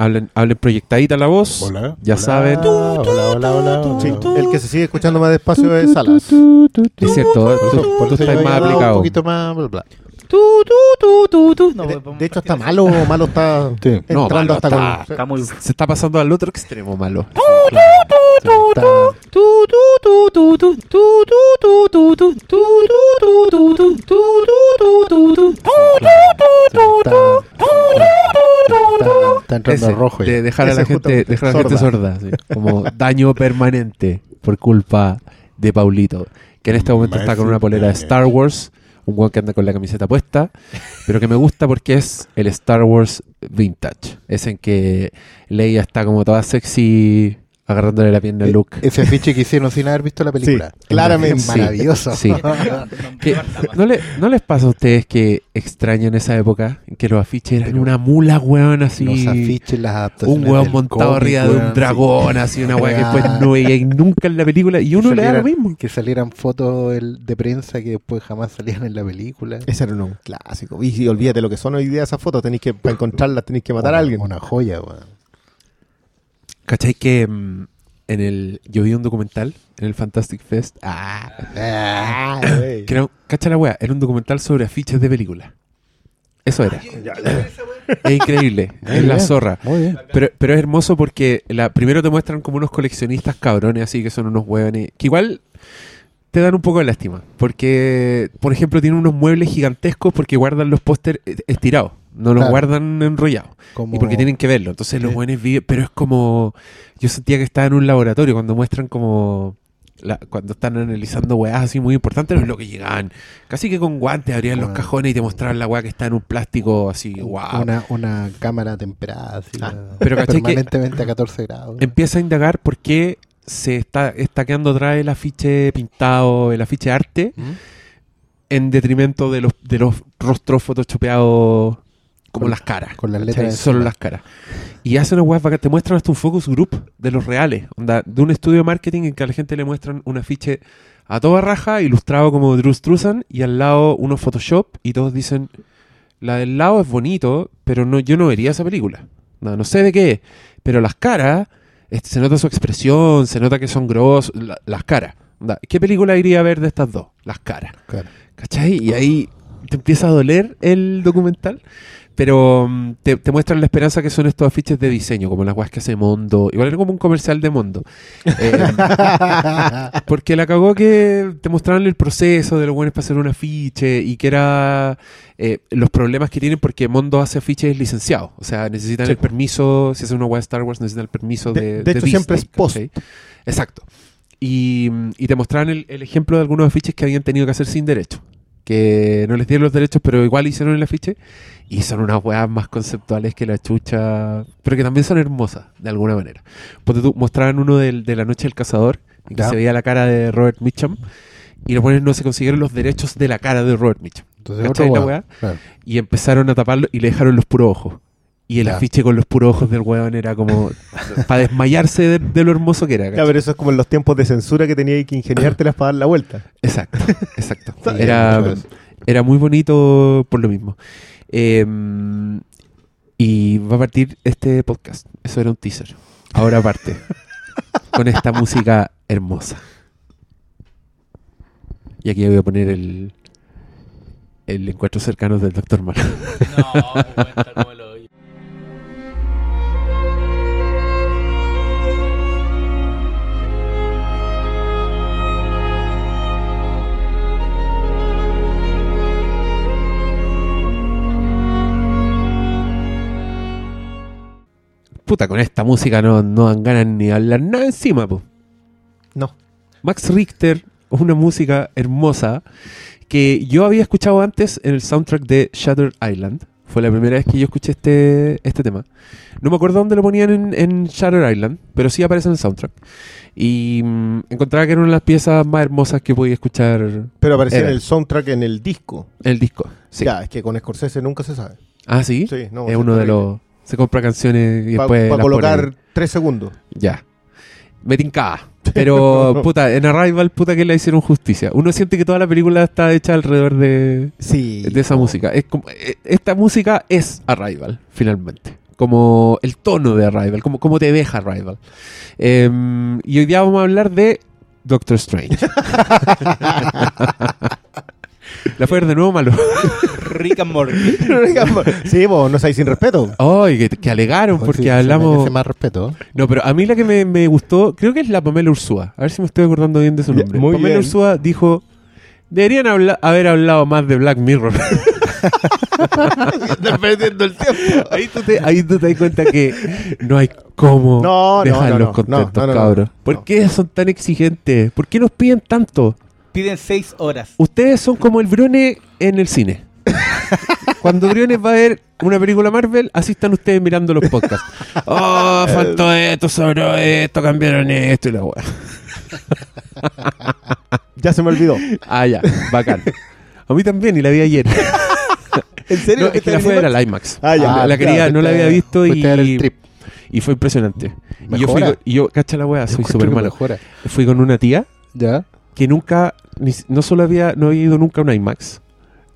hablen, hablen proyectadita la voz. Hola. Ya hola, saben. Hola, hola, hola. Sí, el que se sigue escuchando más despacio es Salas. Es cierto, Por tú, tú estás más aplicado. Un poquito más, bla, bla. Tu, tu, tu, tu, tu. No, de, de hecho, está malo, malo está Sí. No, entrando malo hasta está. con. Está muy. Se está pasando al otro extremo malo. Está, entrando Ese, rojo. De dejar a la gente, sorda, como daño permanente por culpa de Paulito, que en este momento está con una polera de Star Wars, un guan que anda con la camiseta puesta, pero que me gusta porque es el Star Wars vintage, es en que Leia está como toda sexy agarrándole la pierna a Eh, Luke. Ese afiche que hicieron sin haber visto la película. Sí, claramente. Es maravilloso. Sí. Que, ¿no, le- ¿No les pasa a ustedes que extrañan esa época en que los afiches eran Pero- una mula, weón, así? Los afiches, las adaptaciones. un weón montado cómic, arriba de weón, un sí. dragón, así una weá que después no veía nunca en la película y uno le da lo mismo. Que salieran fotos de prensa que después jamás salían en la película. Ese era un clásico. Y, si olvídate lo que son hoy día esas fotos. Tenéis que, para encontrarlas, tenéis que matar a alguien. Una joya, weón. ¿Cachai que mm, en el yo vi un documental en el Fantastic Fest? Ah, Ah, güey. que era, ¿cacha la weá? Era un documental sobre afiches de película. Eso era. Es increíble, es la zorra. Muy bien. Pero, pero es hermoso porque la, primero te muestran como unos coleccionistas cabrones, así que son unos hueones. Que igual te dan un poco de lástima. Porque, por ejemplo, tienen unos muebles gigantescos porque guardan los póster eh, estirados. No los Claro. guardan enrollados. Como- Y porque tienen que verlo. Entonces los buenos viven. Pero es como. Yo sentía que estaba en un laboratorio cuando muestran como. la- cuando están analizando weas así muy importantes, lo que llegaban. Casi que con guantes abrían los Con- cajones y te mostraban la wea que está en un plástico así, wow. Una, una cámara temperada, así, Ah, pero que- permanentemente a 14 grados. empieza a indagar por qué se está, está quedando atrás el afiche pintado, el afiche arte, ¿Mm? en detrimento de los, de los rostros photoshopeados como Con- las caras. con las letras Solo las caras. Y hace una web te muestran hasta un focus group de los reales, onda, de un estudio de marketing en que a la gente le muestran un afiche a toda raja, ilustrado como Drew Struzan, y al lado unos Photoshop, y todos dicen, la del lado es bonito, pero no, yo no vería esa película. No, no sé de qué es, pero las caras, este, se nota su expresión, se nota que son grosos, la- las caras. ¿Qué película iría a ver de estas dos? Las caras. Claro. ¿Cachai? Y ahí te empieza a doler el documental. Pero mm, te, te muestran la esperanza que son estos afiches de diseño, como las guas que hace Mondo. Igual era como un comercial de Mondo. Eh, porque la cagó que te mostraban el proceso de los buenos para hacer un afiche y que era eh, los problemas que tienen porque Mondo hace afiches licenciados. O sea, necesitan Sí. el permiso, si hacen una web de Star Wars, necesitan el permiso de. De- de hecho, siempre es post. Exacto. Y, y te mostraban el, el ejemplo de algunos afiches que habían tenido que hacer sin derecho. Que no les dieron los derechos, pero igual hicieron el afiche. Y son unas weas más conceptuales que la chucha. Pero que también son hermosas, de alguna manera. Porque tú mostraban uno de La Noche del Cazador, en que Ya. se veía la cara de Robert Mitchum. Y los buenos no se consiguieron los derechos de la cara de Robert Mitchum. Entonces, ¿Cachai otro la weón. weá? Claro. Y empezaron a taparlo y le dejaron los puros ojos. Y el Ya. afiche con los puros ojos del weón era como para desmayarse de, de lo hermoso que era. Ya, ¿cachai? pero eso es como en los tiempos de censura que tenías que ingeniártelas para dar la vuelta. Exacto, exacto. Era, era muy bonito por lo mismo. Eh, y va a partir este podcast. Eso era un teaser. Ahora parte. con esta música hermosa. Y aquí voy a poner el, el encuentro cercano del Doctor Malo. No, Puta, con esta música no, no dan ganas ni hablar nada encima, po. No. Max Richter es una música hermosa que yo había escuchado antes en el soundtrack de Shutter Island. Fue la primera vez que yo escuché este, este tema. No me acuerdo dónde lo ponían en, en Shutter Island, pero sí aparece en el soundtrack. Y mm, encontraba que era una de las piezas más hermosas que podía escuchar Pero aparecía Era. en el soundtrack en el disco. el disco. Sí. Ya, es que con Scorsese nunca se sabe. Ah, sí. Sí, no, es uno de los. Se compra canciones y Para después. las colocar tres segundos. Ya. Me tincaba. Pero, puta, en Arrival, puta que le hicieron justicia. Uno siente que toda la película está hecha alrededor de, Sí. de esa música. Es como, eh, esta música es Arrival, finalmente. como el tono de Arrival, como, como te deja Arrival. Eh, y hoy día vamos a hablar de Doctor Strange. La fue a ver de nuevo malo. Rick and Morty. sí, vos no sabéis sin respeto. Ay, que, que alegaron sí porque se hablamos. merece más respeto. No, pero a mí la que me, me gustó, creo que es la Pamela Ursúa. A ver si me estoy acordando bien de su nombre. muy Pamela bien. Ursúa dijo: Deberían habla- haber hablado más de Black Mirror. Estás perdiendo el tiempo. ahí, tú te, ahí tú te das cuenta que no hay cómo No, no, dejarlos no, no, contentos, no, no, no, cabros. no. ¿Por qué son tan exigentes? ¿Por qué nos piden tanto? Piden seis horas. Ustedes son como el Briones en el cine. Cuando Briones va a ver una película Marvel, así están ustedes mirando los podcasts. Oh, faltó esto, sobró esto, cambiaron esto y la weá. Ya se me olvidó. Ah, ya, bacán. A mí también, y la vi ayer. ¿En serio? No, es que la fue a ver al IMAX. Ah, ya. la ya, quería, no la había visto y, el trip. fue impresionante. Y yo, fui Mejora. con- y yo, cacha la weá, soy súper malo. mejora. Fui con una tía Ya. Que nunca, ni no solo había, no había ido nunca a un IMAX,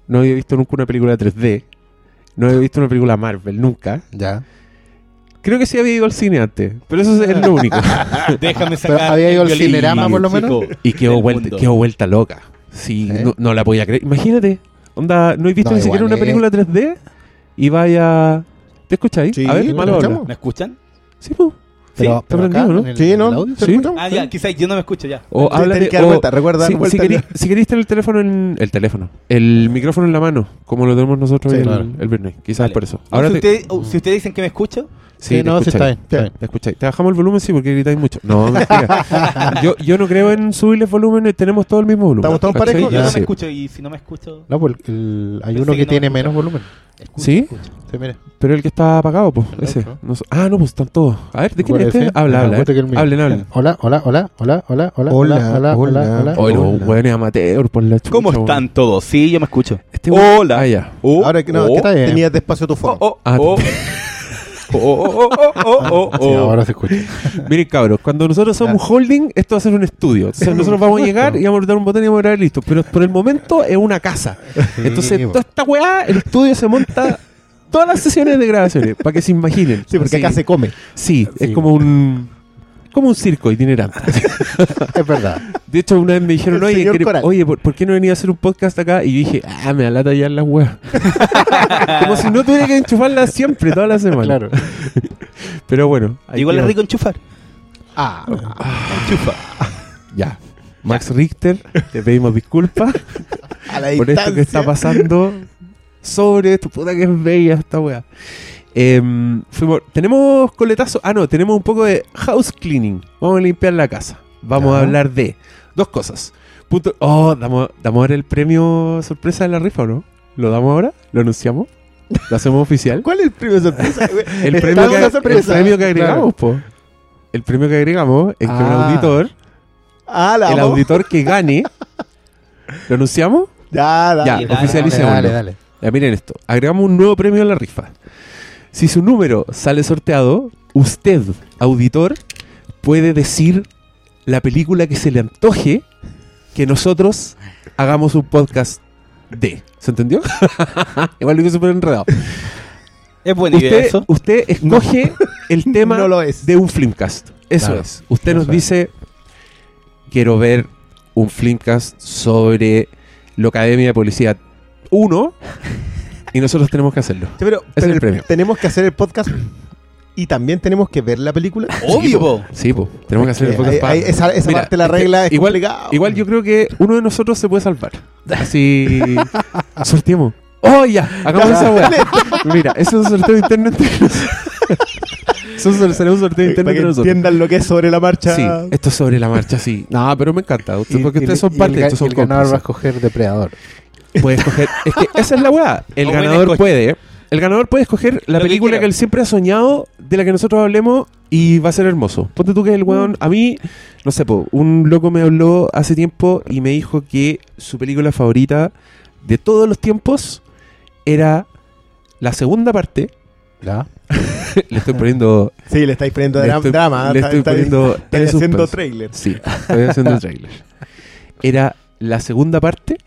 no había visto nunca una película 3D, no había visto una película Marvel, nunca. Ya. Creo que sí había ido al cine antes, pero eso es lo único. Déjame Pero sacar. había ido al Cinerama, por lo menos. Y quedó vuelta, quedó vuelta loca. Sí, ¿Eh? no, no la podía creer. Imagínate, onda, no he visto No, ni siquiera una película 3D y vaya... ¿Te escucháis? Sí, a ver, ¿te malo habla. escuchamos? ¿Me escuchan? Sí, pues. Pero, ¿Te pero acá, no? en el- Sí, ¿no? el audio. ¿Se Sí. Ah, ya, quizás yo no me escucho ya. O Te- háblate, que dar o- vuelta, recuerda, si, dar vuelta si, querí- atrás. si queréis tener el teléfono en el teléfono, el micrófono en la mano, como lo tenemos nosotros Sí, el, claro. el viernes, quizás Vale. por eso. Ahora si, te, usted- si ustedes dicen que me escucho, sí, Sí, te no, sí está bien. está bien. ¿Te escucháis? ¿Te bajamos el volumen? Sí, porque gritáis mucho. No, mentira. yo, yo no creo en subirles volumen, tenemos todo el mismo volumen. Estamos todos parejos, yo no Sí. me escucho y si no me escucho, No, porque el- hay Pensé uno que que no tiene menos volumen. ¿Sí? Sí, mire. Pero el que está apagado, pues, ese. No sé- ah, no, pues están todos. A ver, ¿de quién es este? Habla, habla. eh. Hablen, hablen. Hola, hola, hola, hola, hola, hola, Hola, hola, hola, hola. hola, hola. Hoy los hola. hueones amateur por la chucha. ¿Cómo están todos? Sí, yo me escucho. Este Hola. Ah, ya. Oh, Ahora que no, oh, que está bien. tenías despacio tu fono. oh, oh, Ah, oh. Oh, oh, oh, oh, oh, oh, oh. ahora se escucha. Miren, cabros, cuando nosotros somos holding, esto va a ser un estudio. Entonces, nosotros vamos a llegar y vamos a apretar un botón y vamos a grabar listo. Pero por el momento es una casa. Entonces, toda esta weá, el estudio se monta todas las sesiones de grabaciones, para que se imaginen. Sí, porque acá se come. Sí, es como un. Como un circo itinerante. Es verdad. De hecho, una vez me dijeron, El oye, quere- oye ¿por, por qué no venía a hacer un podcast acá? Y yo dije, ah, me da lata ya las weas. como si no tuviera que enchufarla siempre, toda la semana. Claro. Pero bueno. Igual es rico enchufar. Ah, Enchufa. Ya. Max Richter, te pedimos disculpas a la por esto que está pasando sobre tu puta que es bella esta wea. Em, fuimos, tenemos coletazo. Ah, no, tenemos un poco de house cleaning. Vamos a limpiar la casa. Vamos a hablar de dos cosas. Punto, oh, damos, damos ahora el premio sorpresa de la rifa, ¿o no? ¿Lo damos ahora? ¿Lo anunciamos? ¿Lo hacemos oficial? ¿Cuál es el premio sorpresa? El premio, que, el premio que agregamos, po. El premio que agregamos es que un Ah. auditor, Ah, la el amo. auditor que gane, ¿lo anunciamos? Ya, dale. Ya, dale, dale. Ya, miren esto. Agregamos un nuevo premio a la rifa. Si su número sale sorteado, usted, auditor, puede decir la película que se le antoje que nosotros hagamos un podcast de. ¿Se entendió? Igual lo que súper enredado. Es buena idea Usted, eso. usted escoge el tema No lo es. de un Flimcast. Eso Claro. es. Usted nos dice, quiero ver un Flimcast sobre la Academia de Policía 1 y nosotros tenemos que hacerlo. Sí, pero, es pero el el- premio. tenemos que hacer el podcast y también tenemos que ver la película. Obvio, po. Sí, po. tenemos que hacer el Eh, podcast ahí- para- ahí esa esa Mira, parte de la regla es igual, complicado. igual yo creo que uno de nosotros se puede salvar. Así sorteemos. ¡Oh, ya! Hagamos esa weá. Mira, eso es un sorteo interno entre nosotros. Eso será un sorteo interno para que entre nosotros. entiendan lo que es sobre la marcha. Sí, esto es sobre la marcha, sí. No, pero me encanta. Usted- Y- porque y- ustedes son y parte, el, estos son y el ganador va a escoger depredador. Puede escoger. Es que esa es la weá. El ganador puede. El ganador puede escoger la Lo película que él siempre ha soñado, de la que nosotros hablemos, y va a ser hermoso. Ponte tú que el weón. A mí, no sé, po, un loco me habló hace tiempo y me dijo que su película favorita de todos los tiempos era la segunda parte. ¿Ya? Le estoy poniendo. Sí, le estáis poniendo le estoy- drama. Le está- estoy está- poniendo. está tiene haciendo trailer. Sí, estoy haciendo trailer. Era la segunda parte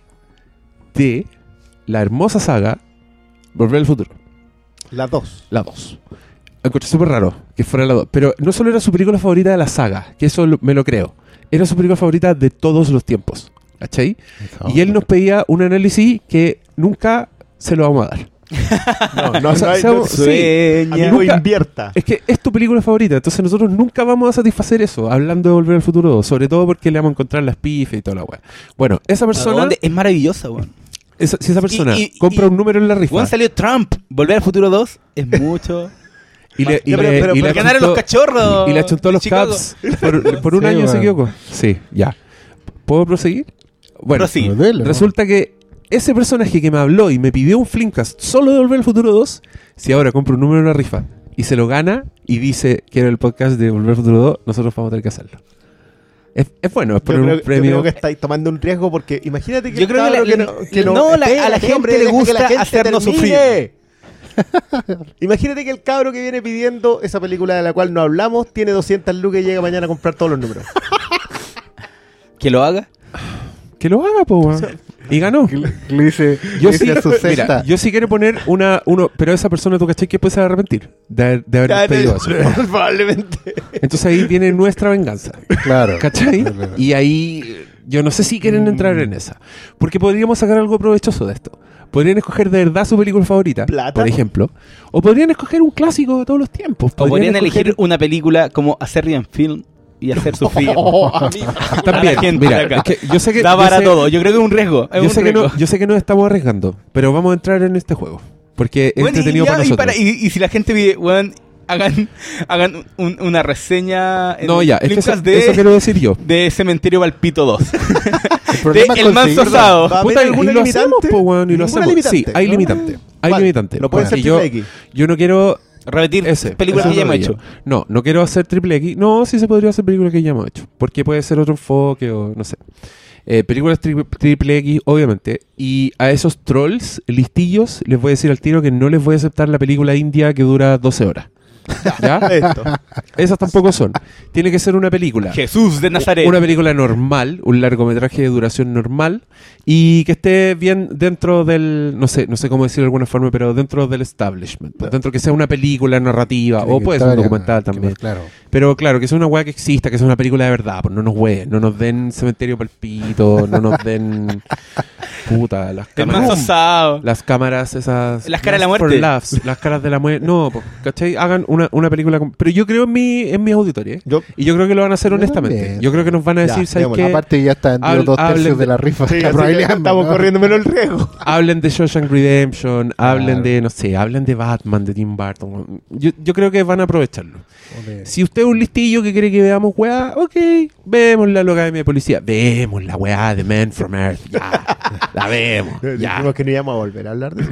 de la hermosa saga Volver al futuro, Las dos. la 2. encontré súper raro que fuera la 2. Pero no solo era su película favorita de la saga, que eso lo- me lo creo. Era su película favorita de todos los tiempos. ¿Cachai? Y él nos pedía un análisis que nunca se lo vamos a dar. No, no, O sea, no hay- seamos- no- sí. Nunca- invierta. Es que es tu película favorita, entonces nosotros nunca vamos a satisfacer eso, hablando de Volver al Futuro 2, sobre todo porque le vamos a encontrar las pifes y toda la weá. Bueno, esa ¿A persona? Es maravillosa, weón. Esa- si esa persona Y- y- compra y- un número en la rifa Weón salió Trump. Volver al futuro 2 es mucho. y le, y pero- le- pero- y le pero Ganaron achuntó- los cachorros. y le achuntó los Chicago. caps por, por un Sí, año, ¿se weón. equivocó? Sí, ya. ¿Puedo proseguir? Bueno, Prosigue. Resulta que ese personaje que me habló y me pidió un Flimcast solo de Volver al Futuro 2, si ahora compra un número en la rifa y se lo gana y dice quiero el podcast de Volver al Futuro 2, nosotros vamos a tener que hacerlo. Es, es bueno, es Yo poner creo, un yo premio. creo que estáis tomando un riesgo porque imagínate que Yo creo que la- no, que no, no- la- a la espérate, gente le que gusta la gente hacernos termine. Imagínate que el cabro que viene pidiendo esa película de la cual no hablamos tiene 200 lucas y llega mañana a comprar todos los números. Que lo haga. Que lo haga, po, weón. Y ganó. Le dice, Yo le sí, a su mira, yo sí quiero poner una, uno, pero esa persona, ¿tú cachai que puede arrepentir de, haber- de haber pedido eso? Probablemente. Entonces ahí viene nuestra venganza. Claro. ¿Cachai? Claro. Y ahí eh, yo no sé si quieren entrar en esa. Porque podríamos sacar algo provechoso de esto. Podrían escoger de verdad su película favorita, ¿Plata? por ejemplo. O podrían escoger un clásico de todos los tiempos. O podrían elegir una película como hacer en film y hacer sufrir. También, gente de mira, acá. es que yo sé que... Da yo para sé- todo. Yo creo que es un riesgo. Es Yo un sé, que no, yo sé que nos estamos arriesgando, pero vamos a entrar en este juego. Porque es Bueno, y, entretenido ya, para y nosotros. para- y- y si la gente pide, weón, hagan, hagan un- una reseña en No, ya, es que eso, Flimcast de, eso quiero decir yo. de Cementerio Valpito 2. El de El Manso. Asado. ¿Va a Puta, y lo limitante? hacemos, po, weón, y lo ¿Ninguna hacemos. Sí, hay ¿No? limitante. Hay ¿Cuál? limitante. No puede Porque ser yo, yo no quiero Repetir ese, películas ese que ya hemos hecho. No, no quiero hacer triple X. No, sí se podría hacer películas que ya hemos hecho. Porque puede ser otro enfoque o no sé. Eh, películas tri- triple X, obviamente. Y a esos trolls, listillos, les voy a decir al tiro que no les voy a aceptar la película india que dura 12 horas. ¿Ya? Esto. Esas tampoco son. Tiene que ser una película. Jesús de Nazaret. Una película normal, un largometraje de duración normal y que esté bien dentro del, no sé, no sé cómo decirlo de alguna forma, pero dentro del establishment, pues, dentro que sea una película narrativa o que puede ser un documental también. Claro. Pero claro, que sea una weá que exista, que sea una película de verdad, pues no nos ween, no nos den cementerio palpito, no nos den puta, las cámaras. Las cámaras esas... Las caras de la muerte. Laughs, las caras de la muerte. No, pues, ¿cachai? Hagan una, una película... con- Pero yo creo en mi, en mi auditorio, ¿eh? Yo, Y yo creo que lo van a hacer honestamente. también. Yo creo que nos van a Ya, decir, ¿sabes démosle. qué? Aparte ya está vendido Habl- dos tercios de, de- la rifa. sí, estamos ¿no? corriendo menos el riesgo. Hablen de Shawshank Redemption, hablen Claro. de, no sé, hablen de Batman, de Tim Burton. Yo, yo creo que van a aprovecharlo. Si usted es un listillo que quiere que veamos weá, ok, vemos la Academia de Policía. Vemos la weá de Man from Earth, ya. la vemos, ya. Dijimos que no íbamos a volver a hablar de eso.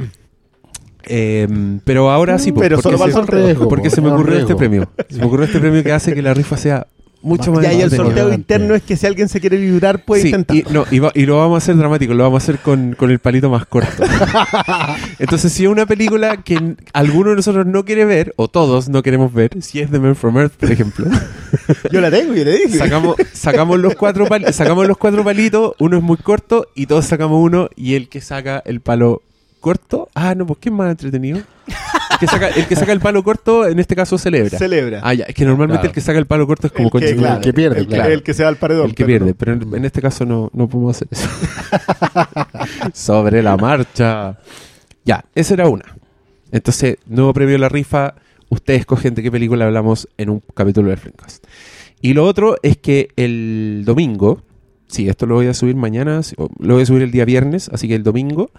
Eh, pero ahora sí, Pero porque, solo se, sorteo. porque po, se me ocurrió este riesgo. premio. Se me ocurrió este premio que hace que la rifa sea mucho más Ya, y el sorteo interno es que si alguien se quiere vibrar puede Sí, intentar. y, no, y, va- y lo vamos a hacer dramático, lo vamos a hacer con, con el palito más corto. Entonces, si es una película que alguno de nosotros no quiere ver, o todos no queremos ver, si es The Man from Earth, por ejemplo, Yo la tengo, yo le dije. sacamos, sacamos, los cuatro pal- sacamos los cuatro palitos, uno es muy corto, y todos sacamos uno, y el que saca el palo corto, ah, no, pues ¿qué es más entretenido? El que, saca, el que saca el palo corto, en este caso, celebra. Celebra. Ah, ya, es que normalmente Claro. el que saca el palo corto es como el, que, claro, el que pierde, el, claro. el que se va al paredón. el que pero pierde, no. pero en, en este caso no, no podemos hacer eso. Sobre la marcha. Ya, esa era una. Entonces, nuevo premio a la rifa. Ustedes escogen de qué película hablamos en un capítulo de Flimcast. Y lo otro es que el domingo, sí, esto lo voy a subir mañana, lo voy a subir el día viernes, así que el domingo.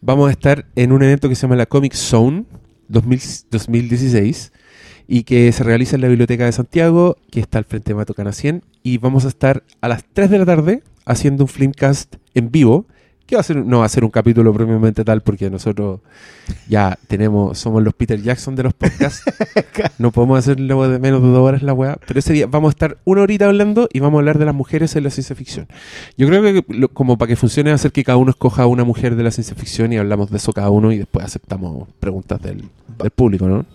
Vamos a estar en un evento que se llama la Comic Zone 2000 2016 y que se realiza en la Biblioteca de Santiago, que está al frente de Matocana 100, y vamos a estar a las 3 de la tarde haciendo un Flimcast en vivo, que va a ser, no va a ser un capítulo propiamente tal, porque nosotros ya tenemos, somos los Peter Jackson de los podcasts, no podemos hacer luego de menos de dos horas la weá, pero ese día vamos a estar una horita hablando y vamos a hablar de las mujeres en la ciencia ficción. Yo creo que lo- como para que funcione hacer que cada uno escoja una mujer de la ciencia ficción y hablamos de eso cada uno y después aceptamos preguntas del, del público, ¿no?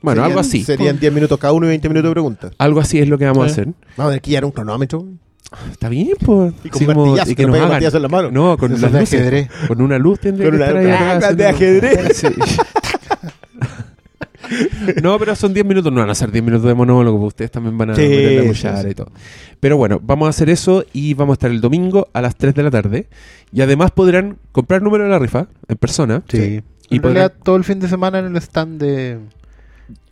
Bueno, algo así. Serían 10 minutos cada uno y 20 minutos de preguntas. Algo así es lo que vamos a hacer. Vamos a tener que un cronómetro. Está bien, pues. Y con martillazo, que nos pegue martillazo en la mano. No, con Esos las luces. ajedrez. Con una luz tendría Con que una- estar ahí ah, atrás de ajedrez. Sí. No, pero son 10 minutos, no van a ser 10 minutos de monólogo, porque ustedes también van a Sí, meter la sí, cuchara sí. y todo. Pero bueno, vamos a hacer eso y vamos a estar el domingo a las 3 de la tarde. Y además podrán comprar número de la rifa en persona. Sí. Y en podrán- realidad todo el fin de semana en el stand de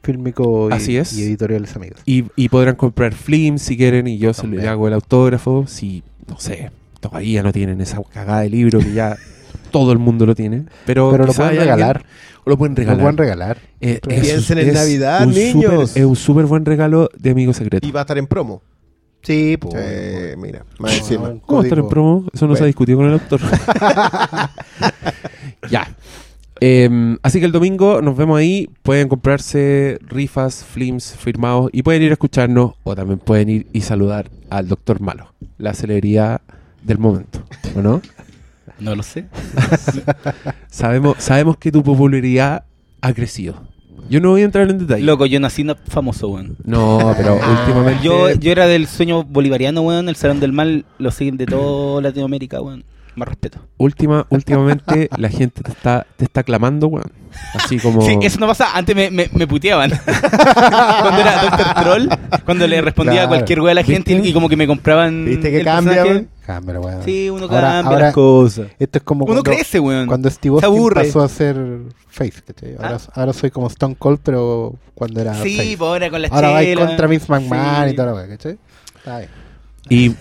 Fílmico y, Así es. y editoriales amigos. Y, y podrán comprar flims si quieren y yo se le hago el autógrafo. Si, no sé, todavía no tienen esa cagada de libro que ya todo el mundo lo tiene. Pero, Pero lo pueden alguien- regalar. o lo pueden Lo regalar. pueden regalar. Eh, piensen en Navidad, un niños. es un súper buen regalo de amigo secreto. Y va a estar en promo. Sí, pues. Sí, mira, más encima. un ¿Cómo estar en promo? Eso no se ha discutido con el autor. ya. Em, así que el domingo nos vemos ahí. Pueden comprarse rifas, flims firmados y pueden ir a escucharnos o también pueden ir y saludar al doctor Malo, la celebridad del momento. ¿O no? No lo sé. Sabemos, sabemos que tu popularidad ha crecido. Yo no voy a entrar en detalle. Loco, yo nací famoso, weón. No, pero últimamente. Yo, yo era del sueño bolivariano, weón. El Salón del Mal lo siguen de toda Latinoamérica, weón. Más respeto. Última, últimamente la gente te está, te está clamando, weón. Así como. Sí, eso no pasa. Antes me, me, me puteaban. cuando era Doctor Troll, cuando le respondía a Claro. cualquier wea a la gente y, ¿Viste? y como que me compraban. ¿Viste que cambia, weón? Cámara, weón. Sí, uno Ahora- cambia ahora- las cosas. Esto es como Uno cuando, crece, weón. cuando Steve Austin aburre. pasó a ser Face, ¿cachai? Ahora, Ah. ahora soy como Stone Cold, pero cuando era Sí, Face. pues ahora con la Ahora va chela. contra Vince McMahon Sí. y toda la weá, ¿cachai? Está bien. Y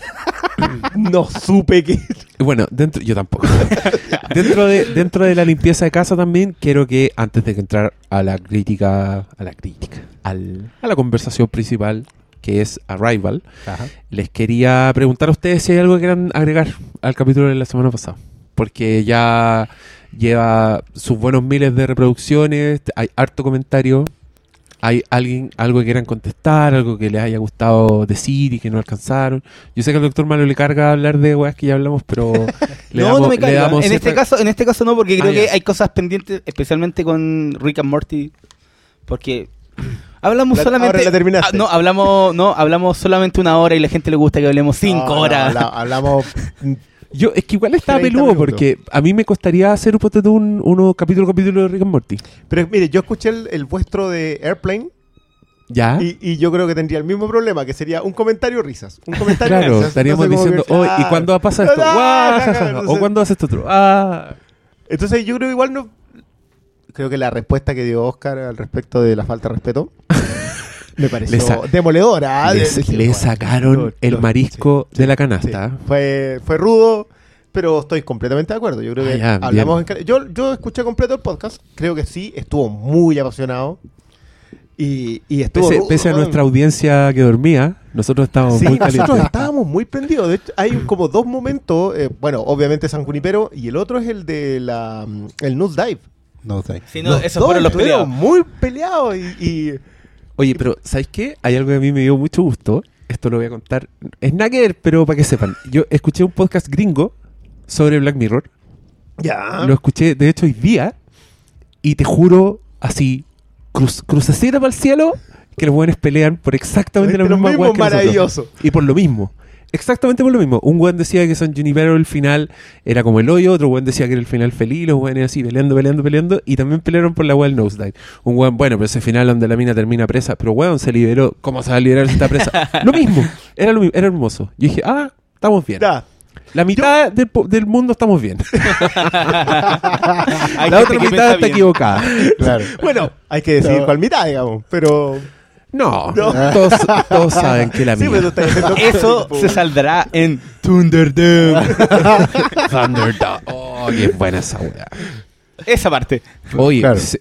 No supe que. bueno, dentro, yo tampoco. dentro, de, dentro de la limpieza de casa también, quiero que antes de entrar a la crítica, a la crítica, al- a la conversación principal, que es Arrival, Ajá. les quería preguntar a ustedes si hay algo que quieran agregar al capítulo de la semana pasada. Porque ya lleva sus buenos miles de reproducciones, hay harto comentario. ¿Hay alguien, algo que quieran contestar, algo que les haya gustado decir y que no alcanzaron? Yo sé que al doctor Malo le carga hablar de weas que ya hablamos, pero le no, damos, no me le carga. damos En este caso, en este caso no, porque creo Ah, que ya. hay cosas pendientes, especialmente con Rick and Morty, porque hablamos La- solamente. ahora la terminaste. Ah, no, hablamos, no, hablamos solamente una hora y la gente le gusta que hablemos cinco No, no, horas. habla- hablamos. Yo, es que igual estaba 30 peludo minutos. porque a mí me costaría hacer tú, un uno capítulo capítulo de Rick and Morty. Pero mire, yo escuché el, el vuestro de Airplane ¿Ya? y, y yo creo que tendría el mismo problema, que sería un comentario risas. Un comentario Claro, risas. estaríamos diciendo, "Oh, ¿y ah, cuándo pasa esto? ah, ja, ja. entonces- ¿O cuándo hace esto otro? Ah. Entonces yo creo que igual no... Creo que la respuesta que dio Oscar al respecto de la falta de respeto me pareció Le demoledora. Le, De- le bueno, sacaron no, el no, marisco sí, de la canasta. sí. Fue, fue rudo, pero estoy completamente de acuerdo. Yo creo Ah, que ya, hablamos en yo, yo escuché completo el podcast, creo que sí, estuvo muy apasionado. Y, y estuvo Pese, rudo, pese a weón. nuestra audiencia que dormía, nosotros estábamos Sí, muy nosotros calientes. estábamos muy prendidos. De hecho, hay como dos momentos. eh, bueno, obviamente San Junipero y el otro es el de la mm, el Nose Dive. No sé. Sí, no, Los esos dos fueron los peleados. muy peleados y, y- Oye, pero ¿sabes qué? Hay algo que a mí me dio mucho gusto. Esto lo voy a contar. Es nagger, pero para que sepan. Yo escuché un podcast gringo sobre Black Mirror. ya. Lo escuché, de hecho, hoy día. Y te juro, así, cruz, crucecita para el cielo, que los buenos pelean por exactamente la lo misma mismo nosotros. maravilloso. Y por lo mismo. Exactamente por lo mismo. Un weón decía que San Junipero el final era como el hoyo, otro weón decía que era el final feliz, los weones así peleando, peleando, peleando, y también pelearon por la del nosedive. Un weón, bueno, pero ese final donde la mina termina presa, pero weón se liberó, ¿cómo se va a liberar si está presa? lo mismo, era lo mismo, era hermoso. Yo dije, ah, estamos bien. La mitad del, po- del mundo estamos bien. Hay la otra mitad está equivocada. Claro. Bueno, hay que decidir No. cuál mitad, digamos. Pero. No, No. Todos, todos saben que la Sí, mía. pero Eso se saldrá en Thunderdome. Thunderdome. Oh, qué buena esa weá. Esa parte. Oye, Claro. sí,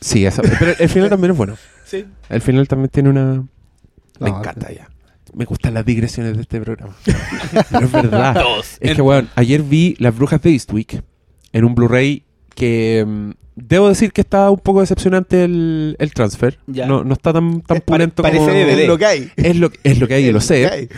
sí, esa- pero el final también es bueno. Sí. El final también tiene una... Me No, encanta ya. Me gustan las digresiones de este programa. Pero es verdad. Es que, weón, ayer vi Las Brujas de Eastwick en un Blu-ray que... mm, debo decir que está un poco decepcionante el, el transfer. Ya. No, no está tan, tan Es pulento como... DVD. Es lo que hay. Es lo, es lo que hay, yo lo Es que sé. hay.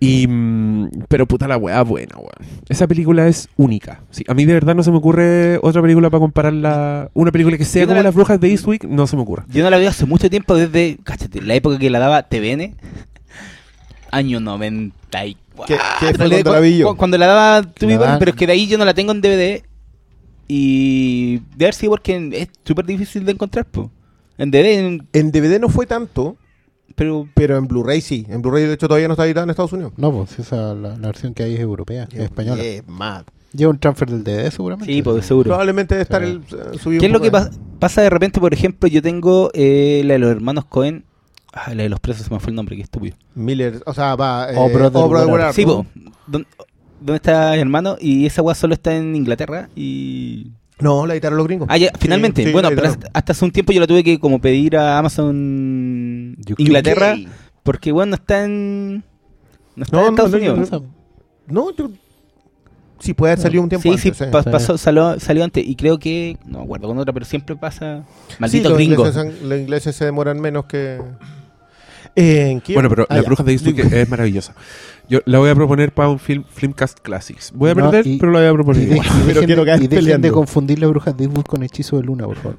Y, mm, pero puta la weá buena, weón. Esa película es única. Sí, a mí de verdad no se me ocurre otra película para compararla. Una película que sea no como la- Las Brujas de Eastwick, no se me ocurre. Yo no la veo hace mucho tiempo, desde, cáchate, la época que la daba TVN, año 94. ¿Qué- qué fue En realidad, cuando la vi yo? cu- Cuando la daba La dan- pero es que de ahí yo no la tengo en DVD. Y de haber sido porque es súper difícil de encontrar, po. En DVD, en- En DVD no fue tanto, pero pero en Blu-ray sí. En Blu-ray de hecho todavía no está editada en Estados Unidos. No, pues esa la, la versión que hay es europea, es española. Eh, más. Lleva un transfer del DVD seguramente. sí, pues seguro. Probablemente debe estar Sí. el, eh, subido ¿Qué es lo que pasa de repente? Por ejemplo, yo tengo eh, la de los hermanos Cohen. Ah, la de los presos, se me fue el nombre, qué estúpido. Miller, o sea, va. Eh, Oh, Brother, Art Sí, po. ¿Dó- ¿Dónde está el hermano? Y esa weá solo está en Inglaterra y... No, la editaron los gringos. Ah, ya, finalmente. sí, bueno, pero hasta, hasta hace un tiempo yo la tuve que como pedir a Amazon UK. Inglaterra porque, bueno, no está en... No está No, en Estados no, no, Unidos. no, No, yo. Sí, puede haber salido un tiempo Sí, antes. sí, sí. pa- Sí. pasó, salió, salió antes y creo que, no me acuerdo con otra, pero siempre pasa, Sí, maldito los gringo. ingleses, los ingleses se demoran menos que. ¿En qué? Bueno, pero Ah, La ya. Bruja de Eastwick es maravillosa. Yo la voy a proponer para un film Filmcast Classics. Voy a No, perder, y- pero la voy a Y, proponer. de- y igual. Pero dejen, quiero de- quedar y dejen peleando. de confundir las brujas de Eastwood con hechizo de luna, por favor.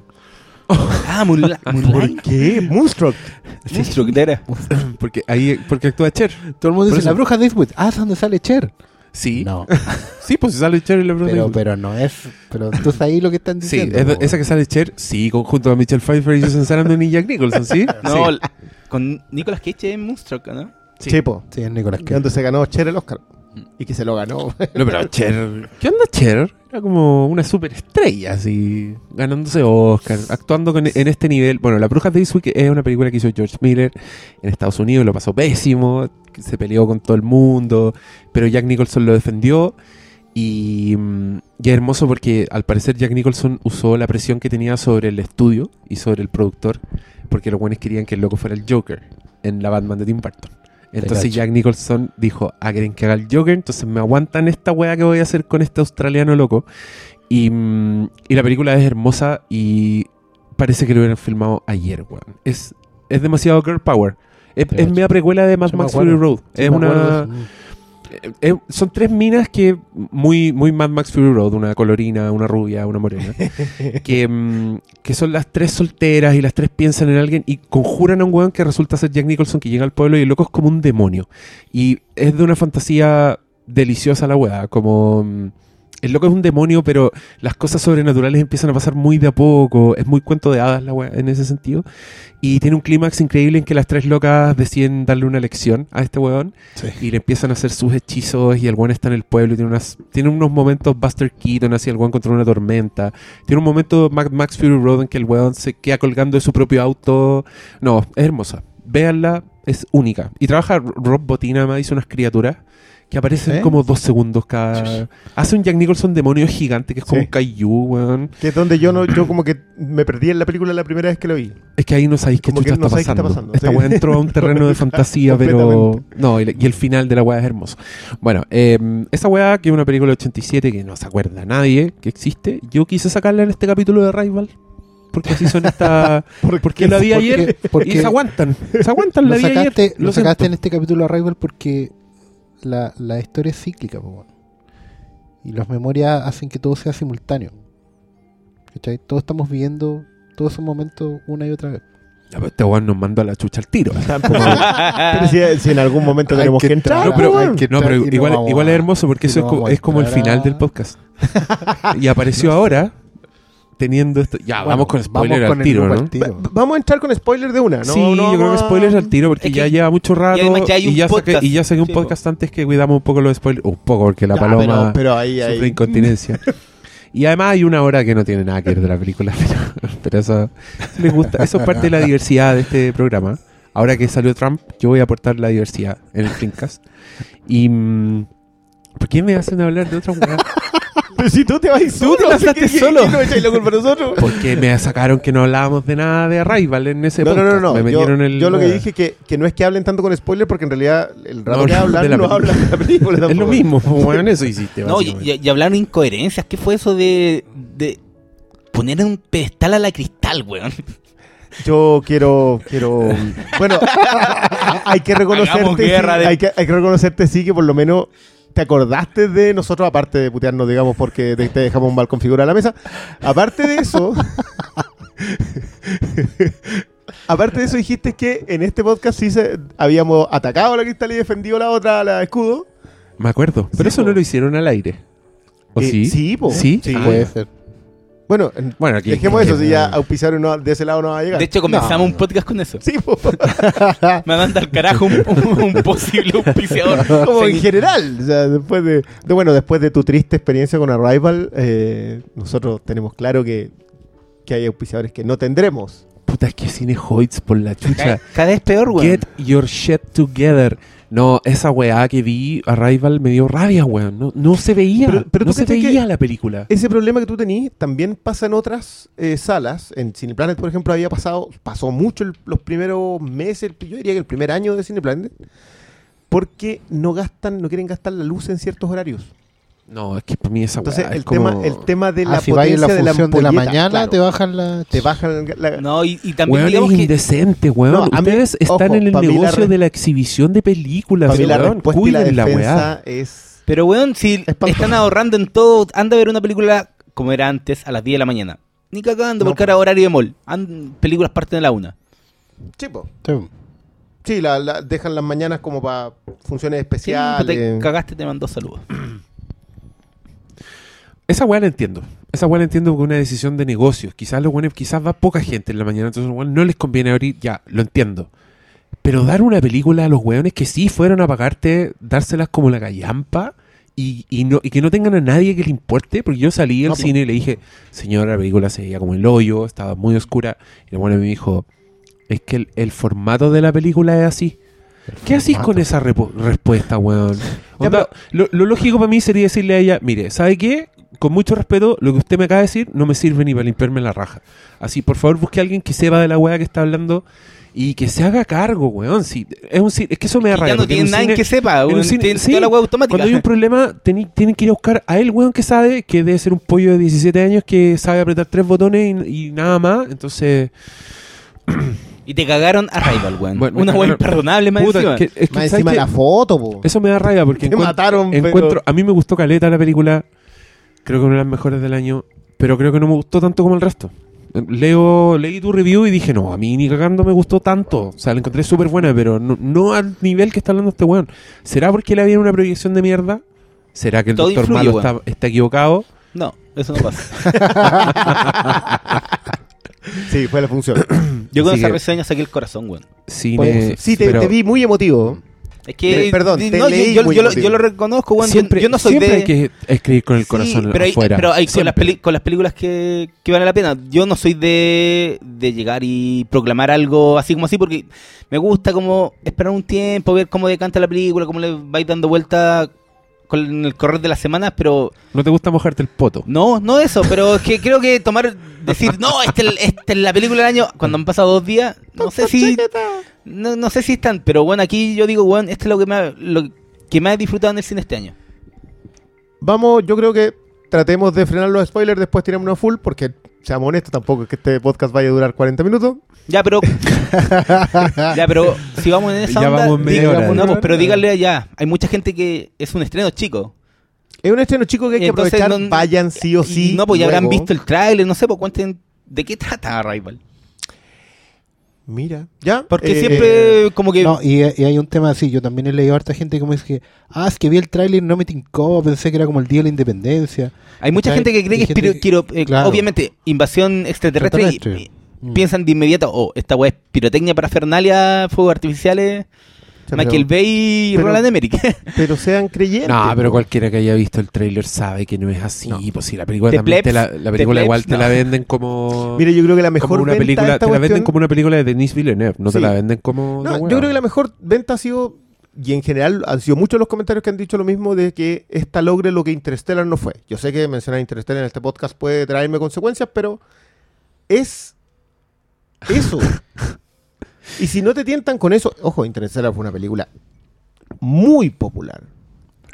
Ah, Moonlight. ¿Por qué? Moonstruck. Sí, Structera. Porque ahí porque actúa Cher. Todo el mundo Por dice, eso- la bruja de Eastwood. Ah, es donde sale Cher. Sí. No, Sí, pues sale Cher en La Bruja de pero, Eastwick. pero no es. Pero entonces ahí lo que están Sí, diciendo. es de- po, esa que sale Cher, sí, conjunto a Michelle Pfeiffer y Susan Sarandon y Jack Nicholson, ¿sí? No, Sí. la- con Nicolas Cage en Moonstruck, ¿no? Sí. Chepo. Sí, es Nicolás Cage. Donde se ganó Cher el Oscar. Y que se lo ganó. No, pero Cher. ¿Qué onda Cher? Era como una superestrella, así, ganándose Oscar, actuando con- en este nivel. Bueno, La Bruja de Eastwick es una película que hizo George Miller en Estados Unidos, lo pasó pésimo, se peleó con todo el mundo, pero Jack Nicholson lo defendió. Y, mm, y es hermoso porque al parecer Jack Nicholson usó la presión que tenía sobre el estudio y sobre el productor, porque los buenos querían que el loco fuera el Joker en la Batman de Tim Burton. Entonces. Jack Nicholson dijo, ah, quieren que haga el Joker, entonces me aguantan esta weá que voy a hacer con este australiano loco. Y, mm, y la película es hermosa y parece que lo hubieran filmado ayer, weón. Es, es demasiado girl power. Es, es media precuela de Mad Max. Fury Road. Sí, es una... acuerdo. Eh, eh, son tres minas que muy muy Mad Max Fury Road, una colorina, una rubia, una morena, que, mm, que son las tres solteras y las tres piensan en alguien y conjuran a un weón que resulta ser Jack Nicholson que llega al pueblo y el loco es como un demonio. Y es de una fantasía deliciosa la weá, como... El loco es un demonio, pero las cosas sobrenaturales empiezan a pasar muy de a poco. Es muy cuento de hadas la weá en ese sentido. Y tiene un clímax increíble en que las tres locas deciden darle una lección a este weón Sí. y le empiezan a hacer sus hechizos y el weón está en el pueblo y tiene, unas, tiene unos momentos Buster Keaton así el weón contra una tormenta tiene un momento Max Fury Road en que el weón se queda colgando de su propio auto no, es hermosa véanla, es única y trabaja Rob Botina además hizo unas criaturas que aparecen ¿Eh? como dos segundos cada hace un Jack Nicholson demonio gigante que es como Sí. un kaiju weón Que es donde yo no, yo como que me perdí en la película la primera vez que lo vi. Es que ahí no sabéis qué no está, qué está pasando. pasando, Esta sí. weá entró a un terreno de fantasía, pero. No, y, el final de la weá es hermoso. Bueno, eh, esa weá, que es una película de 87 que no se acuerda nadie que existe, yo quise sacarla en este capítulo de Rival. Porque así son estas. porque la vi ayer porque y se aguantan. Se aguantan, la lo vi ayer. sacaste, lo sacaste en este capítulo Arrival porque la, la historia es cíclica, y las memorias hacen que todo sea simultáneo. ¿Cachai? Todos estamos viviendo todos esos momentos una y otra vez. Ya, pero Este weón nos mandó a la chucha al tiro. Pero si, si en algún momento Hay tenemos que que entrar. No, pero, hay que no, pero entrar y no igual, es hermoso porque y eso no es, co- es como el final a- del podcast. y apareció ahora teniendo esto. Ya, Bueno, vamos con spoiler vamos al con tiro, ¿no? al tiro. Va- Vamos a entrar con spoiler de una, ¿no? sí, No yo creo que spoilers al tiro porque Es ya lleva mucho rato y, ya hay un ya saqué, podcast. y ya saqué un Sí, podcast antes que cuidamos un poco los spoilers. Un poco porque la Ya, paloma pero, pero ahí, sufre ahí. incontinencia. Y además hay una hora que no tiene nada que ver de la película, pero, pero eso, les gusta. Eso es parte de la diversidad de este programa. Ahora que salió Trump, yo voy a aportar la diversidad en el Filmcast. Y... mm, ¿Por qué me hacen hablar de otra weá? Pero si tú te vas solo. te lanzaste ¿qué- qué- solo. no echáis la culpa a nosotros? Porque me sacaron que no hablábamos de nada de Arrival en ese No, no, podcast. no, no. Me Yo, metieron el... yo lo que dije que, que no es que hablen tanto con spoiler porque en realidad el rato No, que no, hablan de la no película. hablan de la película Es lo tampoco. mismo, weón, eso hiciste. No, y, y- hablaron incoherencias. ¿Qué fue eso de, de poner en un pedestal a la cristal, weón? Yo quiero, quiero, bueno, hay que reconocerte, guerra sí, de- hay, que, hay que reconocerte sí que por lo menos te acordaste de nosotros, aparte de putearnos, digamos, porque te, te dejamos mal configurada la mesa. Aparte de eso, aparte de eso dijiste que en este podcast sí se, habíamos atacado a la cristal y defendido la otra, a la escudo. Me acuerdo. Pero Sí, eso po. no lo hicieron al aire. ¿O Eh, sí? sí, po. ¿Sí? Sí. Ah, Puede ser. Bueno, en- Bueno, aquí- dejemos eso, aquí- si ya auspiciaron no- de ese lado no va a llegar. De hecho, comenzamos un podcast con eso. sí, po. Me manda al carajo un, un- un posible auspiciador. como en general. O sea, después de, de- bueno, después de tu triste experiencia con Arrival, eh, nosotros tenemos claro que, que hay auspiciadores que no tendremos. Puta, es que cine Hoyts por la chucha. Cada, cada vez peor, weón. Get your shit together. No, esa weá que vi, Arrival, me dio rabia, weón. No, no se veía. Pero- pero no se veía la película. Ese problema que tú tenías también pasa en otras eh, salas. En Cineplanet, por ejemplo, había pasado, pasó mucho el- los primeros meses, yo diría que el primer año de Cineplanet, porque no gastan, no quieren gastar la luz en ciertos horarios. No, es que para mí esa Entonces, el, como- tema, el tema de la Ah, si vais en la potencia de la función de la, mañana, claro, te bajan la. te bajan la- No, y, y también Weón, digamos es que... indecente, weón. No, a mí- están ojo, en el la negocio re- de la exhibición de películas, mí la weón. respuesta y la Cuiden la weá. defensa es... Pero, weón, si Espantoso. están ahorrando en todo, anda a ver una película como era antes, a las 10 de la mañana. Ni cagando, No, porque ahora horario de mall. And- películas parten de la una. Chipo. Sí. Sí, la, la- dejan las mañanas como para funciones Sí, especiales. te cagaste, te mandó saludos. Esa weá la entiendo. Esa weá la entiendo porque una decisión de negocios. Quizás los buenos, quizás va poca gente en la mañana, entonces weón, no les conviene abrir, ya, lo entiendo. Pero dar una película a los weones que sí fueron a pagarte, dárselas como la gallampa y, y, no, y que no tengan a nadie que le importe, porque yo salí del No, cine y le dije, señora, la película se veía como el hoyo, estaba muy oscura. Y el bueno me dijo, es que el, el formato de la película es así. ¿Qué hacís con esa respuesta, weón? Onda, lo, lo lógico para mí sería decirle a ella, mire, ¿sabe qué? Con mucho respeto, lo que usted me acaba de decir no me sirve ni para limpiarme la raja. Así, por favor, busque a alguien que sepa de la weá que está hablando y que se haga cargo, weón. Sí, es, un, es que eso me da rabia. ya no un nadie cine- que sepa, weón. cine- Tienen sí, toda la web automática. Cuando hay un problema, teni- tienen que ir a buscar a él, weón, que sabe que debe ser un pollo de 17 años que sabe apretar tres botones y, y nada más. Entonces, Y te cagaron a Rival, weón. Bueno, Una weá cagaron- imperdonable, más puta, encima. que- es que, Más ¿sabes encima la foto, po. Eso me da rabia porque Te encuent- mataron, pero- encuentro, a mí me gustó Caleta la película, creo que una de las mejores del año, pero creo que no me gustó tanto como el resto. Leo, leí tu review y dije, no, a mí ni cagando me gustó tanto. O sea, la encontré súper buena, pero no, no al nivel que está hablando este weón. ¿Será porque le había una proyección de mierda? ¿Será que el Todo doctor influye, Malo está, está equivocado? No, eso no pasa. Sí, fue la función. Yo con Así esa que- reseña saqué el corazón, weón. Cine, Sí, te, pero te vi muy emotivo. Es que. Perdón, te no, yo- leí yo, muy yo lo, emotivo. yo lo reconozco. Yo- siempre, yo, no soy siempre de. hay que escribir con el Sí, corazón pero hay, afuera. pero hay con, las peli- con las películas que, que valen la pena. Yo no soy de, de llegar y proclamar algo así como así, porque me gusta como esperar un tiempo, ver cómo decanta la película, cómo le vais dando vuelta con el correr de las semanas, pero No te gusta mojarte el poto. no, no eso, pero es que creo que tomar, decir, no, esta es, esta es la película del año, cuando han pasado dos días, no sé si, no, no sé si están, pero bueno, aquí yo digo, bueno, esto es lo que más, lo que más he disfrutado en el cine este año. Vamos, yo creo que tratemos de frenar los spoilers, después tiramos una full, porque, seamos honestos, tampoco es que este podcast vaya a durar 40 minutos. Ya, pero. ya, pero si vamos en esa Ya onda. vamos diga- hora. no, pues, pero díganle allá. Hay mucha gente que es un estreno chico. Es un estreno chico que hay que Entonces, aprovechar, no- vayan sí o sí. no, pues ya habrán visto el tráiler, no sé, pues cuenten de qué trata Arrival. Mira, ya. Porque eh, siempre, como que. No, y, y hay un tema así, yo también he leído a harta gente como dice que, ah, es que vi el tráiler y no me tincó, pensé que era como el día de la independencia. hay mucha gente que cree que es piro- que- quiero- eh, claro. obviamente, invasión extraterrestre. y- Extraterrestre. y Mm. Piensan de inmediato, oh, esta weá es pirotecnia para Fernalia, fuegos artificiales, pero- Michael Bay y pero- Roland Emmerich. Pero sean creyentes. No, pero cualquiera que haya visto el tráiler sabe que no es así. No. Pues si la película también te la, Plebs, la The película igual Plebs, te la venden como Mire, yo creo que la como mejor una venta de película, esta te la venden como una película de Denis Villeneuve, no te Sí. la venden como No, yo creo que la mejor venta ha sido, y en general han sido muchos los comentarios que han dicho lo mismo, de que esta logre lo que Interstellar no fue. Yo sé que mencionar Interstellar en este podcast puede traerme consecuencias, pero es eso. y si no te tientan con eso, ojo, Interstellar fue una película muy popular.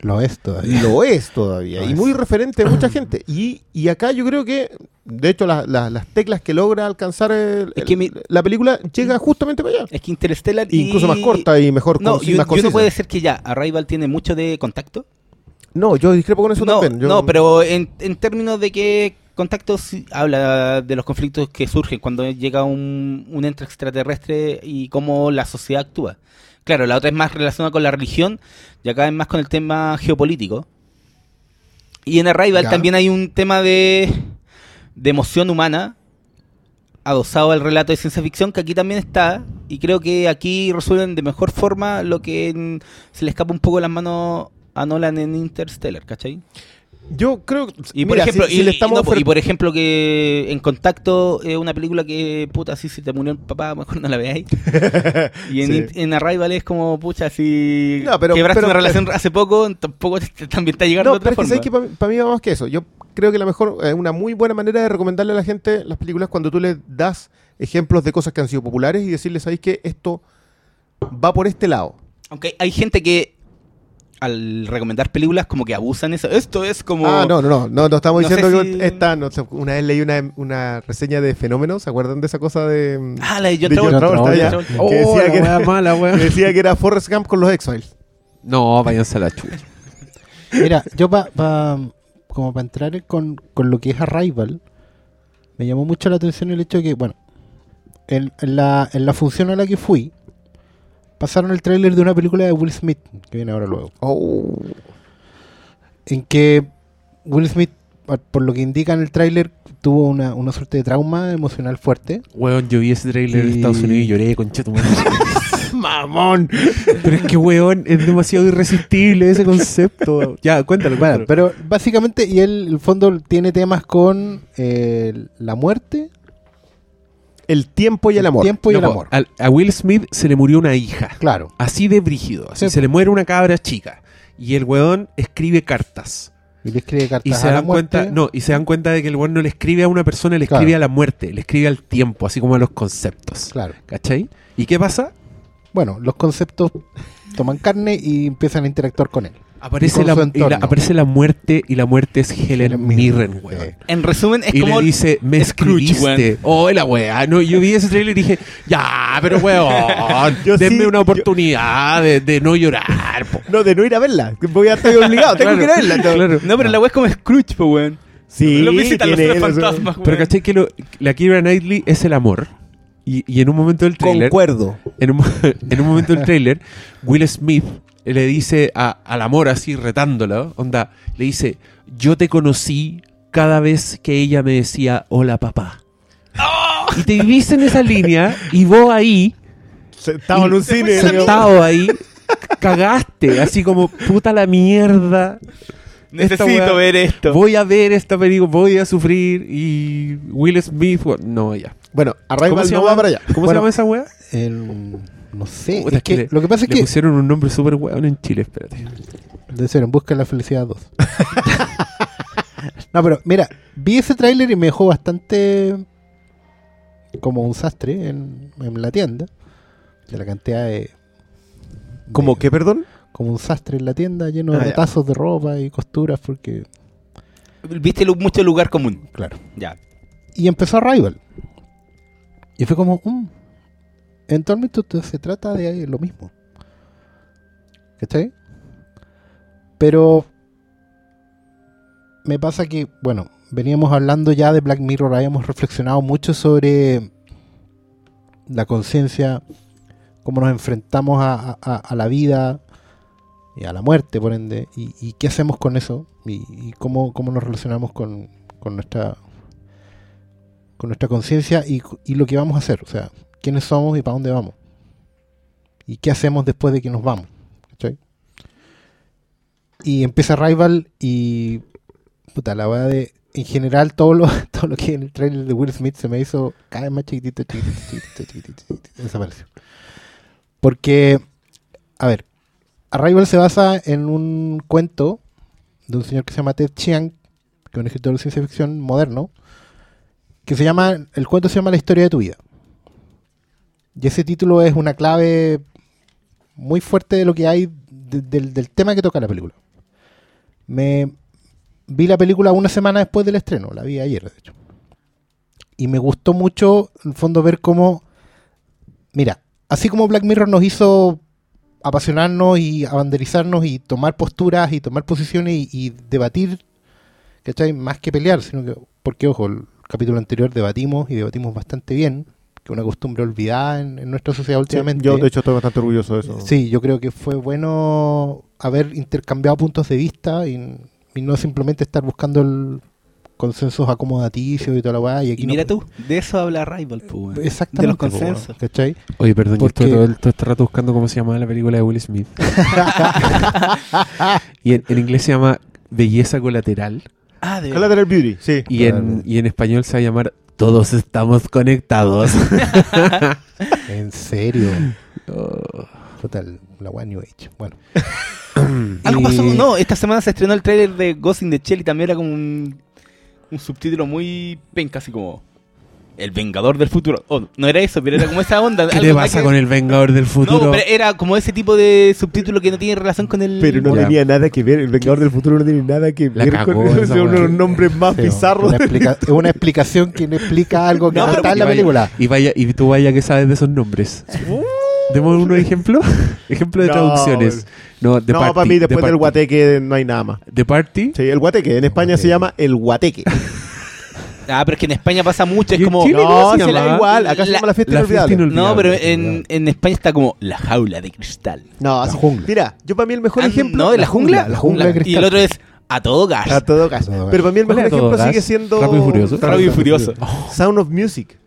Lo es todavía. Lo es todavía. Lo y es. muy referente a mucha gente. Y, y acá yo creo que, de hecho, la- la- las teclas que logra alcanzar el- Es que el- mi- la película llega justamente para allá. es que Interstellar. y- Incluso más corta y mejor No, conci- y, y más uno concisa. puede ser que ya Arrival tiene mucho de contacto. No, yo discrepo con eso no, también. Yo- no, pero en, en términos de que contacto sí habla de los conflictos que surgen cuando llega un, un ente extraterrestre y cómo la sociedad actúa. Claro, la otra es más relacionada con la religión y acá es más con el tema geopolítico. Y en Arrival también hay un tema de de emoción humana adosado al relato de ciencia ficción que aquí también está y creo que aquí resuelven de mejor forma lo que en- se le escapa un poco de las manos a Nolan en Interstellar, ¿cachai? Yo creo Y por ejemplo, si- y, si le y estamos no, y por ejemplo que en contacto es una película que puta si se te murió el papá, mejor no la veáis. y en, Sí. en Arrival es como pucha si No, pero- quebraste pero- una relación hace poco, tampoco te, también está llegando No, otra pero es que forma. sabes que para mí va más que eso. Yo creo que la mejor, eh, una muy buena manera de recomendarle a la gente las películas cuando tú le das ejemplos de cosas que han sido populares y decirle, ¿sabéis que esto va por este lado? Aunque hay gente que al recomendar películas como que abusan eso. Esto es como Ah, no, no, no, no, no estamos No diciendo que si- esta, no una vez leí una, una reseña de Fenómenos, ¿se acuerdan de esa cosa de, Ah, la de John Travolta. Que decía que era- mala, que weón. decía que era Forrest Gump con los X-Files? No, váyanse a la chucha. Mira, yo pa, pa- como para entrar con, con lo que es Arrival, me llamó mucho la atención el hecho de que, bueno, en, en la, en la función a la que fui, pasaron el tráiler de una película de Will Smith, que viene ahora luego, Oh. en que Will Smith, por lo que indica en el tráiler, tuvo una, una suerte de trauma emocional fuerte. Weón, yo vi ese trailer en Y- Estados Unidos y lloré, concha tu madre. ¡Mamón! Pero es que, weón, es demasiado irresistible ese concepto. Ya, cuéntalo, Bueno, cuéntalo. pero básicamente, y él, en el fondo, tiene temas con eh, la muerte, El tiempo y el amor. tiempo y No, el amor. a Will Smith se le murió una hija. Claro. Así de brígido. Así Sí, se le muere una cabra chica. Y el weón escribe cartas. Y le escribe cartas Y se a la dan muerte. cuenta, no, y se dan cuenta de que el weón no le escribe a una persona, le Claro. escribe a la muerte, le escribe al tiempo, así como a los conceptos. Claro. ¿Cachai? ¿Y qué pasa? Bueno, los conceptos toman carne y empiezan a interactuar con él. Aparece la, y la- aparece la muerte y la muerte es Helen Helen Mirren, Mirren, weón. En resumen, es y como le dice, me Scrooge, escribiste. Oh, la weá. No, yo vi ese trailer y dije, ya, pero weón, Yo denme sí, una yo- oportunidad de, de no llorar. po". No, de no ir a verla. Voy a estar obligado, tengo Claro, que ir a verla. claro. No, pero la wea es como Scrooge, pues weón. Sí, Lo visitan los tres fantasmas, Pero caché que lo- la Kira Knightley es el amor. Y, y en un momento del trailer, Concuerdo. en un, en un momento del trailer, Will Smith le dice a- al amor así retándolo, onda, le dice, yo te conocí cada vez que ella me decía, hola papá. Y te viviste en esa línea y vos ahí, Estaba en un cine. sentado ahí, cagaste, así como, puta la mierda. Necesito weá- ver esto. Voy a ver esta película, voy a sufrir y Will Smith, no, ya. Bueno, ¿Cómo Arrival no va para allá. ¿Cómo Bueno, se llama esa weá? El- no sé. Puta, es que, le- lo que pasa es Le que. pusieron un nombre súper weón en Chile, espérate. De ser, en busca de la felicidad 2. no, pero mira, vi ese tráiler y me dejó bastante como un sastre en, en la tienda. De la cantidad de. ¿Cómo de- qué, perdón? Como un sastre en la tienda lleno de Ah, ya. retazos de ropa y costuras, porque. Viste lu- mucho lugar común. Claro. Ya. Y empezó Rival. Y fue como, mm, eventualmente esto se trata de lo mismo. ¿Cachai? Pero me pasa que, bueno, veníamos hablando ya de Black Mirror, habíamos reflexionado mucho sobre la conciencia, cómo nos enfrentamos a, a- la vida y a la muerte, por ende, y, y qué hacemos con eso, y, y cómo, cómo nos relacionamos con, con nuestra con nuestra conciencia y, y lo que vamos a hacer, o sea, quiénes somos y para dónde vamos. Y qué hacemos después de que nos vamos. ¿cachai? Y empieza Rival y puta, la verdad de en general todo lo, todo lo que en el trailer de Will Smith se me hizo cada vez más chiquitito, chiquitito, chiquitito, chiquitito, chiquitito, desapareció. Porque, a ver, Arrival se basa en un cuento de un señor que se llama Ted Chiang, que es un escritor de ciencia ficción moderno, que se llama, el cuento se llama La historia de tu vida. Y ese título es una clave muy fuerte de lo que hay de- del, del tema que toca la película. Me vi la película una semana después del estreno, la vi ayer de hecho. Y me gustó mucho, en el fondo, ver cómo, mira, así como Black Mirror nos hizo apasionarnos y abanderizarnos y tomar posturas y tomar posiciones y, y debatir, ¿cachai? Más que pelear, sino que, porque ojo, el capítulo anterior debatimos y debatimos bastante bien, que es una costumbre olvidada en, en nuestra sociedad últimamente. Yo, de hecho, estoy bastante orgulloso de eso. Sí, yo creo que fue bueno haber intercambiado puntos de vista y, y no simplemente estar buscando el consensos acomodaticios y toda la weá. Y aquí Y no- mira tú, de eso habla Rival, pues. Exactamente. De los po, consensos. ¿Cachai? Oye, perdón, yo Porque- estuve todo, el- todo este rato buscando cómo se llamaba la película de Will Smith. y en, en inglés se llama Belleza Colateral. Ah, de verdad. Collateral Beauty, sí. Y en, y en español se va a llamar Todos estamos conectados. En serio. Oh. Total, la weá New Age. Bueno. Algo pasó, no, esta semana se estrenó el tráiler de Ghost in the Shell y también era como un, un subtítulo muy penca, así como El Vengador del Futuro. Oh, no era eso, pero era como esa onda. ¿Qué nada pasa que- con el Vengador del Futuro? No, pero era como ese tipo de subtítulo que no tiene relación con el... Pero no Ya. tenía nada que ver. El Vengador del Futuro no tiene nada que La ver cagó con esa son uno de los nombres más Sí, bizarros. Una explica- es una explicación que no explica algo que No, está en y la vaya- película. Y, vaya, y tú vaya que sabes de esos nombres. Demos unos ejemplos. Ejemplo de No, traducciones. No, The no, Party, para mí The después del guateque no hay nada más. The Party. Sí, el guateque. En España se llama el guateque. Ah, pero es que en España pasa mucho, es ¿Y como... No, cómo se se llama? da igual. Acá se La- llama la fiesta la inolvidable. fiesta inolvidable. No, pero en, en España está como La Jaula de Cristal. No, La sí. jungla. Mira, yo para mí el mejor Ah, ejemplo. ¿No? ¿De la jungla? la jungla de Y cristal. el otro es A Todo Gas. A todo todo Pero para mí el ¿Cuál mejor era todo ejemplo gas? sigue siendo. Rápido y Furioso. Rápido y Furioso. Sound of Music.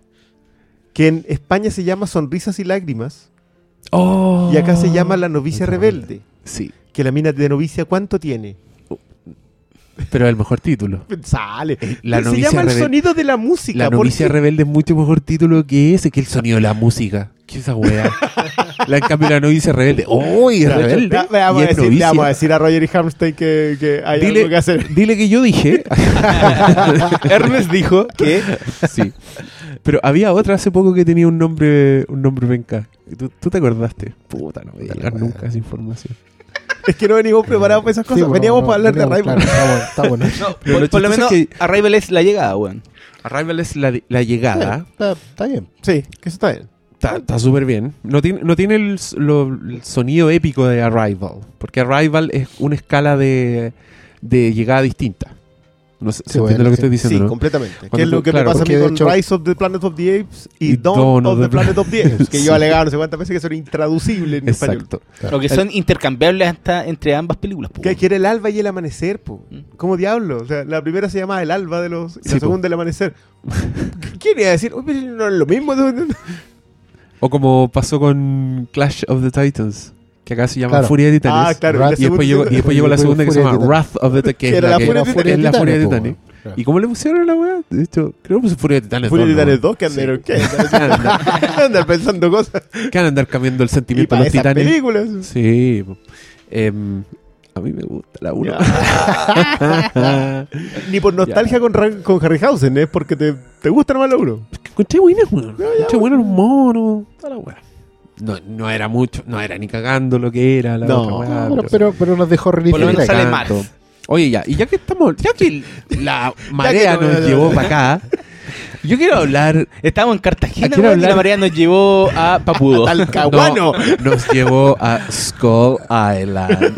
Que en España se llama Sonrisas y Lágrimas. Oh. Y acá se llama La Novicia Rebelde. Sí, Que la mina de novicia, ¿cuánto tiene? Pero el mejor título. Sale. La se llama el sonido de la música. La ¿por novicia rebelde es mucho mejor título que ese, que el sonido de la música. ¿Qué es esa wea? la, en cambio, la novicia rebelde. ¡Uy, rebelde! le, vamos vamos a decir a Roger y Hamstein que, que hay Dile- algo que hacer. Dile que yo dije. Ernest dijo que... sí. Pero había otra hace poco que tenía un nombre, un nombre venca. ¿Tú, tú te acordaste? Puta, no voy a llegar nunca a esa información. Es que no venimos preparados para esas cosas. Sí, bueno, Veníamos no, para hablar de Arrival. claro, está bueno, está bueno. No, Pero por, lo por lo chistoso menos es que- Arrival es la llegada, weón. Arrival es la, la llegada. Está, está bien. Sí, que eso está bien. Está está súper bien. No tiene, no tiene el, lo- el sonido épico de Arrival. Porque Arrival es una escala de, de llegada distinta. No sé, Sí, ¿se entiende bueno, lo que sí. estoy diciendo, Sí, no? completamente. Cuando Que es lo que claro, me pasa a mí con hecho- Rise of the Planet of the Apes y, Y Dawn, Dawn of of the the Planet of the Apes. Que Sí. yo alegaba no sé cuántas veces que son intraducibles en español. Exacto. Claro. Lo que son intercambiables hasta entre ambas películas. po, Que, weón. que era el alba y el amanecer, po. Mm. ¿Cómo diablo? O sea, la primera se llamaba el alba de los. Y Sí, la po. segunda el amanecer. ¿Quién iba a decir? No es lo mismo. O como pasó con Clash of the Titans. Que acá se llama Claro. Furia de Titanes. Ah, claro. Wrath Y después, llegó, y después llegó la segunda que se llama Titanes. Wrath of the Titans. Que, Que es era la, la que- Furia de es Titanes. la Furia de Titanes. weón. ¿Y cómo le pusieron a la weá? De hecho, creo que puse Furia de Titanes. Furia de 2, ¿no? Titanes 2 que andaron. ¿Qué? Andan andar pensando cosas. Que van a andar cambiando el sentimiento de para los titanes. películas. Sí. Em, a mí me gusta la 1. Ni por nostalgia con, con Harryhausen, es porque te, te gusta nomás la uno. Encontré buenas, weón. Encontré buenos monos. Toda la weá. No, no era mucho, no era ni cagando lo que era la No, otra weá. Pero, pero, pero nos dejó Por lo menos sale. Oye, ya, y ya que estamos, ya que la marea no- nos llevó para acá, yo quiero hablar. Estábamos en Cartagena Ah, quiero weón, y hablar- la marea nos llevó a Papudo. Talcahuano. No, nos llevó a Skull Island.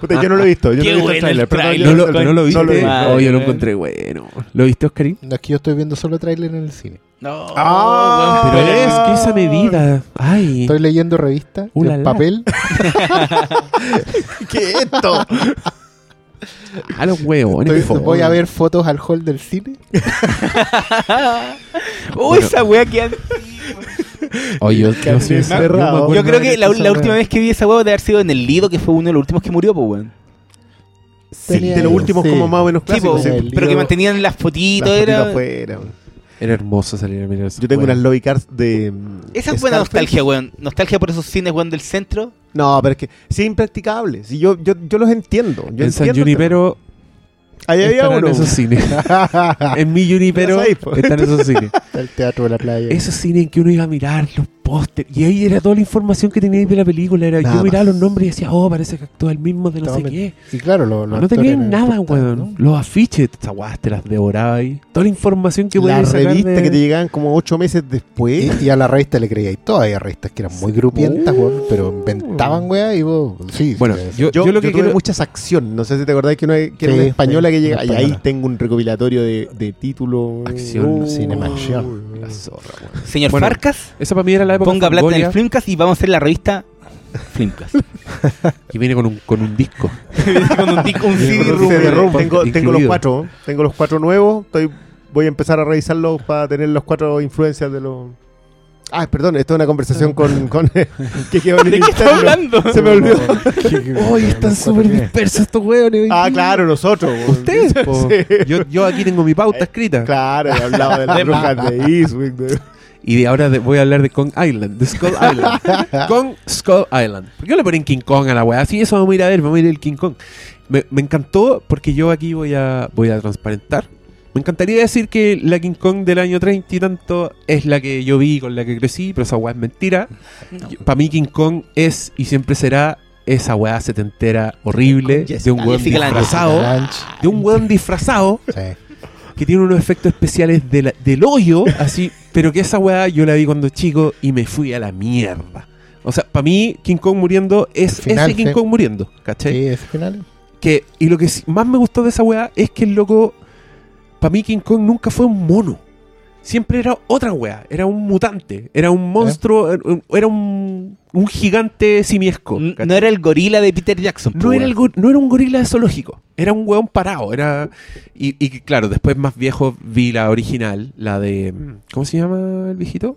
Puta, yo no lo he visto. Yo Qué no he visto bueno el el trailer. ¿No perdón, yo lo, no- no lo viste? no lo he visto. Madre, oh, yo lo encontré bueno. ¿Lo viste, Oscarín? No, es que yo estoy viendo solo tráiler en el cine. No, Ah, weón, Pero pero- es que esa medida. Ay. Estoy leyendo revistas Uh, la, en la. papel. ¿Qué es esto? A los huevos. Estoy- voy a ver fotos al hall del cine. Oh, esa wea que Oye, yo, acuerdo Yo creo que la, última vez que vi esa wea debe haber sido en el Lido, que fue uno de los últimos que murió, pues weón. Sí, de los últimos sí. como más o menos Sí, clásicos. po, sí. el pero que mantenían las fotitos, Las era... afuera. Era hermoso salir a mirar Yo tengo unas lobby cards de. Esa es buena nostalgia, weón. Nostalgia por esos cines, weón, del centro. No, pero es que sí, impracticable. Sí, yo, yo, yo los entiendo. Yo En San entiendo Junipero que- Ahí había uno. esos cines. en mi Junipero sabéis, po. están esos cines. El teatro de la playa. Esos cines en que uno iba a mirar los pósteres. Y ahí era toda la información que tenía de la película. Era, Nada yo miraba más. los nombres y decía, oh, parece que actúa el mismo de no sé qué. Y claro, lo, los no eran nada, weón. ¿no? Los afiches, esas weas te las devoraba ahí. Toda la información que La podías sacar revista de- que te llegaban como ocho meses después. Y, y a la revista le creía y todas había revistas que eran muy grupientas, Uh. weón, pero inventaban, weá, y vos, sí. Bueno, sí, yo, Yo, yo lo que quiero... muchas acción. No sé si te acordáis que, no hay- que era Sí, una española sí, que llega. una Y ahí tengo un recopilatorio de, de títulos. Acción, Cinemación. La zorra, weón. Señor Bueno, Farcas, Esa para mí era la época ponga plata en el Filmcast y vamos a hacer la revista Flimcast. Y viene con un, con un disco. con un, disco, un CD Tengo- room. tengo, Room, tengo, tengo los cuatro. Tengo los cuatro nuevos. Estoy, voy a empezar a revisarlos para tener los cuatro influencias de los. Ah, perdón, esto es una conversación con. con que quedó en el ¿De qué interno. hablando? Se me olvidó. Hoy están súper dispersos estos hueones. Ah, claro, nosotros. Ustedes, po. Sí. yo, yo aquí tengo mi pauta escrita. Claro, he hablado de las brujas de Eastwick. De- Y de ahora de- voy a hablar de Kong Island, de Skull Island. Kong Skull Island. ¿Por qué no le ponen King Kong a la weá? Sí, eso vamos a ir a ver, vamos a ir el King Kong. Me, me encantó porque yo aquí voy a, voy a transparentar. Me encantaría decir que la King Kong del año 30 y tanto es la que yo vi, con la que crecí, pero esa weá es mentira. Para mí King Kong es y siempre será esa weá setentera horrible de un weón Jessica Lange. disfrazado. Lange. De un weón disfrazado Sí. Que tiene unos efectos especiales de la- del hoyo, así, pero que esa weá yo la vi cuando chico y me fui a la mierda. O sea, para mí, King Kong muriendo es final, ese King sí. Kong muriendo, ¿cachai? Sí, ese final. Que, y lo que más me gustó de esa weá es que el loco, para mí King Kong nunca fue un mono. Siempre era otra weá, era un mutante, era un monstruo, er- era un, un gigante simiesco. No era el gorila de Peter Jackson. No po, era, el weón. no era un gorila de zoológico, era un hueón parado. Era y, y claro, después más viejo vi la original, la de. ¿Cómo se llama el viejito?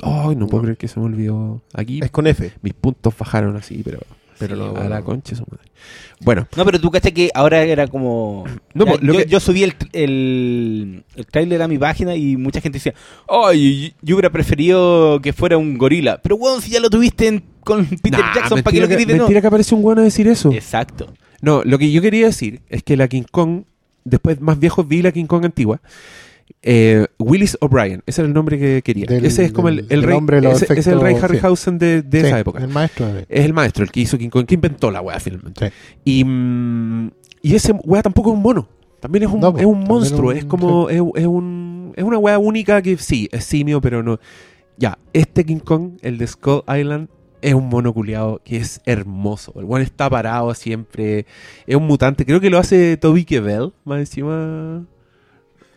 Ay, no puedo creer que se me olvidó. Aquí Es con F. mis puntos bajaron así, pero. Pero Sí, no, a bueno. la concha su madre. Bueno, No, pero tú cachai que ahora era como. No, Ya, po, lo yo, que- yo subí el, el, el trailer a mi página y mucha gente decía: Ay, yo hubiera preferido que fuera un gorila. Pero, weón, si ya lo tuviste en- con Peter nah, Jackson, ¿para qué lo que, querís de mentira que apareció un hueón a decir eso. Exacto. No, lo que yo quería decir es que la King Kong, después más viejo vi la King Kong antigua. Eh, Willis O'Brien, ese era el nombre que quería. Del- ese es como el, el rey, ese, ese es el rey sí. Harryhausen de, de Sí, esa época. El maestro. de- Es el maestro, el que hizo King Kong, que inventó la weá finalmente. Sí. Y, mm, y ese weá tampoco es un mono. También es un, No, es un monstruo. un- es como. Es, es un, es una weá única que sí, es simio, pero no. Ya, este King Kong, el de Skull Island, es un mono culiado que es hermoso. El weón está parado siempre. Es un mutante. Creo que lo hace Toby Kebbell, más encima.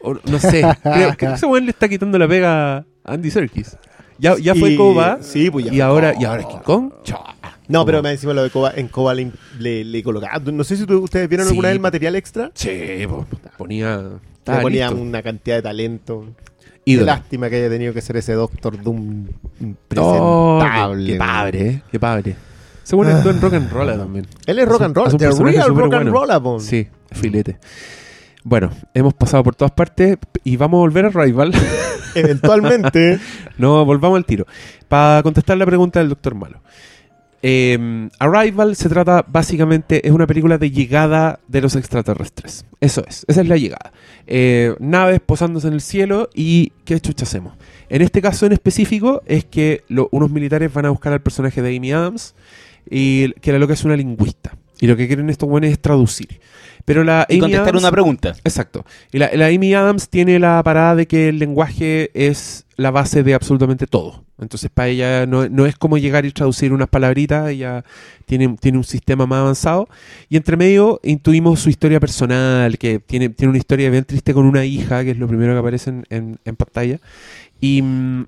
O no sé. creo, creo que ese weón le está quitando la pega a Andy Serkis. Ya, ya fue Y- Koba. Sí, pues ya y ahora, y ahora es King Kong. No, pero más encima lo de Koba, en Koba le, le, le colocaban. No sé si tú- ustedes vieron Sí, alguna vez el material extra. Sí, po, ponía. Le estaba ponía listo. una cantidad de talento. Qué lástima que haya tenido que ser ese Doctor Doom Oh, impresentable. qué padre, eh, qué padre. Se pone actúa en rock and roll también. Él es rock and roll, Es un the real rock and roll. Sí, filete. Bueno, hemos pasado por todas partes y vamos a volver a Rival. Eventualmente, no, volvamos al tiro. Para contestar la pregunta del doctor Malo. Eh, Arrival se trata básicamente, es una película de llegada de los extraterrestres. Eso es, esa es la llegada. Eh, naves posándose en el cielo y ¿qué chucha hacemos? En este caso en específico es que lo- unos militares van a buscar al personaje de Amy Adams y que la loca es una lingüista. Y lo que quieren estos buenos es traducir. Pero la Y Amy contestar Adams- una pregunta. Exacto. Y la, la Amy Adams tiene la parada de que el lenguaje es la base de absolutamente todo. Entonces, para ella no, no es como llegar y traducir unas palabritas, ella tiene, tiene un sistema más avanzado. Y entre medio intuimos su historia personal, que tiene, tiene una historia bien triste con una hija, que es lo primero que aparece en, en- en pantalla. Y,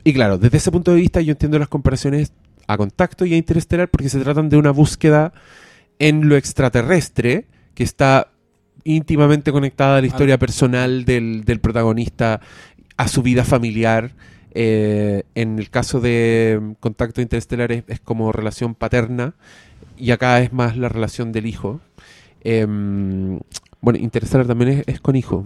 y claro, desde ese punto de vista yo entiendo las comparaciones a Contacto y a Interestelar porque se tratan de una búsqueda en lo extraterrestre que está íntimamente conectada a la historia personal del, del protagonista, a su vida familiar. Eh, en el caso de mm, Contacto Interestelar es, es como relación paterna y acá es más la relación del hijo. Em, bueno, Interestelar también es, es con hijo.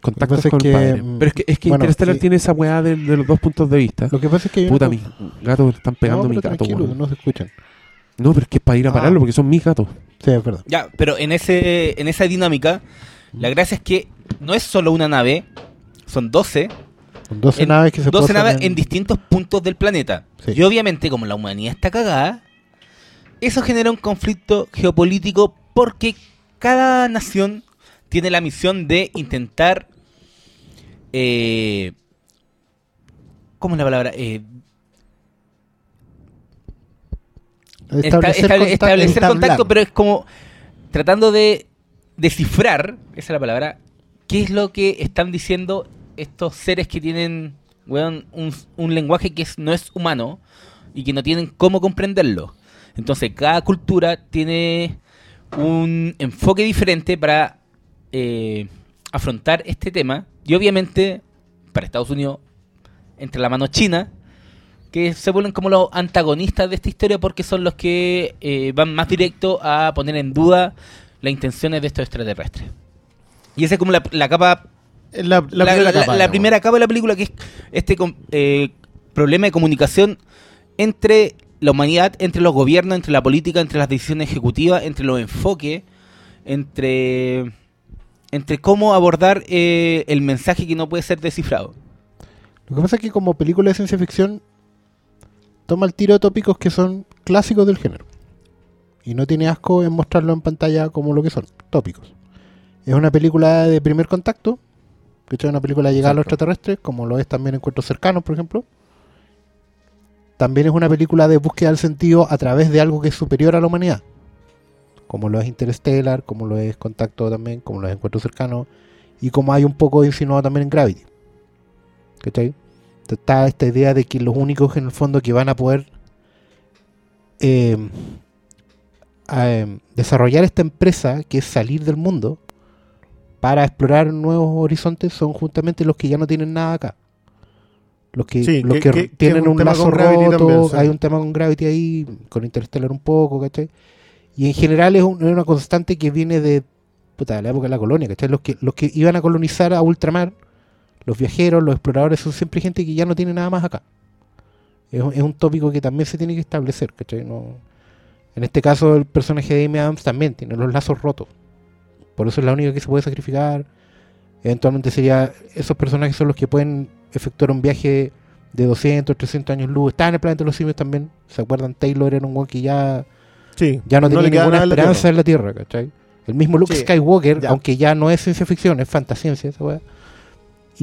Contacto con que, padre. mm, Pero es que, es que bueno, Interestelar sí. tiene esa weá de, de los dos puntos de vista. Lo que pasa es que Puta, co- mis gatos están pegando no, a mi gato. weón. no se escuchan. No, pero es que es para ir a Ah. pararlo porque son mis gatos. Sí, es verdad. Ya, pero en ese en esa dinámica, la gracia es que no es solo una nave, son 12, Con 12 en- naves que se 12 posan naves en... en- distintos puntos del planeta. Sí. Y obviamente, como la humanidad está cagada, eso genera un conflicto geopolítico porque cada nación tiene la misión de intentar. Eh, ¿Cómo es la palabra? Eh, esta- Establecer, contacto, pero es como tratando de descifrar, esa es la palabra, qué es lo que están diciendo estos seres que tienen weón, un, un lenguaje que es- no es humano y que no tienen cómo comprenderlo. Entonces, cada cultura tiene un enfoque diferente para eh, afrontar este tema. Y obviamente, para Estados Unidos, entre la mano China, que se vuelven como los antagonistas de esta historia porque son los que eh, van más directo a poner en duda las intenciones de estos extraterrestres. Y esa es como la, la capa La, primera capa. la digamos. primera capa de la película, que es este eh, problema de comunicación entre la humanidad, entre los gobiernos, entre la política, entre las decisiones ejecutivas, entre los enfoques, entre, entre cómo abordar eh, el mensaje que no puede ser descifrado. Lo que pasa es que como película de ciencia ficción toma el tiro de tópicos que son clásicos del género. Y no tiene asco en mostrarlo en pantalla como lo que son, tópicos. Es una película de primer contacto, que es una película de llegada a los extraterrestres, como lo es también Encuentros Cercanos, por ejemplo. También es una película de búsqueda del sentido a través de algo que es superior a la humanidad. Como lo es Interstellar, como lo es Contacto también, como lo es Encuentros Cercanos. Y como hay un poco insinuado también en Gravity. ¿Cachai? Está esta idea de que los únicos en el fondo que van a poder eh, a, eh, desarrollar esta empresa, que es salir del mundo, para explorar nuevos horizontes, son justamente los que ya no tienen nada acá. Los que, Sí, los que- que, que- que tienen un un, lazo roto, también, sí. hay un tema con Gravity ahí, con Interstellar un poco, ¿cachai? Y en general es, un- es una constante que viene de, puta, la época de la colonia, ¿cachai? Los que, los que iban a colonizar a ultramar, los viajeros, los exploradores, son siempre gente que ya no tiene nada más acá. Es, un- es un tópico que también se tiene que establecer, ¿cachai? No, en este caso el personaje de Amy Adams también tiene los lazos rotos. Por eso es la única que se puede sacrificar. Eventualmente sería, esos personajes son los que pueden efectuar un viaje de 200, 300 años luz. Está en el planeta de los simios también. ¿Se acuerdan? Taylor era un weón que ya, Sí, ya no, le tenía ninguna esperanza en la Tierra, ¿cachai? El mismo Luke Sí, Skywalker, ya. aunque ya no es ciencia ficción, es fantasciencia esa weá.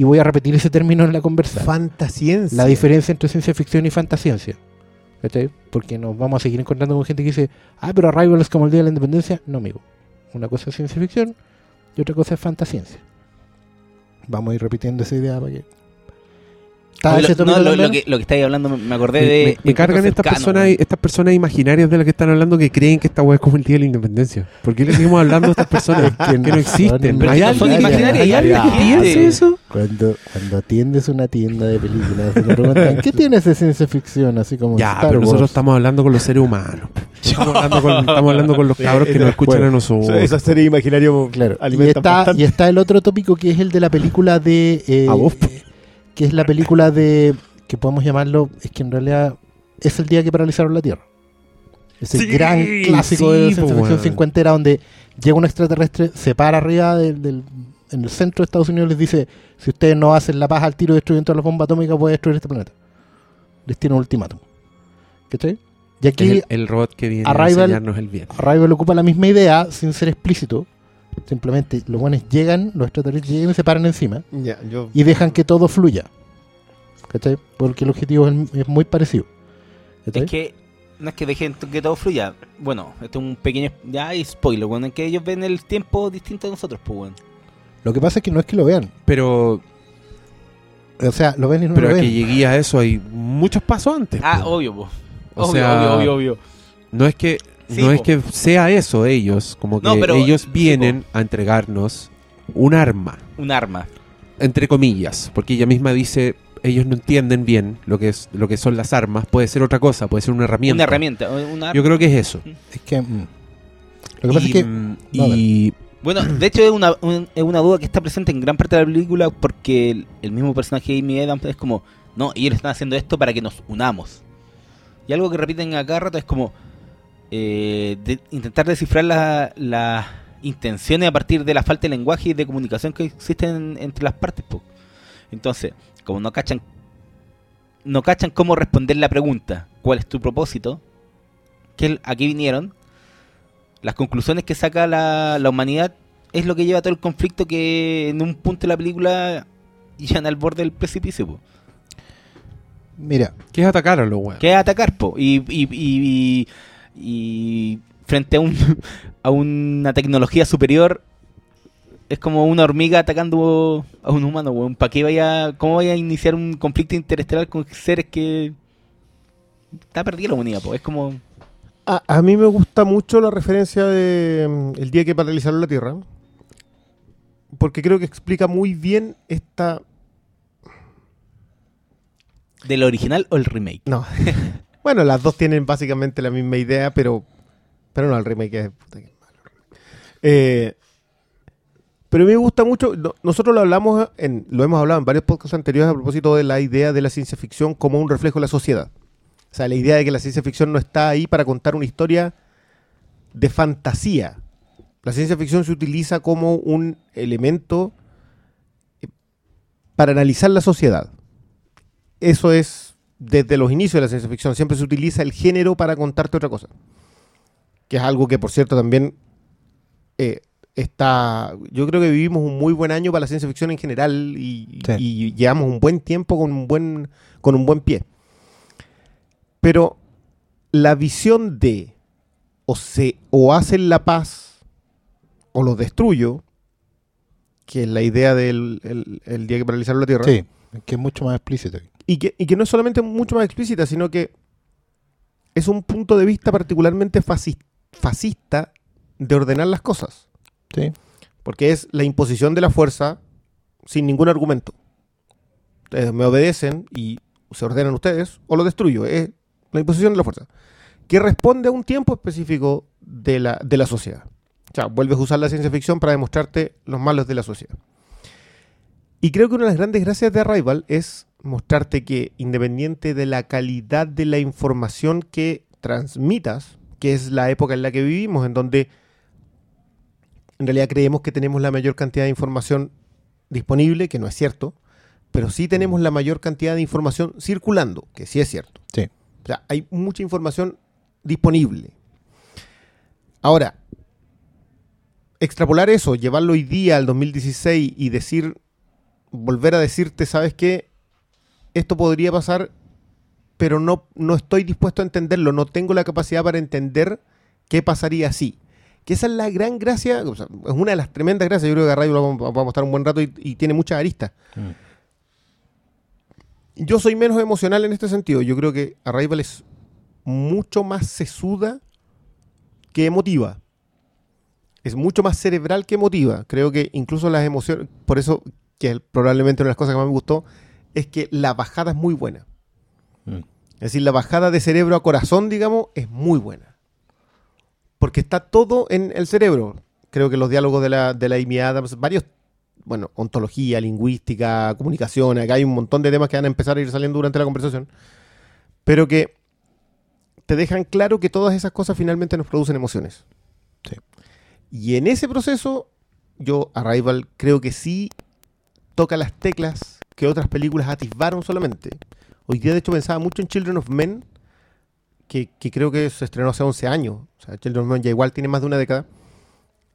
Y voy a repetir ese término en la conversa. Fantasciencia. la diferencia entre ciencia ficción y fantasciencia. ¿Cachai? Porque nos vamos a seguir encontrando con gente que dice, ah, pero Arrival es como el Día de la Independencia. No, amigo. Una cosa es ciencia ficción y otra cosa es fantasciencia. Vamos a ir repitiendo esa idea para que... Ese lo, no, lo- que, lo que estáis hablando, me- acordé Me, de. me- me cargan estas personas, estas personas imaginarias de las que están hablando que creen que esta weá es como el día de la independencia. ¿Por qué le seguimos hablando a estas personas que, no existen? Pero ¿Hay alguien, imaginarias, ¿hay alguien que piense eso? Cuando, cuando atiendes una tienda de películas te preguntan, ¿qué tienes de ciencia ficción? Así como Ya, Star pero nosotros estamos hablando con los seres humanos. Estamos hablando con, estamos hablando con los Sí, cabros que nos escuchan bueno, a nosotros. Esa serie imaginario Claro, y está, y está el otro tópico que es el de la película de. eh, A vos. Que es la película de. que podemos llamarlo. Es que en realidad es el día que paralizaron la Tierra. Es el Sí, gran clásico de sí, ciencia ficción cincuentera donde llega un extraterrestre, se para arriba del, del- en el centro de Estados Unidos y les dice: si ustedes no hacen la paz al tiro destruyendo bombas atómicas, voy a destruir este planeta. Les tiene un ultimátum. ¿Cachai? Y aquí el, el robot que viene a Arrival- enseñarnos el bien. Arrival ocupa la misma idea sin ser explícito. Simplemente los buenos llegan, los extraterrestres llegan y se paran encima yo... y dejan que todo fluya. ¿Cachai? Porque el objetivo es, es muy parecido. ¿Cachai? Es que no es que dejen que todo fluya. Bueno, esto es un pequeño. Ya hay spoiler, weón. Es que ellos ven el tiempo distinto a nosotros, pues, weón. Lo que pasa es que no es que lo vean. Pero, O sea, lo ven y no pero lo a ven. que llegué a eso hay muchos pasos antes. Ah, po. obvio, pues. O Obvio, sea, obvio, obvio, obvio. No es que Sí, no po. es que sea eso ellos, como que No, pero- ellos sí, vienen a entregarnos un arma, Un arma. entre comillas, porque ella misma dice ellos no entienden bien lo que es lo que son las armas, puede ser otra cosa, puede ser una herramienta. Una herramienta. Una... Yo creo que es eso. Es que. mm. Lo que pasa y, es que. mm, y- Bueno, de hecho es una, un- es una duda que está presente en gran parte de la película porque el, el mismo personaje de Amy Adams es como, no, ellos están haciendo esto para que nos unamos. Y algo que repiten a cada rato es como eh, de- intentar descifrar la- las intenciones a partir de la falta de lenguaje y de comunicación que existen entre las partes. po. Entonces, como no cachan, no cachan cómo responder la pregunta, ¿cuál es tu propósito? ¿Qué, ¿A qué vinieron? las conclusiones que saca la, la humanidad es lo que lleva a todo el conflicto que en un punto de la película llegan al borde del precipicio, po. Mira, que es atacar a los weones. que es atacar, po. Y, y, y, y- y frente a un a una tecnología superior es como una hormiga atacando a un humano, weón. ¿Para qué vaya, cómo vaya a iniciar un conflicto interestelar con seres que está perdida la humanidad, po? Es como A, a mí me gusta mucho la referencia de mm, El día que paralizaron la Tierra. Porque creo que explica muy bien esta... ¿Del original o el remake? No. bueno, las dos tienen básicamente la misma idea, pero... Pero no, el remake es... puta que malo. Eh, pero a mí me gusta mucho... no- nosotros lo hablamos en... Lo hemos hablado en varios podcasts anteriores a propósito de la idea de la ciencia ficción como un reflejo de la sociedad. O sea, la idea de que la ciencia ficción no está ahí para contar una historia de fantasía. La ciencia ficción se utiliza como un elemento eh, para analizar la sociedad. Eso es desde los inicios de la ciencia ficción. Siempre se utiliza el género para contarte otra cosa. Que es algo que, por cierto, también eh, está... Yo creo que vivimos un muy buen año para la ciencia ficción en general y, Sí. y llevamos un buen tiempo con un buen, con un buen pie. Pero la visión de o se o hacen la paz o lo destruyo, que es la idea del el, el día que paralizaron la Tierra, Sí, que es mucho más explícito. y, que, y que no es solamente mucho más explícita, sino que es un punto de vista particularmente fascista de ordenar las cosas, Sí, porque es la imposición de la fuerza sin ningún argumento. Ustedes me obedecen y se ordenan ustedes, o lo destruyo, es la imposición de la fuerza, que responde a un tiempo específico de la, de la sociedad. O sea, vuelves a usar la ciencia ficción para demostrarte los malos de la sociedad. Y creo que una de las grandes gracias de Arrival es mostrarte que independiente de la calidad de la información que transmitas, que es la época en la que vivimos, en donde en realidad creemos que tenemos la mayor cantidad de información disponible, que no es cierto, pero sí tenemos la mayor cantidad de información circulando, que sí es cierto. sí. O sea, hay mucha información disponible. Ahora, extrapolar eso, llevarlo hoy día al 2016 y decir, volver a decirte, ¿sabes qué? Esto podría pasar, pero no, no estoy dispuesto a entenderlo, no tengo la capacidad para entender qué pasaría así. Que esa es la gran gracia, o sea, es una de las tremendas gracias, yo creo que Arrayo lo vamos, vamos a estar un buen rato y, y tiene muchas aristas. Mm. Yo soy menos emocional en este sentido. Yo creo que Arrival es mucho más sesuda que emotiva. Es mucho más cerebral que emotiva. Creo que incluso las emociones, por eso que es probablemente una de las cosas que más me gustó, es que la bajada es muy buena. Mm. Es decir, la bajada de cerebro a corazón, digamos, es muy buena. Porque está todo en el cerebro. Creo que los diálogos de la, de la Amy Adams, varios, bueno, ontología, lingüística, comunicación, acá hay un montón de temas que van a empezar a ir saliendo durante la conversación, pero que te dejan claro que todas esas cosas finalmente nos producen emociones. Sí. Y en ese proceso, yo, Arrival, creo que sí toca las teclas que otras películas atisbaron solamente. Hoy día, de hecho, pensaba mucho en Children of Men, que, que creo que se estrenó hace 11 años. O sea, Children of Men ya igual tiene más de una década.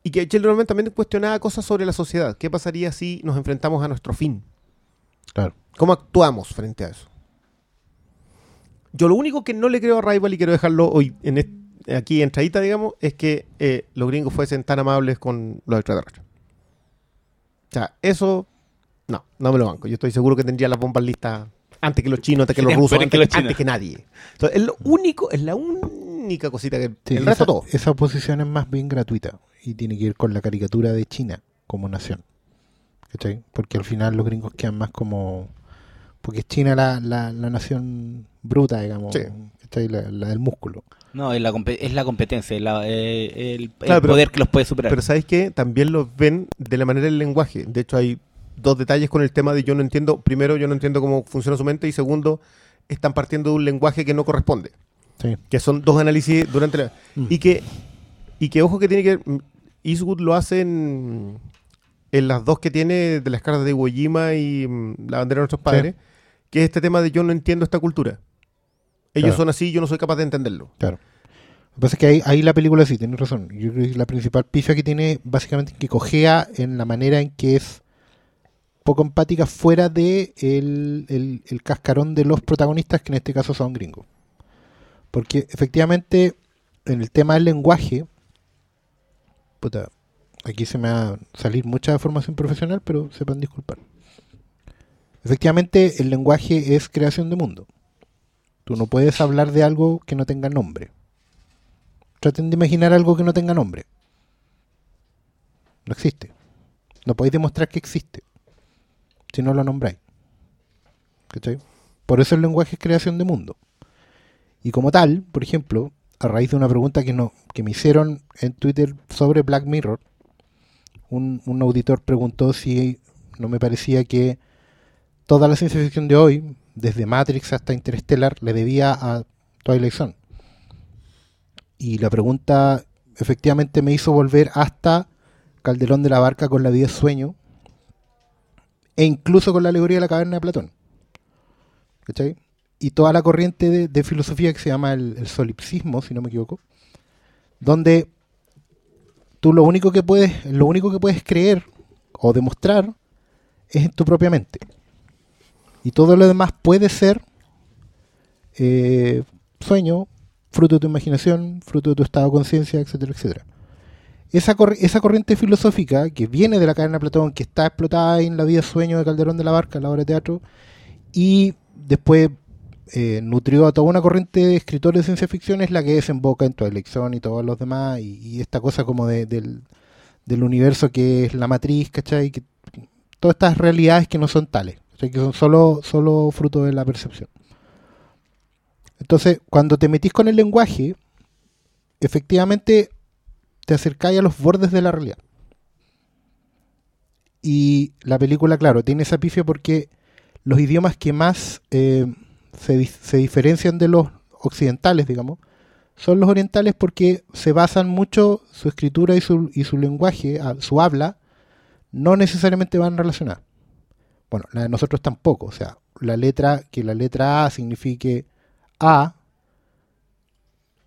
Y que Children of Men también cuestionaba cosas sobre la sociedad. ¿Qué pasaría si nos enfrentamos a nuestro fin? Claro. ¿Cómo actuamos frente a eso? Yo lo único que no le creo a Rival y quiero dejarlo hoy en est- aquí entradita, digamos, es que eh, los gringos fuesen tan amables con los extraterrestres. O sea, eso no, no me lo banco. Yo estoy seguro que tendría las bombas listas antes que los chinos, antes que los Antes rusos, que antes, los chinos. antes que nadie. Entonces, es lo único, es la única cosita que Sí, el resto esa, todo. esa oposición es más bien gratuita y tiene que ir con la caricatura de China como nación. ¿Cachai? Porque al final los gringos quedan más como... Porque es China la, la, la nación bruta, digamos. Sí. ¿cachai? La, la del músculo. No, es la, es la competencia, es la- eh, el, el pero- poder que los puede superar. Pero ¿sabes qué? También los ven de la manera del lenguaje. De hecho, hay dos detalles con el tema de yo no entiendo. Primero, yo no entiendo cómo funciona su mente. Y segundo, están partiendo de un lenguaje que no corresponde. Sí. Que son dos análisis durante la... Mm. Y que, y que ojo que tiene que... mm, Eastwood lo hace en, en las dos que tiene de las cartas de Iwo Jima y mm, la bandera de nuestros padres. Que es este tema de yo no entiendo esta cultura. Ellos Claro. son así, yo no soy capaz de entenderlo. Claro. Lo que pasa es que ahí, ahí la película sí, tienes razón. Yo creo que la principal pifia que tiene básicamente que cojea en la manera en que es poco empática fuera de el, el- cascarón de los protagonistas, que en este caso son gringos. Porque efectivamente, en el tema del lenguaje, puta, aquí se me va a salir mucha formación profesional, pero sepan disculpar. Efectivamente, el lenguaje es creación de mundo. Tú no puedes hablar de algo que no tenga nombre. Traten de imaginar algo que no tenga nombre. No existe. No podéis demostrar que existe si no lo nombráis. ¿Cachai? Por eso el lenguaje es creación de mundo. Y como tal, por ejemplo, a raíz de una pregunta que, no, que me hicieron en Twitter sobre Black Mirror, un, auditor preguntó si no me parecía que toda la ciencia ficción de hoy, desde Matrix hasta Interstellar, le debía a Twilight Zone. Y la pregunta efectivamente me hizo volver hasta Calderón de la Barca con la vida sueño e incluso con la alegoría de la caverna de Platón. ¿Cachai? Y toda la corriente de, filosofía que se llama el, el solipsismo, si no me equivoco, donde tú lo único que puedes, lo único que puedes creer o demostrar es en tu propia mente. Y todo lo demás puede ser eh, sueño, fruto de tu imaginación, fruto de tu estado de conciencia, etcétera, etcétera. Esa, cor- esa corriente filosófica que viene de la cadena de Platón, que está explotada en la vida sueño de Calderón de la Barca, la obra de teatro, y después eh, nutrió a toda una corriente de escritores de ciencia ficción, es la que desemboca en tu elección y todos los demás, y, esta cosa como de- del, del universo que es la matriz, ¿cachai? Que, todas estas realidades que no son tales, ¿cachai? que son solo, solo fruto de la percepción. Entonces, cuando te metís con el lenguaje, efectivamente te acercáis a los bordes de la realidad. Y la película, claro, tiene esa pifia porque los idiomas que más eh, se, di- se diferencian de los occidentales, digamos, son los orientales porque se basan mucho su escritura y su, y su lenguaje, su habla, no necesariamente van relacionadas. Bueno, la de nosotros tampoco. O sea, la letra, que la letra A signifique A,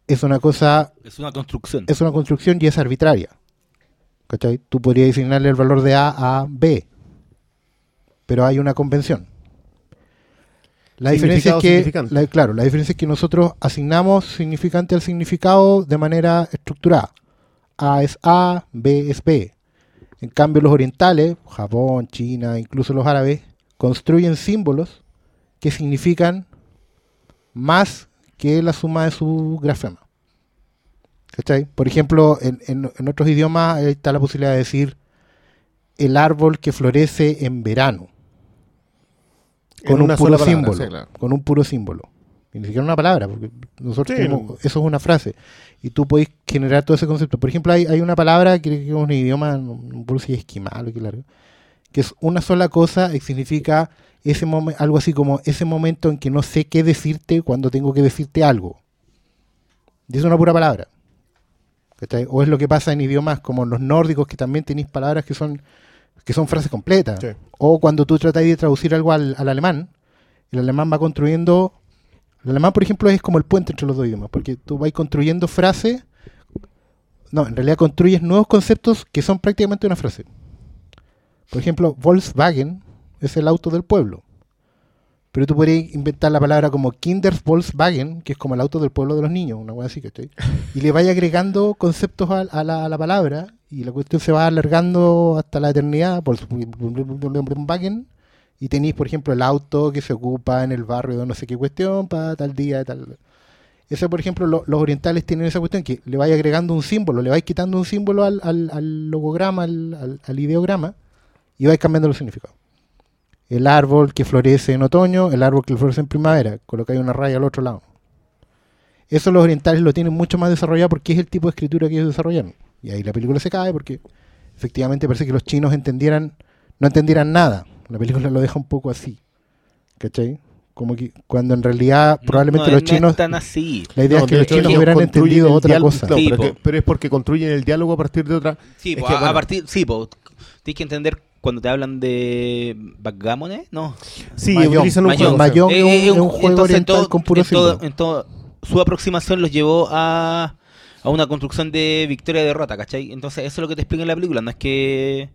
es una cosa Es una construcción. es una construcción y es arbitraria. ¿Cachai? Tú podrías asignarle el valor de A a B, pero hay una convención. La diferencia es que, la- claro, la diferencia es que nosotros asignamos significante al significado de manera estructurada. A es A, B es B. En cambio, los orientales, Japón, China, incluso los árabes, construyen símbolos que significan más que la suma de su grafema. ¿Cachai? Por ejemplo, en, en- en otros idiomas está la posibilidad de decir el árbol que florece en verano. En Con un puro palabra, símbolo. sí, claro. Con un puro símbolo. Y ni siquiera una palabra, porque nosotros Sí, tenemos- no. eso es una frase. Y tú podés generar todo ese concepto. Por ejemplo, hay, hay una palabra que es un idioma, no no puedo si es esquimal o qué largo, que es una sola cosa y significa ese algo así como ese momento en que no sé qué decirte cuando tengo que decirte algo. Y es una pura palabra. O es lo que pasa en idiomas como los nórdicos, que también tenéis palabras que son, que son frases completas. Sí. O cuando tú tratáis de traducir algo al, al alemán, el alemán va construyendo. El alemán, por ejemplo, es como el puente entre los dos idiomas, porque tú vas construyendo frases. No, en realidad construyes nuevos conceptos que son prácticamente una frase. Por ejemplo, Volkswagen es el auto del pueblo. Pero tú podrías inventar la palabra como Kinder Volkswagen, que es como el auto del pueblo de los niños, una cosa así, ¿cachai? Y le vaya agregando conceptos a, la, palabra y la cuestión se va alargando hasta la eternidad. Volkswagen. Y tenéis, por ejemplo, el auto que se ocupa en el barrio de no sé qué cuestión para tal día, tal. Eso, por ejemplo, lo- los orientales tienen esa cuestión que le vais agregando un símbolo, le vais quitando un símbolo al, logograma, al, al- al ideograma, y vais cambiando los significados. El árbol que florece en otoño, el árbol que florece en primavera, colocáis una raya al otro lado. Eso los orientales lo tienen mucho más desarrollado porque es el tipo de escritura que ellos desarrollaron. Y ahí la película se cae porque efectivamente parece que los chinos entendieran, no entendieran nada. La película lo deja un poco así. ¿Cachai? Como que cuando en realidad probablemente No, los no chinos... así. La idea No, es que los hecho, chinos hubieran entendido otra diálogo- cosa. Sí, pero, po. que- pero es porque construyen el diálogo a partir de otra. Sí, Es po, que, a, bueno, a partir, sí, po, tienes que entender cuando te hablan de backgammon, ¿eh? No. Sí, utilizan un es un- Eh, eh, es un juego entonces, oriental todo- con puro en todo- símbolo. en todo- su aproximación los llevó a, a una construcción de victoria y derrota, ¿cachai? Entonces eso es lo que te explica en la película, no es que...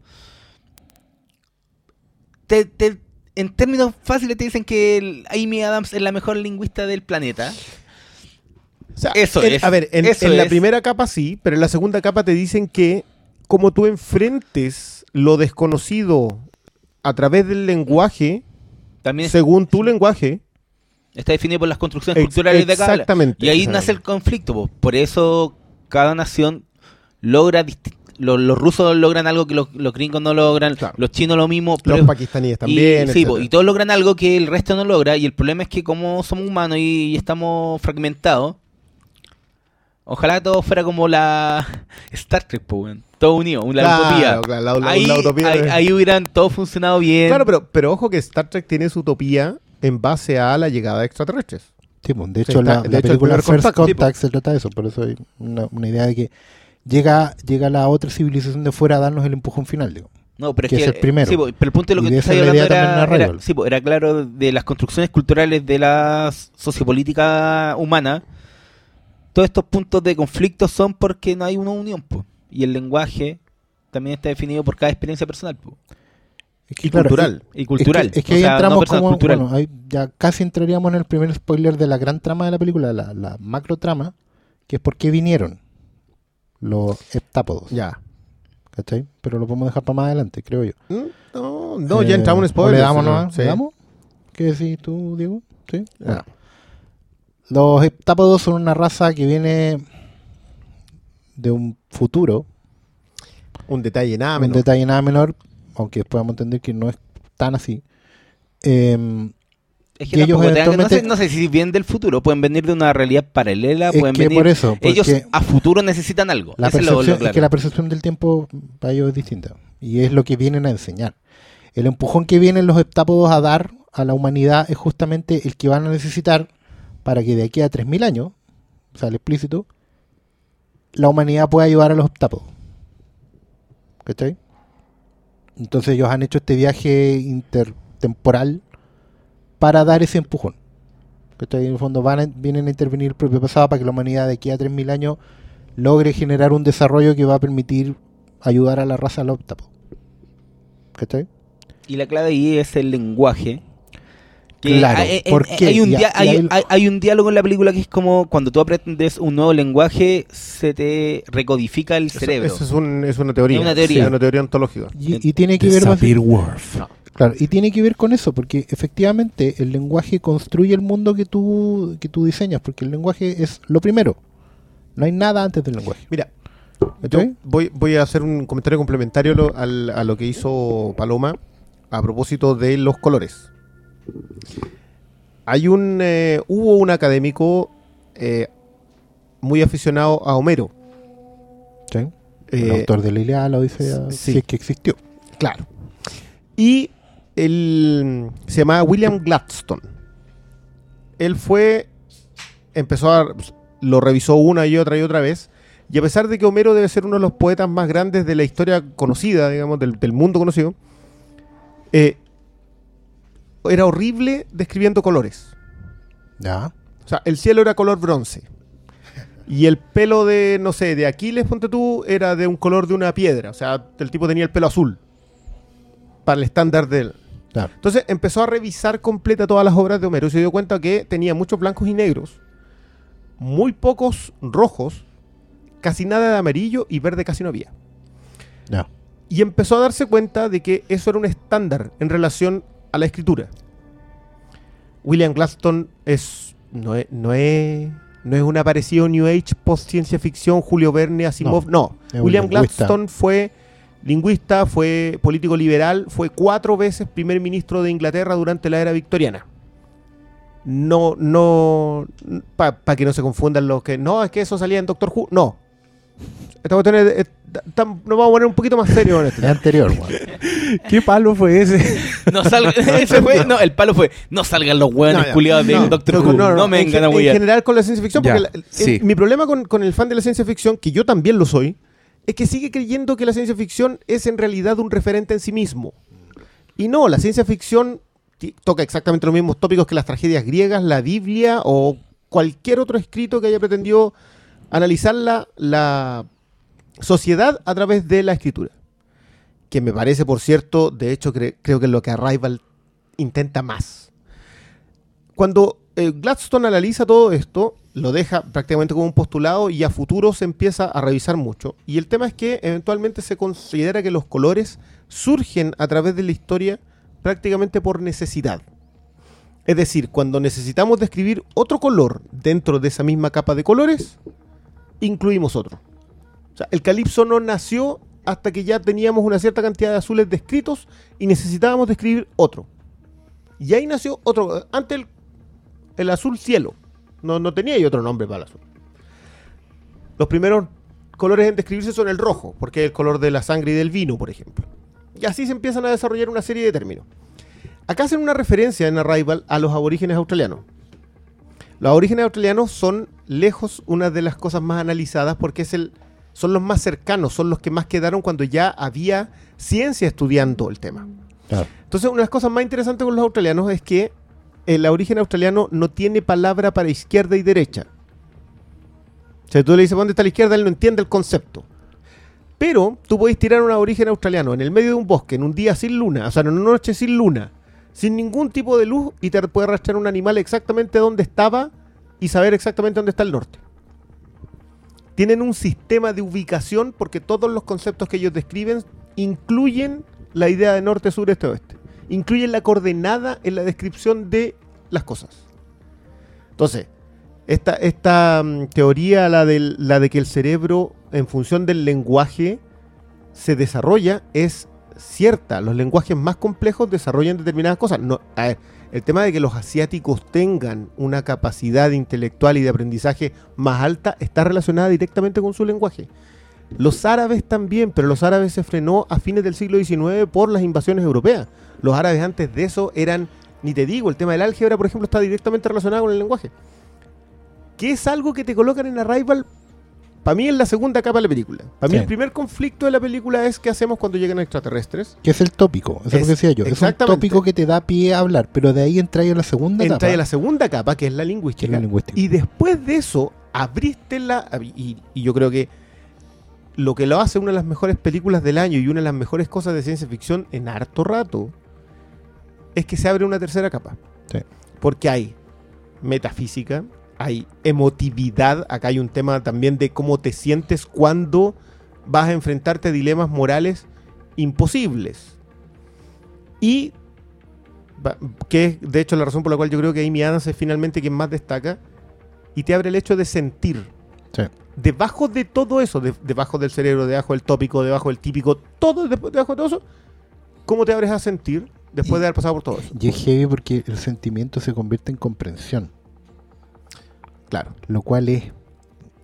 Te, te- en términos fáciles te dicen que el- Amy Adams es la mejor lingüista del planeta. O sea, Eso en- es, A ver, en, la es. primera capa sí, pero en la segunda capa te dicen que como tú enfrentes lo desconocido a través del lenguaje, También según tu lenguaje, está definido por las construcciones culturales de cada exactamente. Y ahí nace el conflicto, po. por eso cada nación logra los, los rusos logran algo que los, los gringos no logran, Claro. los chinos lo mismo, Los pakistaníes y, también. sí, po, etcétera. y todos logran algo que el resto no logra y el problema es que como somos humanos y, y estamos fragmentados, ojalá todo fuera como la Star Trek, po, weón. Todo unido, la Claro, utopía. claro, la- la- ahí, la utopía ahí- hubieran todo funcionado bien. Claro, pero, pero ojo que Star Trek tiene su utopía en base a la llegada de extraterrestres. Sí, pues, de Sí, hecho, está- la, de la hecho, el película First contacto, Contact, se trata de eso. Por eso hay una, una idea de que llega, llega la otra civilización de fuera a darnos el empujón final. Digo. No, pero es que que, es el primero. sí, po, pero el punto de lo Y que estás es la hablando idea también en era, era- sí, po, era claro de las construcciones culturales de la sociopolítica humana. Todos estos puntos de conflicto son porque no hay una unión, po. Y el lenguaje también está definido por cada experiencia personal. po. Es que, Y claro, cultural. Y cultural. Es que, es que ahí sea, no entramos personal, como, cultural. bueno, ahí ya casi entraríamos en el primer spoiler de la gran trama de la película, la, la macro trama, que es por qué vinieron los heptápodos. Ya. ¿Cachai? Pero lo podemos dejar para más adelante, creo yo. Mm, No, no ya Eh, entramos en ¿o spoilers. ¿Le damos ¿no? nomás? Sí. ¿Le damos? ¿Qué decís tú, Diego? ¿Sí? Los heptápodos son una raza que viene de un futuro, Un detalle nada un menos. detalle nada menor, aunque después vamos a entender que no es tan así. Em, Es que ellos no, sé, no sé si vienen del futuro, pueden venir de una realidad paralela, es pueden que venir... por eso, ellos a futuro necesitan algo. la Ese es lo- lo percepción, es que la percepción del tiempo para ellos es distinta. Y es lo que vienen a enseñar. El empujón que vienen los heptápodos a dar a la humanidad es justamente el que van a necesitar para que de aquí a 3.000 años, sale explícito, la humanidad pueda ayudar a los heptápodos. ¿Cachai? Entonces ellos han hecho este viaje intertemporal para dar ese empujón. ¿Cachai? En el fondo van a- vienen a intervenir el propio pasado para que la humanidad de aquí a 3.000 años logre generar un desarrollo que va a permitir ayudar a la raza al octavo. ¿Cachai? Y la clave ahí es el lenguaje. Que Claro, hay, hay- ¿por qué? hay un hay- ahí- hay- hay un diálogo en la película que es como cuando tú aprendes un nuevo lenguaje, se te recodifica el Eso- cerebro. eso es, un- es una teoría. Es una teoría. Sí, una teoría ontológica. Y, y tiene que The ver más- Sapir Whorf. claro, y tiene que ver con eso, porque efectivamente el lenguaje construye el mundo que tú, que tú diseñas, porque el lenguaje es lo primero. No hay nada antes del lenguaje. Mira, voy, voy a hacer un comentario complementario lo- al- a lo que hizo Paloma a propósito de los colores. Hay un eh, hubo un académico eh, muy aficionado a Homero. ¿Sí? El Eh, autor de la Ilíada, la Odisea, sí. si es que existió. Claro. Y él se llamaba William Gladstone. Él fue, empezó a, lo revisó una y otra y otra vez. Y a pesar de que Homero debe ser uno de los poetas más grandes de la historia conocida, digamos, del, del mundo conocido, eh, era horrible describiendo colores. Ya. O sea, el cielo era color bronce. Y el pelo de, no sé, de Aquiles, ponte tú, era de un color de una piedra. O sea, el tipo tenía el pelo azul. Para el estándar de él. Claro. Entonces empezó a revisar completa todas las obras de Homero y se dio cuenta que tenía muchos blancos y negros, muy pocos rojos, casi nada de amarillo y verde casi no había. Ya. Y empezó a darse cuenta de que eso era un estándar en relación a la escritura. William Gladstone es, no, es, no, es, no es un aparecido New Age post ciencia ficción, Julio Verne, Asimov, no. un William. Gladstone fue lingüista, fue político liberal, fue cuatro veces primer ministro de Inglaterra durante la era victoriana. No, no, para que no se confundan los que, no, es que eso salía en Doctor Who, no. Esta cuestión es- es- tam- nos vamos a poner un poquito más serio Es esto. anterior, weón. ¿Qué palo fue ese? No salga, ese fue, no, el palo fue, no salgan los No, ya. culiados de No, Doctor no, Who, no, no, no, me en, vengan a en general con la ciencia ficción, Ya, porque la- el- sí. mi problema con, con el fan de la ciencia ficción, que yo también lo soy, es que sigue creyendo que la ciencia ficción es en realidad un referente en sí mismo. Y no, la ciencia ficción toca exactamente los mismos tópicos que las tragedias griegas, la Biblia o cualquier otro escrito que haya pretendido analizar la, la sociedad a través de la escritura. Que me parece, por cierto, de hecho cre- creo que es lo que Arrival intenta más. Cuando eh, Gladstone analiza todo esto, lo deja prácticamente como un postulado y a futuro se empieza a revisar mucho. Y el tema es que eventualmente se considera que los colores surgen a través de la historia prácticamente por necesidad. Es decir, cuando necesitamos describir otro color dentro de esa misma capa de colores, incluimos otro. O sea, el calipso no nació hasta que ya teníamos una cierta cantidad de azules descritos y necesitábamos describir otro. Y ahí nació otro. Antes el, el azul cielo. No, no tenía otro nombre para el azul. Los primeros colores en describirse son el rojo, porque es el color de la sangre y del vino, por ejemplo. Y así se empiezan a desarrollar una serie de términos. Acá hacen una referencia en Arrival a los aborígenes australianos. Los aborígenes australianos son lejos una de las cosas más analizadas porque es el, son los más cercanos, son los que más quedaron cuando ya había ciencia estudiando el tema. Claro. Entonces, una de las cosas más interesantes con los australianos es que el aborigen australiano no tiene palabra para izquierda y derecha. O sea, tú le dices, ¿dónde está la izquierda? Él no entiende el concepto. Pero tú podés tirar un aborigen australiano en el medio de un bosque, en un día sin luna, o sea, en una noche sin luna, sin ningún tipo de luz, y te puede arrastrar un animal exactamente donde estaba y saber exactamente dónde está el norte. Tienen un sistema de ubicación porque todos los conceptos que ellos describen incluyen la idea de norte, sur, este, oeste. Incluyen la coordenada en la descripción de las cosas. Entonces, esta, mm, teoría, la, de que el cerebro, en función del lenguaje, se desarrolla, es cierta. Los lenguajes más complejos desarrollan determinadas cosas. A ver, el tema de que los asiáticos tengan una capacidad intelectual y de aprendizaje más alta está relacionada directamente con su lenguaje. Los árabes también, pero los árabes se frenó a fines del siglo XIX por las invasiones europeas. Los árabes antes de eso eran, ni te digo, el tema del álgebra, por ejemplo, está directamente relacionado con el lenguaje. Que es algo que te colocan en Arrival, para mí es la segunda capa de la película. Para mí Sí. el primer conflicto de la película es qué hacemos cuando llegan extraterrestres. Que es el tópico, eso es, lo que decía yo. Es un tópico que te da pie a hablar, pero de ahí entra a la segunda Entra etapa, a la segunda capa, que es la que es lingüística. la lingüística. Y después de eso, abriste la. Y, y yo creo que lo que lo hace una de las mejores películas del año y una de las mejores cosas de ciencia ficción en harto rato es que se abre una tercera capa. Sí. Porque hay metafísica, hay emotividad. Acá hay un tema también de cómo te sientes cuando vas a enfrentarte a dilemas morales imposibles. Y que es de hecho la razón por la cual yo creo que Amy Adams es finalmente quien más destaca y te abre el hecho de sentir. Sí. Debajo de todo eso, de- debajo del cerebro, debajo del tópico, debajo del típico, todo de- debajo de todo eso, ¿cómo te abres a sentir después Y- de haber pasado por todo eso? Y es heavy porque el sentimiento se convierte en comprensión, Claro. lo cual es.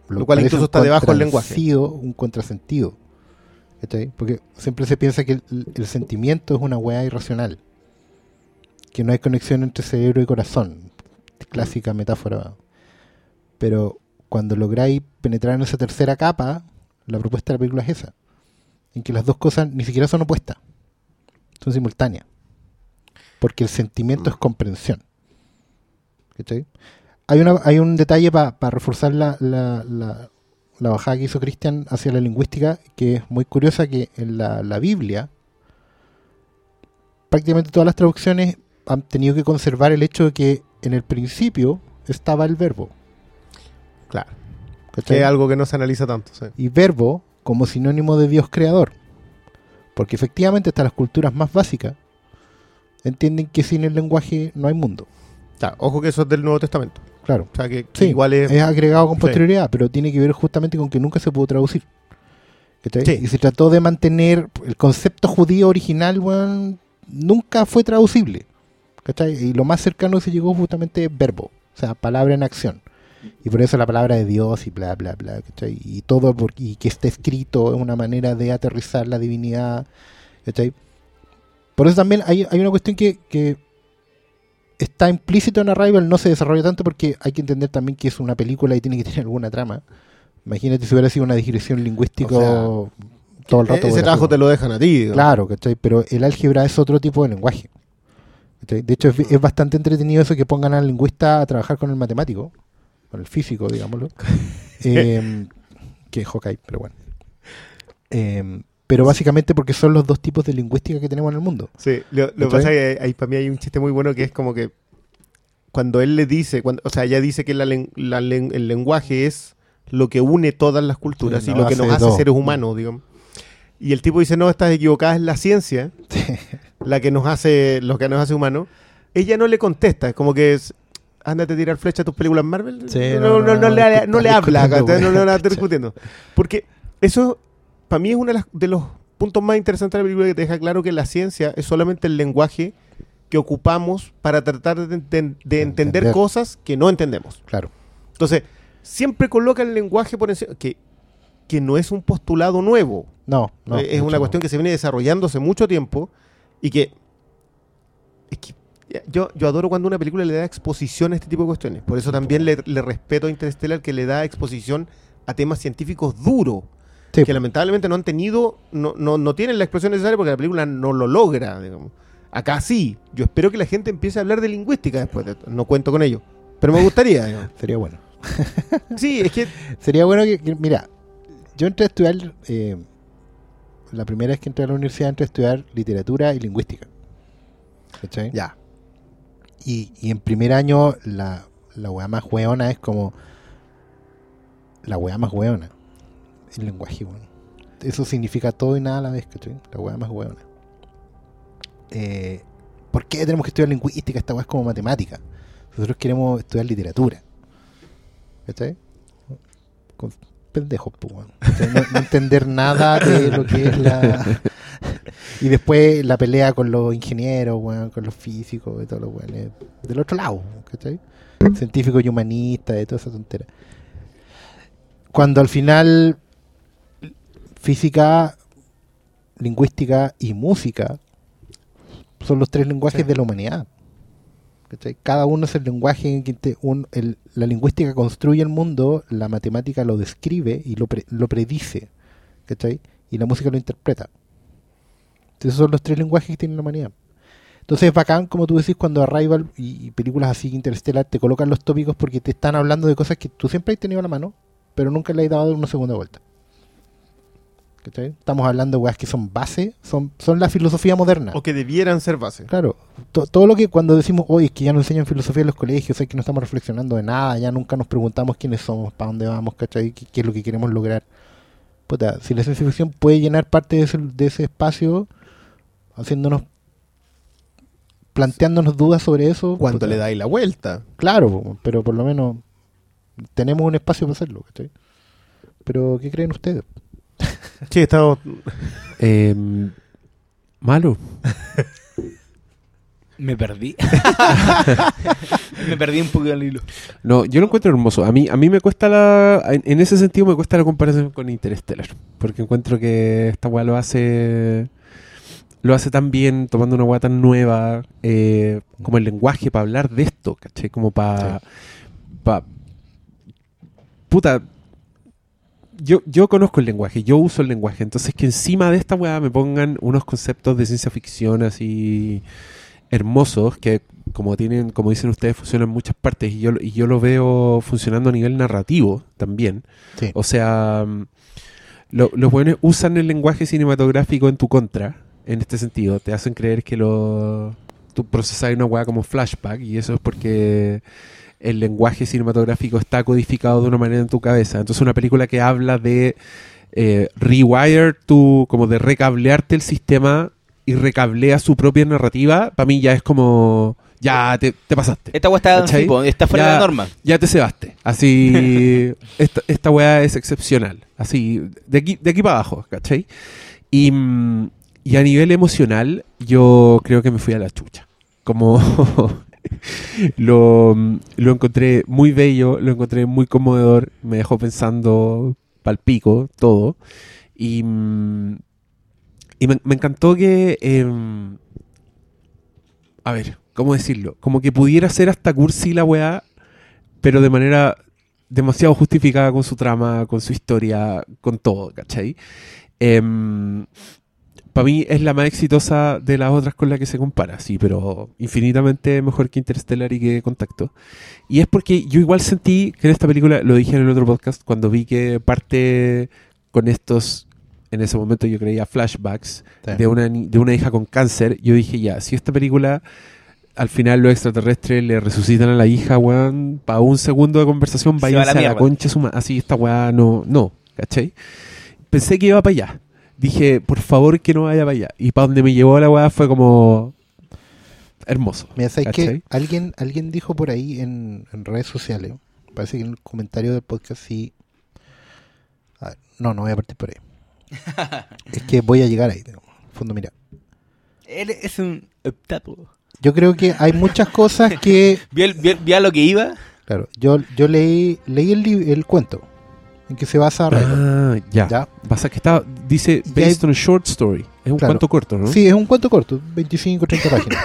Lo cual incluso está debajo del lenguaje. Un contrasentido. ¿Cachai? Porque siempre se piensa que el, el sentimiento es una weá irracional. Que no hay conexión entre cerebro y corazón. Clásica metáfora. Pero cuando lográis penetrar en esa tercera capa, la propuesta de la película es esa. En que las dos cosas ni siquiera son opuestas. Son simultáneas. Porque el sentimiento es comprensión. ¿Cachai? Hay, una, hay un detalle para reforzar la, la, la- la bajada que hizo Cristian hacia la lingüística, que es muy curiosa, que en la, la Biblia, prácticamente todas las traducciones han tenido que conservar el hecho de que en el principio estaba el verbo. Claro. ¿cachai? Que es algo que no se analiza tanto. sí. y verbo como sinónimo de Dios creador. Porque efectivamente hasta las culturas más básicas entienden que sin el lenguaje no hay mundo. Claro, Ojo que eso es del Nuevo Testamento. Claro. O sea que, que Sí, igual es. es agregado con Sí. posterioridad, pero tiene que ver justamente con que nunca se pudo traducir. ¿Cachai? Sí. Y se trató de mantener el concepto judío original, weón, nunca fue traducible. ¿cachai? Y lo más cercano que se llegó justamente es verbo, o sea, palabra en acción. Y por eso la palabra de Dios y bla, bla, bla, ¿cachai? Y todo, por- y que esté escrito es una manera de aterrizar la divinidad, ¿cachai? Por eso también hay, hay una cuestión que, que está implícito en Arrival, no se desarrolla tanto porque hay que entender también que es una película y tiene que tener alguna trama. Imagínate si hubiera sido una digresión lingüística O todo el rato. ese hubiera trabajo te lo dejan a ti. Claro, ¿cachai? Pero el álgebra es otro tipo de lenguaje. ¿cachai? De hecho, es, es bastante entretenido eso que pongan al lingüista a trabajar con el matemático, con el físico, digámoslo. Em, que es Hawkeye, pero bueno. Em, pero básicamente porque son los dos tipos de lingüística que tenemos en el mundo. Sí, lo, lo que pasa es que ahí, para mí hay un chiste muy bueno que es como que cuando él le dice, cuando, o sea, ella dice que la la el lenguaje es lo que une todas las culturas Sí, y lo que nos hace todo. seres humanos, digamos. Y el tipo dice, no, estás equivocada, es la ciencia la que nos hace, lo que nos hace humanos. Ella no le contesta, es como que es, ándate a tirar flecha a tus películas Marvel, Sí, no, no, no, no, le, le habla, no, no está discutiendo. Porque eso, para mí, es uno de, las- de los puntos más interesantes de la película que te deja claro que la ciencia es solamente el lenguaje que ocupamos para tratar de, de- de entender Entender. cosas que no entendemos. Claro. Entonces, siempre coloca el lenguaje por encima, que, que no es un postulado nuevo. No, no. Eh, es una cuestión que se viene desarrollando hace mucho tiempo y que, es que yo, yo adoro cuando una película le da exposición a este tipo de cuestiones. Por eso también le, le respeto a Interstellar que le da exposición a temas científicos duros, Sí. que lamentablemente no han tenido, no, no, no tienen la expresión necesaria porque la película no lo logra. digamos. Acá sí. Yo espero que la gente empiece a hablar de lingüística después de esto. No cuento con ello. Pero me gustaría. digamos. Sería bueno. Sí, es que Sería bueno que, que- mira, yo entré a estudiar, eh, la primera vez que entré a la universidad entré a estudiar literatura y lingüística. ¿Cachai? ya. Y, y en primer año la, la weá más weona es como la weá más weona. El lenguaje, weón. Eso significa todo y nada a la vez, ¿cachai? La weá más weona. Eh, ¿Por qué tenemos que estudiar lingüística? Esta weá es como matemática. Nosotros queremos estudiar literatura. ¿Cachai? Con pendejos, pues. ¿Cachai? No, entender nada de lo que es la. Y después la pelea con los ingenieros, weón, con los físicos y todos los weones. Del otro lado, ¿cachai? Científicos y humanistas y toda esa tontera. Cuando al final física, lingüística y música son los tres lenguajes Sí. de la humanidad. ¿cachai? Cada uno es el lenguaje en que te- un- el- la lingüística construye el mundo, la matemática lo describe y lo, pre- lo predice, ¿cachai? Y la música lo interpreta. Entonces, esos son los tres lenguajes que tiene la humanidad. Entonces es bacán, como tú decís, cuando Arrival y, y películas así interstellar te colocan los tópicos porque te están hablando de cosas que tú siempre has tenido a la mano, pero nunca le has dado una segunda vuelta. ¿Cachai? Estamos hablando de weas que son base, son, son la filosofía moderna. O que debieran ser base. Claro, to- todo lo que cuando decimos, hoy es que ya no enseñan filosofía en los colegios, es que no estamos reflexionando de nada, ya nunca nos preguntamos quiénes somos, para dónde vamos, ¿cachai? ¿Qué, qué es lo que queremos lograr? Puta, si la ciencia ficción puede llenar parte de ese, de ese espacio, haciéndonos, planteándonos dudas sobre eso. Cuando puta, le dais la vuelta. Claro, pero por lo menos tenemos un espacio para hacerlo, ¿cachai? Pero, ¿qué creen ustedes? Sí, estamos. Eh, malo. Me perdí. me perdí un poco el hilo. No, yo lo encuentro hermoso. A mí, a mí me cuesta la. En, en ese sentido me cuesta la comparación con Interstellar. Porque encuentro que esta weá lo hace. Lo hace tan bien, tomando una weá tan nueva, eh, como el lenguaje para hablar de esto, ¿cachai? Como para. Pa, puta. Yo, yo conozco el lenguaje, yo uso el lenguaje. Entonces, que encima de esta weá me pongan unos conceptos de ciencia ficción así hermosos que como tienen como dicen ustedes funcionan en muchas partes y yo y yo lo veo funcionando a nivel narrativo también Sí. o sea mm, lo- los buenos usan el lenguaje cinematográfico en tu contra en este sentido te hacen creer que lo tú procesas una weá como flashback y eso es porque el lenguaje cinematográfico está codificado de una manera en tu cabeza entonces una película que habla de eh, rewire tu como de recablearte el sistema y recablea su propia narrativa, para mí ya es como, ya te, te pasaste. Esta weá está, ¿Cachai? sí, po, está fuera Ya- de la norma. Ya te cebaste. Así, esta, esta weá es excepcional. Así, de aquí, de aquí para abajo, ¿cachai? Y, mm, y a nivel emocional, yo creo que me fui a la chucha. Como lo, lo encontré muy bello, lo encontré muy conmovedor, me dejó pensando palpico todo. Y, y me, encantó que. em, a ver, ¿cómo decirlo? Como que pudiera ser hasta cursi la weá, pero de manera demasiado justificada con su trama, con su historia, con todo, ¿cachai? Para mí es la más exitosa de las otras con las que se compara, sí, pero infinitamente mejor que Interstellar y que Contacto. Y es porque yo igual sentí que en esta película, lo dije en el otro podcast, cuando vi que parte con estos, en ese momento yo creía flashbacks, Sí. de una, de una hija con cáncer, yo dije ya, si esta película al final los extraterrestres le resucitan a la hija, weón, para un segundo de conversación, Se va a la váyanse a la, concha su ma- Así, esta weá no, no, ¿cachai? Pensé que iba para allá. Dije, por favor que no vaya para allá. Y para donde me llevó la weá fue como... hermoso. Mira, ¿sabes qué? Alguien, alguien dijo por ahí en, en redes sociales, parece que en el comentario del podcast sí... A ver, no, no voy a partir por ahí. es que voy a llegar ahí. el fondo, mira. Él es un octapo. Yo creo que hay muchas cosas que... ¿Vio, vio- vio a lo que iba? Claro, yo, yo leí, leí el, el cuento en que se basa. Ah, ya. ¿Ya? Pasa que está, dice based on a short story. Es un Claro. cuento corto, ¿no? Sí, es un cuento corto, 25 30 páginas,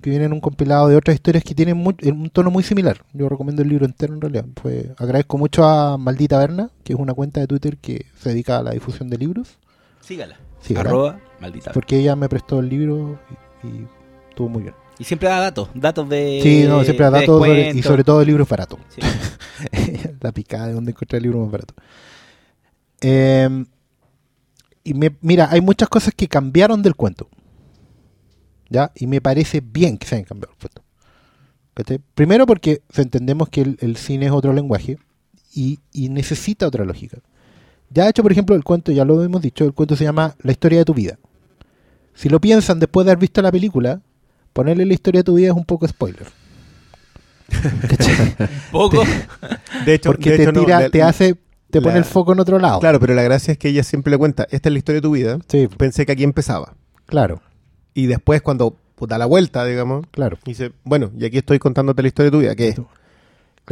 que viene en un compilado de otras historias que tienen mu- un tono muy similar. Yo recomiendo el libro entero en realidad. Fue, agradezco mucho a Maldita Verna, que es una cuenta de Twitter que se dedica a la difusión de libros. Sígala. Sígala. Arroba, maldita. Porque ella me prestó el libro y, y estuvo muy bien. Y siempre da datos, datos de. sí, no, siempre da de datos sobre- y sobre todo libros baratos. Sí. la picada de donde encontrar el libro más barato. Eh, y me- mira, hay muchas cosas que cambiaron del cuento. ¿Ya? Y me parece bien que se hayan cambiado el cuento. Primero porque entendemos que el, cine es otro lenguaje y, y necesita otra lógica. Ya de hecho, por ejemplo, el cuento, ya lo hemos dicho, el cuento se llama La historia de tu vida. Si lo piensan después de haber visto la película, ponerle la historia de tu vida es un poco spoiler. Poco. De hecho, Porque de te hecho, no, tira, la- te hace, te pone el foco en otro lado. Claro, pero la gracia es que ella siempre le cuenta, esta es la historia de tu vida. Sí, Pensé que aquí empezaba. claro, Y después cuando pues, da la vuelta, digamos, claro. dice, bueno, y aquí estoy contándote la historia de tu vida, que Claro,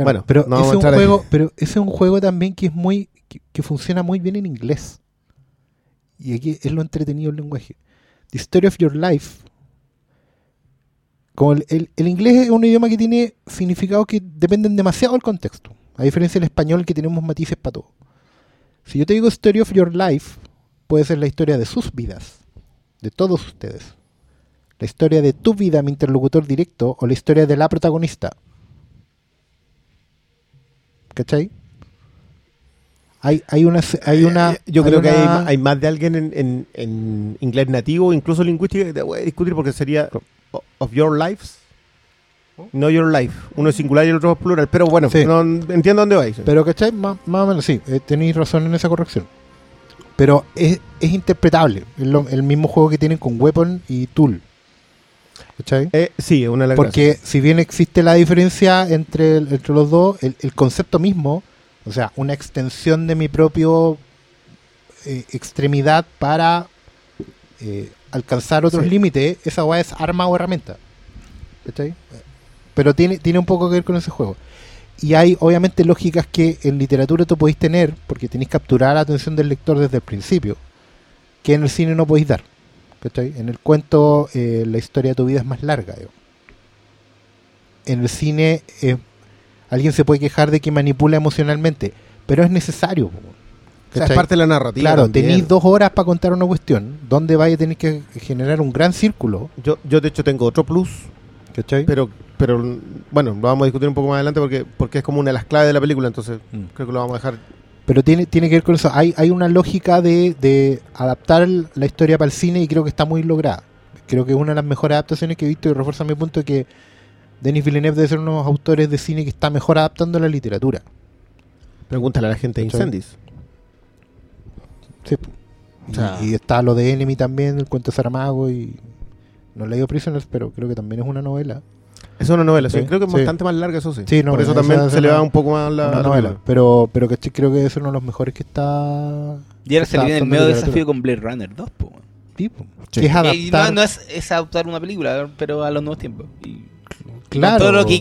Bueno, pero, no ese un ahí. juego, pero ese es un juego también que es muy que, que funciona muy bien en inglés. Y aquí es lo entretenido del lenguaje. The Story of Your Life. Como el, el- el inglés es un idioma que tiene significados que dependen demasiado del contexto. A diferencia del español que tenemos matices para todo. Si yo te digo Story of Your Life, puede ser la historia de sus vidas, de todos ustedes. La historia de tu vida, mi interlocutor directo, o la historia de la protagonista. ¿Cachai? Hay, hay una... Hay una Eh, yo creo que hay, hay más de alguien en, en- en inglés nativo, incluso lingüística, que te voy a discutir porque sería of your lives, no your life. Uno es singular y el otro es plural, pero bueno, Sí. no, entiendo dónde vais. Pero, ¿cachai? Más, más o menos, sí, eh, tenéis razón en esa corrección. Pero es, es interpretable. Es lo- el mismo juego que tienen con Weapon y Tool. ¿Cachai? Eh, sí, es una de las gracias. Porque si bien existe la diferencia entre, el- entre los dos, el, el concepto mismo, o sea, una extensión de mi propio eh, extremidad para eh, alcanzar otros Sí. límites, esa weá es arma o herramienta. ¿Cachai? Pero tiene, tiene un poco que ver con ese juego. Y hay obviamente lógicas que en literatura tú podéis tener, porque tenéis que capturar la atención del lector desde el principio, que en el cine no podéis dar. ¿cachai? En el cuento eh, la historia de tu vida es más larga. digo. En el cine eh, alguien se puede quejar de que manipula emocionalmente, pero es necesario. O sea, es parte de la narrativa. Claro, tenéis dos horas para contar una cuestión, donde vais a tener que generar un gran círculo. Yo, yo, de hecho, tengo otro plus, ¿cachai? pero, pero bueno, lo vamos a discutir un poco más adelante porque, porque es como una de las claves de la película, entonces Mm. creo que lo vamos a dejar. Pero tiene, tiene que ver con eso. Hay, hay una lógica de, de adaptar la historia para el cine y creo que está muy lograda. Creo que es una de las mejores adaptaciones que he visto y refuerza mi punto de que Denis Villeneuve debe ser uno de los autores de cine que está mejor adaptando la literatura. Pregúntale a la gente de. Incendies. Sí. O sea- y, y está lo de Enemy también, el cuento de Saramago y... No he leído Prisoners, pero creo que también es una novela. Es una novela, sí. Sí, creo que es sí. bastante más larga, eso sí. Sí, no, Por eso esa también se le va un poco más la, novela. Pero, pero que creo que es uno de los mejores que está... Y ahora se le viene el medio literatura. desafío con Blade Runner 2, po, tipo. Sí. Que es Eh, adaptar... no, no es, es adaptar una película, pero a los nuevos tiempos. Y Claro. Todo lo que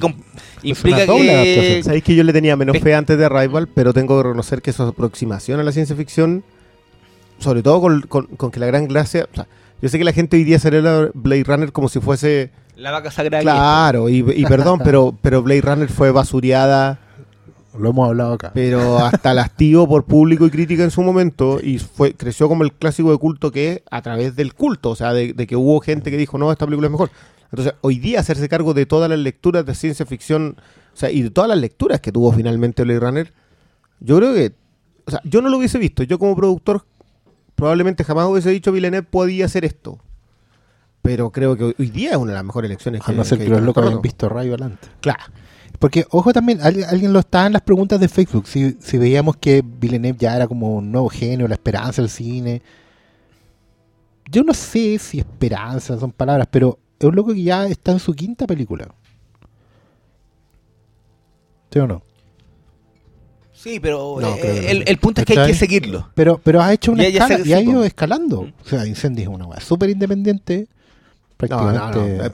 implica que... Sabéis que yo le tenía menos fe antes de Arrival, pero tengo que reconocer que su aproximación a la ciencia ficción, sobre todo con, con- con que la gran gracia. O sea, yo sé que la gente hoy día celebra Blade Runner como si fuese. La vaca sagrada. Claro, y, y perdón, pero, pero Blade Runner fue basureada, Lo hemos hablado acá. pero hasta el hastío por público y crítica en su momento, y fue creció como el clásico de culto que es a través del culto, o sea, de, de que hubo gente que dijo, no, esta película es mejor. Entonces, hoy día hacerse cargo de todas las lecturas de ciencia ficción, o sea, y de todas las lecturas que tuvo finalmente Blade Runner, yo creo que, o sea, yo no lo hubiese visto, yo como productor probablemente jamás hubiese dicho Villeneuve podía hacer esto. Pero creo que hoy- día es una de las mejores elecciones no ser que los locos rato. visto Rayo adelante. Claro. Porque, ojo también, alguien, alguien lo estaba en las preguntas de Facebook. Si, si veíamos que Villeneuve ya era como un nuevo genio, la esperanza del cine. Yo no sé si esperanza son palabras, pero es un loco que ya está en su quinta película. ¿Sí o no? Sí, pero No, eh, creo no. el, el punto es que hay que seguirlo. Pero, pero has hecho una ya escala y ha ido escalando. Mm. O sea, Incendies es una weá súper independiente. No, no, Prácticamente. no. eh,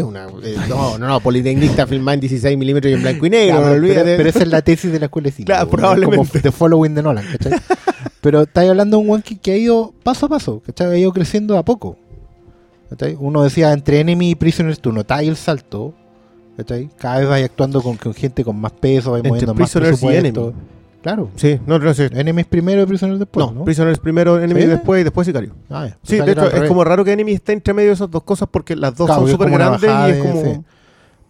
es una. eh, no, no, no. Polytechnique está filmada en 16 milímetros y en blanco y negro. Ya, no pero, olvídate. pero esa es la tesis de la escuela de cine. Claro, probablemente. Como The Following de Nolan, ¿cachai? pero estáis hablando de un one que, que ha ido paso a paso, ¿cachai? Ha ido creciendo a poco. ¿cachai? Uno decía, entre Enemy y Prisoners, tú notáis el salto. ¿Cachai? Cada vez vais actuando con, con gente con más peso, vais moviendo más presupuesto. Claro. Sí, no, no sé. Enemy es primero y Prisoners después, no, ¿no? Prisoners primero, Enemy ¿Sí? después y después Sicario. Ah, ya. Sí, de hecho, es como raro que Enemy esté entre medio de esas dos cosas porque las dos Claro, son súper grandes y es como. sí.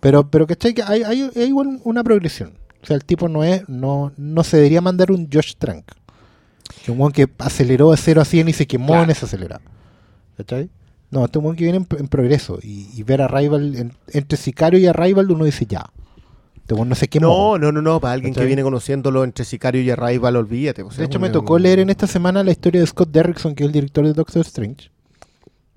Pero, pero ¿cachai? Que hay, hay, hay igual una progresión. O sea, el tipo no es, no, no se debería mandar un Josh Trank. Que un que aceleró de 0 a 100 y se quemó Claro. en esa acelerada. ¿Cachai? No, este weón que viene en, en progreso. Y, y ver a Rival, en- entre Sicario y Arrival, uno dice ya. Este no se quemó. No, no, no, no, para alguien que viene conociéndolo entre Sicario y Arrival, olvídate. o sea, De hecho, un- me tocó leer en esta semana la historia de Scott Derrickson, que es el director de Doctor Strange.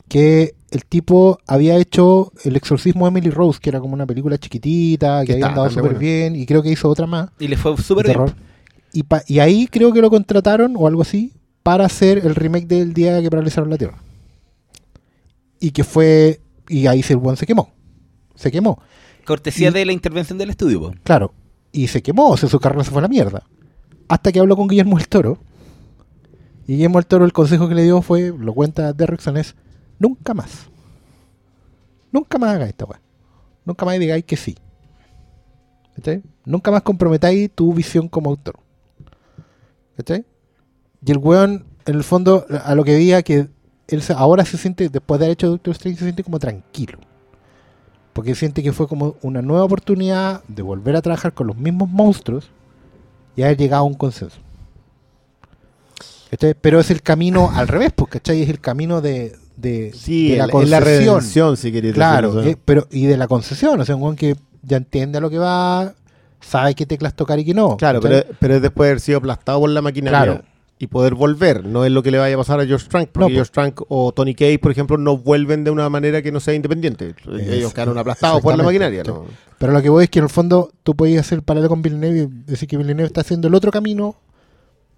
Que el tipo había hecho El exorcismo de Emily Rose, que era como una película chiquitita, que Que había andado súper bien, y creo que hizo otra más. Y le fue súper bien. Y, pa- y ahí creo que lo contrataron, o algo así, para hacer el remake del día que paralizaron la Tierra. Y que fue. Y ahí el buen se quemó. Se quemó. Cortesía Y- de la intervención del estudio, po. Claro. Y se quemó, o sea, su carrera se fue a la mierda. Hasta que habló con Guillermo del Toro. Y Guillermo del Toro el consejo que le dio fue, lo cuenta Derrickson, es nunca más. Nunca más hagáis esta weá. Nunca más digáis que sí. Nunca más comprometáis tu visión como autor. ¿Cachai? Y el weón, en el fondo, a lo que veía que él se- ahora se siente, después de haber hecho Doctor Strange, se siente como tranquilo. Porque siente que fue como una nueva oportunidad de volver a trabajar con los mismos monstruos y haber llegado a un consenso. ¿Cachai? Pero es el camino al revés, pues, ¿cachai? Es el camino de, de, Sí, de la es la, es la concesión. redención, si queréis Claro, decirlo, eh, pero y de la concesión, o sea, un que ya entiende a lo que va, sabe qué teclas tocar y qué no. Claro, ¿cachai? pero, pero es después de haber sido aplastado por la maquinaria Claro. Y poder volver. No es lo que le vaya a pasar a George Trank, porque No. George Trank o Tony Cage, por ejemplo, no vuelven de una manera que no sea independiente. Ellos quedaron aplastados por la maquinaria. ¿no? Pero lo que voy es que en el fondo tú podías hacer el paralelo con Villeneuve y decir que Villeneuve está haciendo el otro camino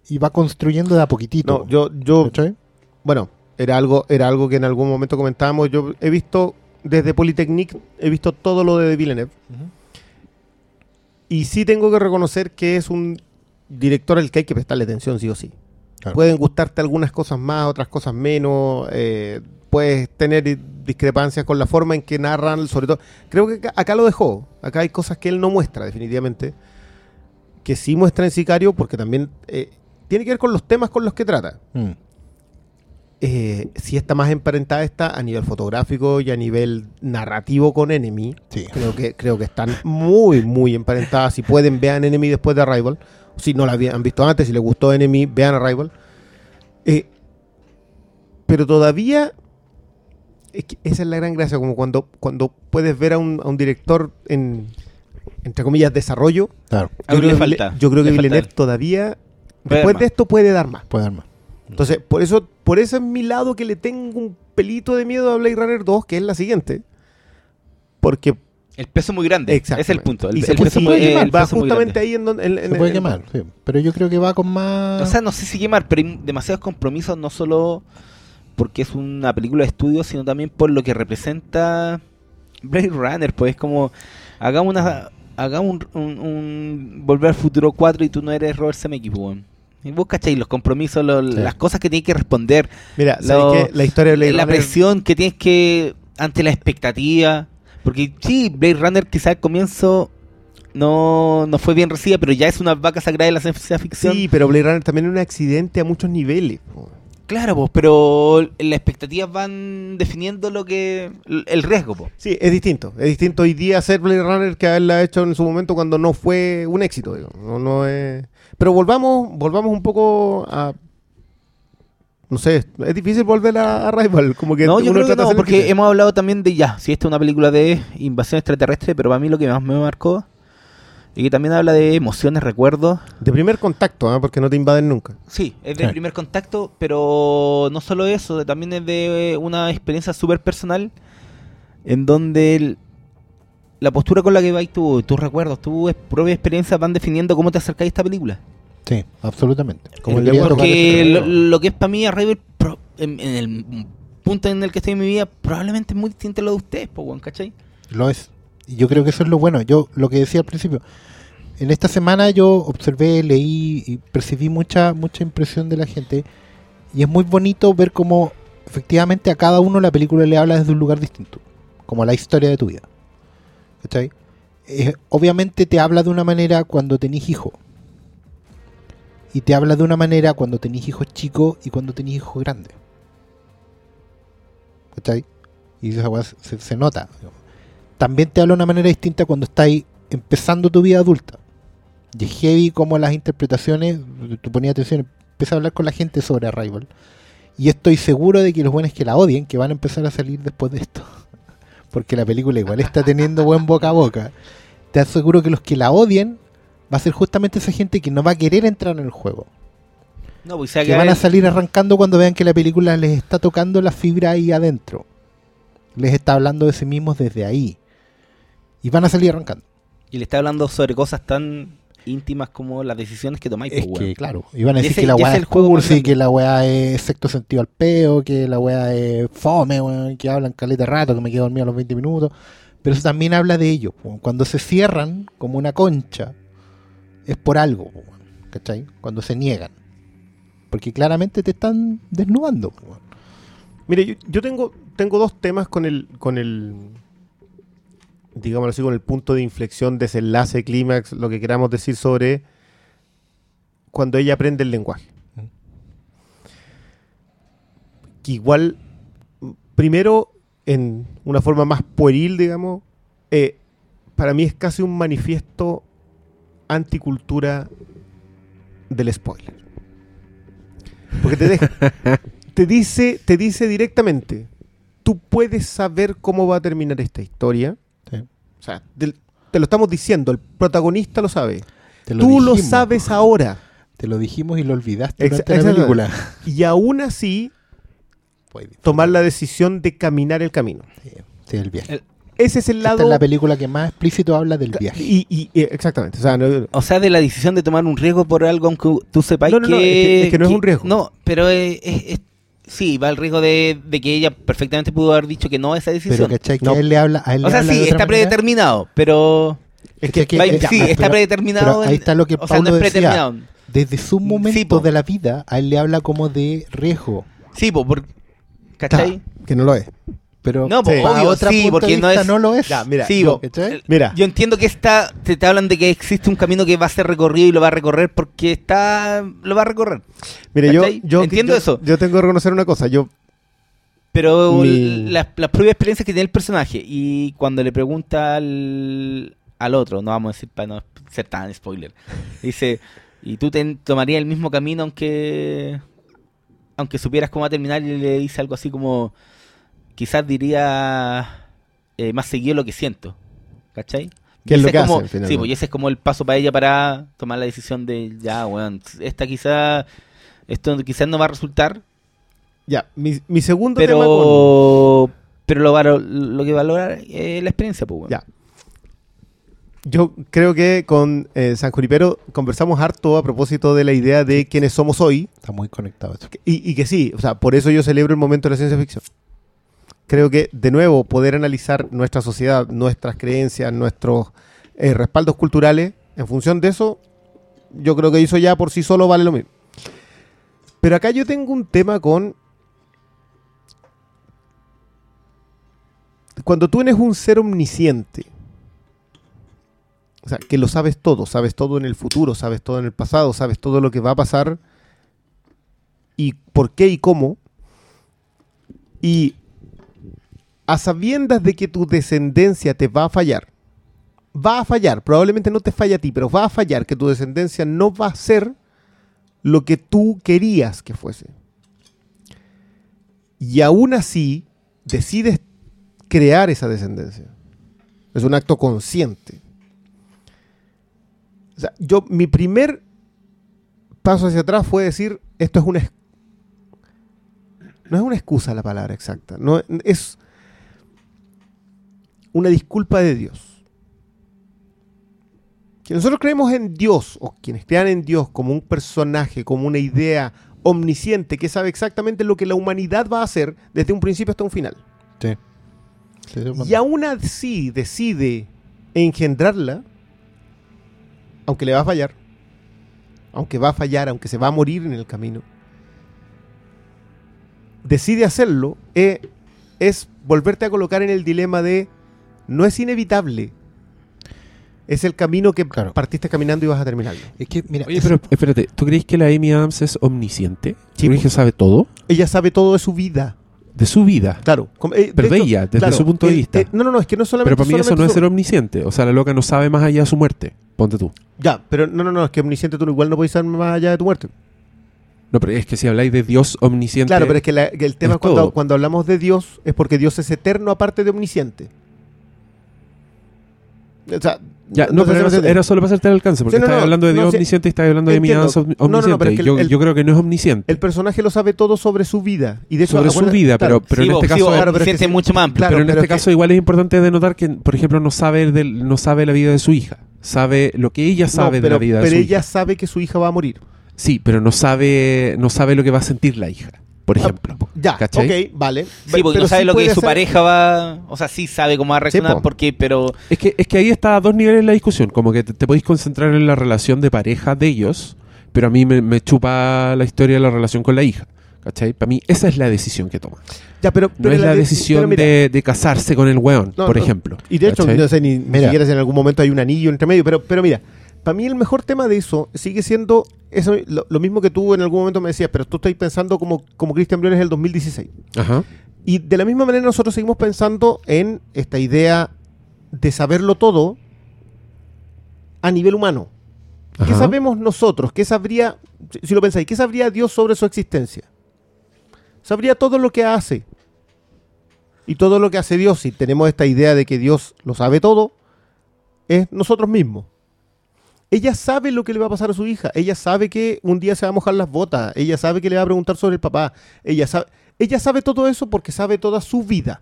y va construyendo de a poquitito. No, yo, yo, ¿cachai? bueno, era algo, era algo que en algún momento comentábamos. Yo he visto, desde Polytechnique, he visto todo lo de Villeneuve. Y sí tengo que reconocer que es un director al que hay que prestarle atención, sí o sí. Claro. Pueden gustarte algunas cosas más, otras cosas menos. eh, puedes tener discrepancias con la forma en que narran, sobre todo. Creo que acá, acá lo dejó. Acá hay cosas que él no muestra, definitivamente. Que sí muestra en Sicario, porque también eh, tiene que ver con los temas con los que trata. Mm. Eh, sí está más emparentada esta a nivel fotográfico y a nivel narrativo con Enemy. Sí. Creo que, creo que están muy, muy emparentadas. Si pueden, vean Enemy después de Arrival. Si no la habían visto antes, si les gustó Enemy, vean Arrival. Eh, pero todavía, es que esa es la gran gracia, como cuando, cuando puedes ver a un, a un director en, entre comillas, desarrollo. Claro, Yo creo, que yo creo que Villeneuve todavía, Puede después de esto, puede dar más. puede dar más. Entonces, por eso, por eso es mi lado que le tengo un pelito de miedo a Blade Runner 2, que es la siguiente. Porque El peso muy grande. Ese es el punto. El, Y el se peso puede el va peso justamente ahí en donde... en- en- Se puede en- quemar, sí. Pero yo creo que va con más. O sea, no sé si quemar, pero hay demasiados compromisos, no solo porque es una película de estudio, sino también por lo que representa Blade Runner. Pues es como, hagamos una hagamos un, un- un Volver al Futuro 4 y tú no eres Robert Zemeckis, pues, weón. Y vos cacháis los compromisos, lo- Sí. las cosas que tienes que responder, Mira, Lo- ¿sabes qué? La historia de Blade la Runner... presión que tienes que ante la expectativa. Porque sí, Blade Runner quizá al comienzo no, no fue bien recibida, pero ya es una vaca sagrada de la ciencia ficción. Sí, pero Blade Runner también es un accidente a muchos niveles. po. Claro, pues, pero las expectativas van definiendo lo que el riesgo, pues. Sí, es distinto. Es distinto hoy día hacer Blade Runner que haberla hecho en su momento cuando no fue un éxito. digo. No, no es... Pero volvamos, volvamos un poco a... No sé, es difícil volver a, a Rival. Como que No, yo creo que no, porque que- hemos hablado también de ya, si esta es una película de invasión extraterrestre, pero para mí lo que más me marcó y que también habla de emociones, recuerdos. De primer contacto, ¿ah? porque no te invaden nunca. Sí, es de Sí. primer contacto, pero no solo eso, también es de una experiencia súper personal en donde el- la postura con la que vais tú, tus recuerdos, tus propia experiencia van definiendo cómo te acercáis a esta película. Sí, absolutamente. Como el Porque lo, que es para mí Arrival, pro- en, en el punto en el que estoy en mi vida, probablemente es muy distinto a lo de ustedes, po, ¿cachai? Lo es. Y yo creo que eso es lo bueno. Yo, lo que decía al principio, en esta semana yo observé, leí y percibí mucha, mucha impresión de la gente. Y es muy bonito ver cómo efectivamente a cada uno la película le habla desde un lugar distinto. Como la historia de tu vida. ¿Cachai? Eh, obviamente te habla de una manera cuando tenés hijos. Y te habla de una manera cuando tenés hijos chicos y cuando tenés hijos grandes. ¿Cachai? Y esa se, se- nota. También te habla de una manera distinta cuando estás empezando tu vida adulta. Y es heavy como las interpretaciones, tú ponías atención, empieza a hablar con la gente sobre Arrival. Y estoy seguro de que los buenos que la odien, que van a empezar a salir después de esto. Porque la película igual está teniendo buen boca a boca. Te aseguro que los que la odien va a ser justamente esa gente que no va a querer entrar en el juego. No, pues Que van a salir arrancando cuando vean que la película les está tocando la fibra ahí adentro. Les está hablando de sí mismos desde ahí. Y van a salir arrancando. Y le está hablando sobre cosas tan íntimas como las decisiones que tomáis, Es po, que, claro, iban a decir ese- que la weá es es el juego más cursi, que la weá es sexto sentido al peo, que la weá es fome, weón, que hablan caleta rato, que me quedo dormido a los 20 minutos. Pero eso también habla de ellos. Cuando se cierran como una concha, es por algo, ¿cachai? Cuando se niegan. Porque claramente te están desnudando. Mire, yo, yo tengo, tengo dos temas con el, con el, digámoslo así, con el punto de inflexión, desenlace, clímax, lo que queramos decir sobre cuando ella aprende el lenguaje. Que igual, primero, en una forma más pueril, digamos, eh, para mí es casi un manifiesto anticultura del spoiler. Porque te deja, te dice, te dice directamente, tú puedes saber cómo va a terminar esta historia. Sí. O sea, te lo estamos diciendo, el protagonista lo sabe. Te tú lo sabes ahora. Te lo dijimos y lo olvidaste Ex- durante la película. Y aún así, tomar la decisión de caminar el camino. Sí, sí, el viaje. El- Ese es el Esta lado... es la película que más explícito habla del viaje. Y, y- y- exactamente. O sea, no- O sea, de la decisión de tomar un riesgo por algo aunque tú sepáis No, no, no, que, es que- es que no es un riesgo. No, pero es, es- es- sí, va el riesgo de, de que ella perfectamente pudo haber dicho que no a esa Pero decisión. ¿cachai? Que No. a él le habla. A él o le sea, habla sí, está manera. predeterminado, pero... es que- que, va- eh, sí, ya, está pero- predeterminado. pero ahí está lo que o sea, no Paulo es decía. predeterminado. Desde su momento po. de la vida, a él le habla como de riesgo. Sí, po, por, ¿cachai? que no lo es. Pero No, para obvio, otra sí, punto porque de no es- no lo es. Ya, mira, Sí, yo- mira, Yo entiendo que está, te, te hablan de que existe un camino que va a ser recorrido y lo va a recorrer porque está, lo va a recorrer. mira, yo, yo Entiendo yo- eso. Yo tengo que reconocer una cosa. Yo Pero Mi- las, las propias experiencias que tiene el personaje y cuando le pregunta al, al otro, no vamos a decir para no ser tan spoiler, dice, ¿y tú te tomarías el mismo camino aunque aunque supieras cómo va a terminar? Y le dice algo así como, quizás diría eh, más seguido lo que siento, ¿cachai? ¿Qué es lo ese que hace, como? Sí, pues y ese es como el paso para ella para tomar la decisión de, ya, weón, esta quizá, esto quizás no va a resultar, Ya, mi, mi segundo tema con... pero pero lo, que valora es la experiencia pues weón. Ya. Yo creo que con eh, San Junipero conversamos harto a propósito de la idea de quiénes somos hoy. Está muy conectado eso. Y, y que sí, o sea, por eso yo celebro el momento de la ciencia ficción. Creo que, de nuevo, poder analizar nuestra sociedad, nuestras creencias, nuestros eh, respaldos culturales, en función de eso, yo creo que eso ya por sí solo vale lo mismo. Pero acá yo tengo un tema con... Cuando tú eres un ser omnisciente, o sea, que lo sabes todo, sabes todo en el futuro, sabes todo en el pasado, sabes todo lo que va a pasar y por qué y cómo, y a sabiendas de que tu descendencia te va a fallar, va a fallar, probablemente no te falla a ti, pero va a fallar, que tu descendencia no va a ser lo que tú querías que fuese. Y aún así, decides crear esa descendencia. Es un acto consciente. O sea, yo, mi primer paso hacia atrás fue decir, esto es una... No es una excusa la palabra exacta. Es, una disculpa de Dios. Que nosotros creemos en Dios, o quienes crean en Dios como un personaje, como una idea omnisciente que sabe exactamente lo que la humanidad va a hacer desde un principio hasta un final. Sí. Y aún así decide engendrarla, aunque le va a fallar, aunque va a fallar, aunque se va a morir en el camino, decide hacerlo, eh, es volverte a colocar en el dilema de no es inevitable, es el camino que Claro. partiste caminando y vas a terminarlo. Es que, mira, Oye, es- pero espérate, ¿tú crees que la Amy Adams es omnisciente? Sí, ¿Tú crees que sabe todo Ella sabe todo de su vida, de su vida? claro. Como- eh, Pero de hecho, ella, desde su punto de eh, vista. eh, no, no, no, es que no solamente Pero para mí eso no es ser omnisciente. O sea, la loca no sabe más allá de su muerte. Ponte tú. Ya, pero no, no, no, es que omnisciente tú igual no puedes saber más allá de tu muerte. No, pero es que si habláis de Dios omnisciente. Claro, pero es que, la- que el tema es cuando hablamos de Dios es porque Dios es eterno aparte de omnisciente. O sea, Ya, no no, sé pero si era, solo para hacerte el alcance, porque Sí, no, estás no, hablando de Dios omnisciente y estás hablando de no, omnisciente. pero es que el- yo, el- yo creo que no es omnisciente. El personaje lo sabe todo sobre su vida. Y de hecho, sobre su vida, claro, pero, pero Sí, en este sí, caso. claro, pero es que mucho más amplio. Claro, pero en pero este que- caso igual es importante denotar que, por ejemplo, no sabe del, no sabe la vida de su hija. Sabe lo que ella no, sabe de pero, la vida de pero su ella hija. sabe que su hija va a morir. Sí, pero no sabe, no sabe lo que va a sentir la hija, por ejemplo. Ah, Ya, ¿Cachai? ok, vale. Sí, porque Pero no sabe sí lo que su pareja va. O sea, sí sabe cómo va a reaccionar, po. porque, pero. Es que, es que ahí está a dos niveles la discusión. Como que te, te podéis concentrar en la relación de pareja de ellos, pero a mí me, me chupa la historia de la relación con la hija. ¿Cachai? Para mí esa es la decisión que toma. Ya, pero, No es la de- decisión mira, de, de casarse con el weón, No, por no. ejemplo. Y de hecho, ¿Cachai? no sé ni, ni Mira. siquiera si en algún momento hay un anillo entre medio, pero, pero mira, para mí el mejor tema de eso sigue siendo eso, lo, lo mismo que tú en algún momento me decías, pero tú estás pensando como, como Christian Briones el 2016. Ajá. Y de la misma manera nosotros seguimos pensando en esta idea de saberlo todo a nivel humano. ¿Qué sabemos nosotros? ¿Qué sabría, si lo pensáis, qué sabría Dios sobre su existencia? Sabría todo lo que hace. Y todo lo que hace Dios, si tenemos esta idea de que Dios lo sabe todo, es nosotros mismos. Ella sabe lo que le va a pasar a su hija. Ella sabe que un día se va a mojar las botas. Ella sabe que le va a preguntar sobre el papá. Ella sabe, ella sabe todo eso porque sabe toda su vida.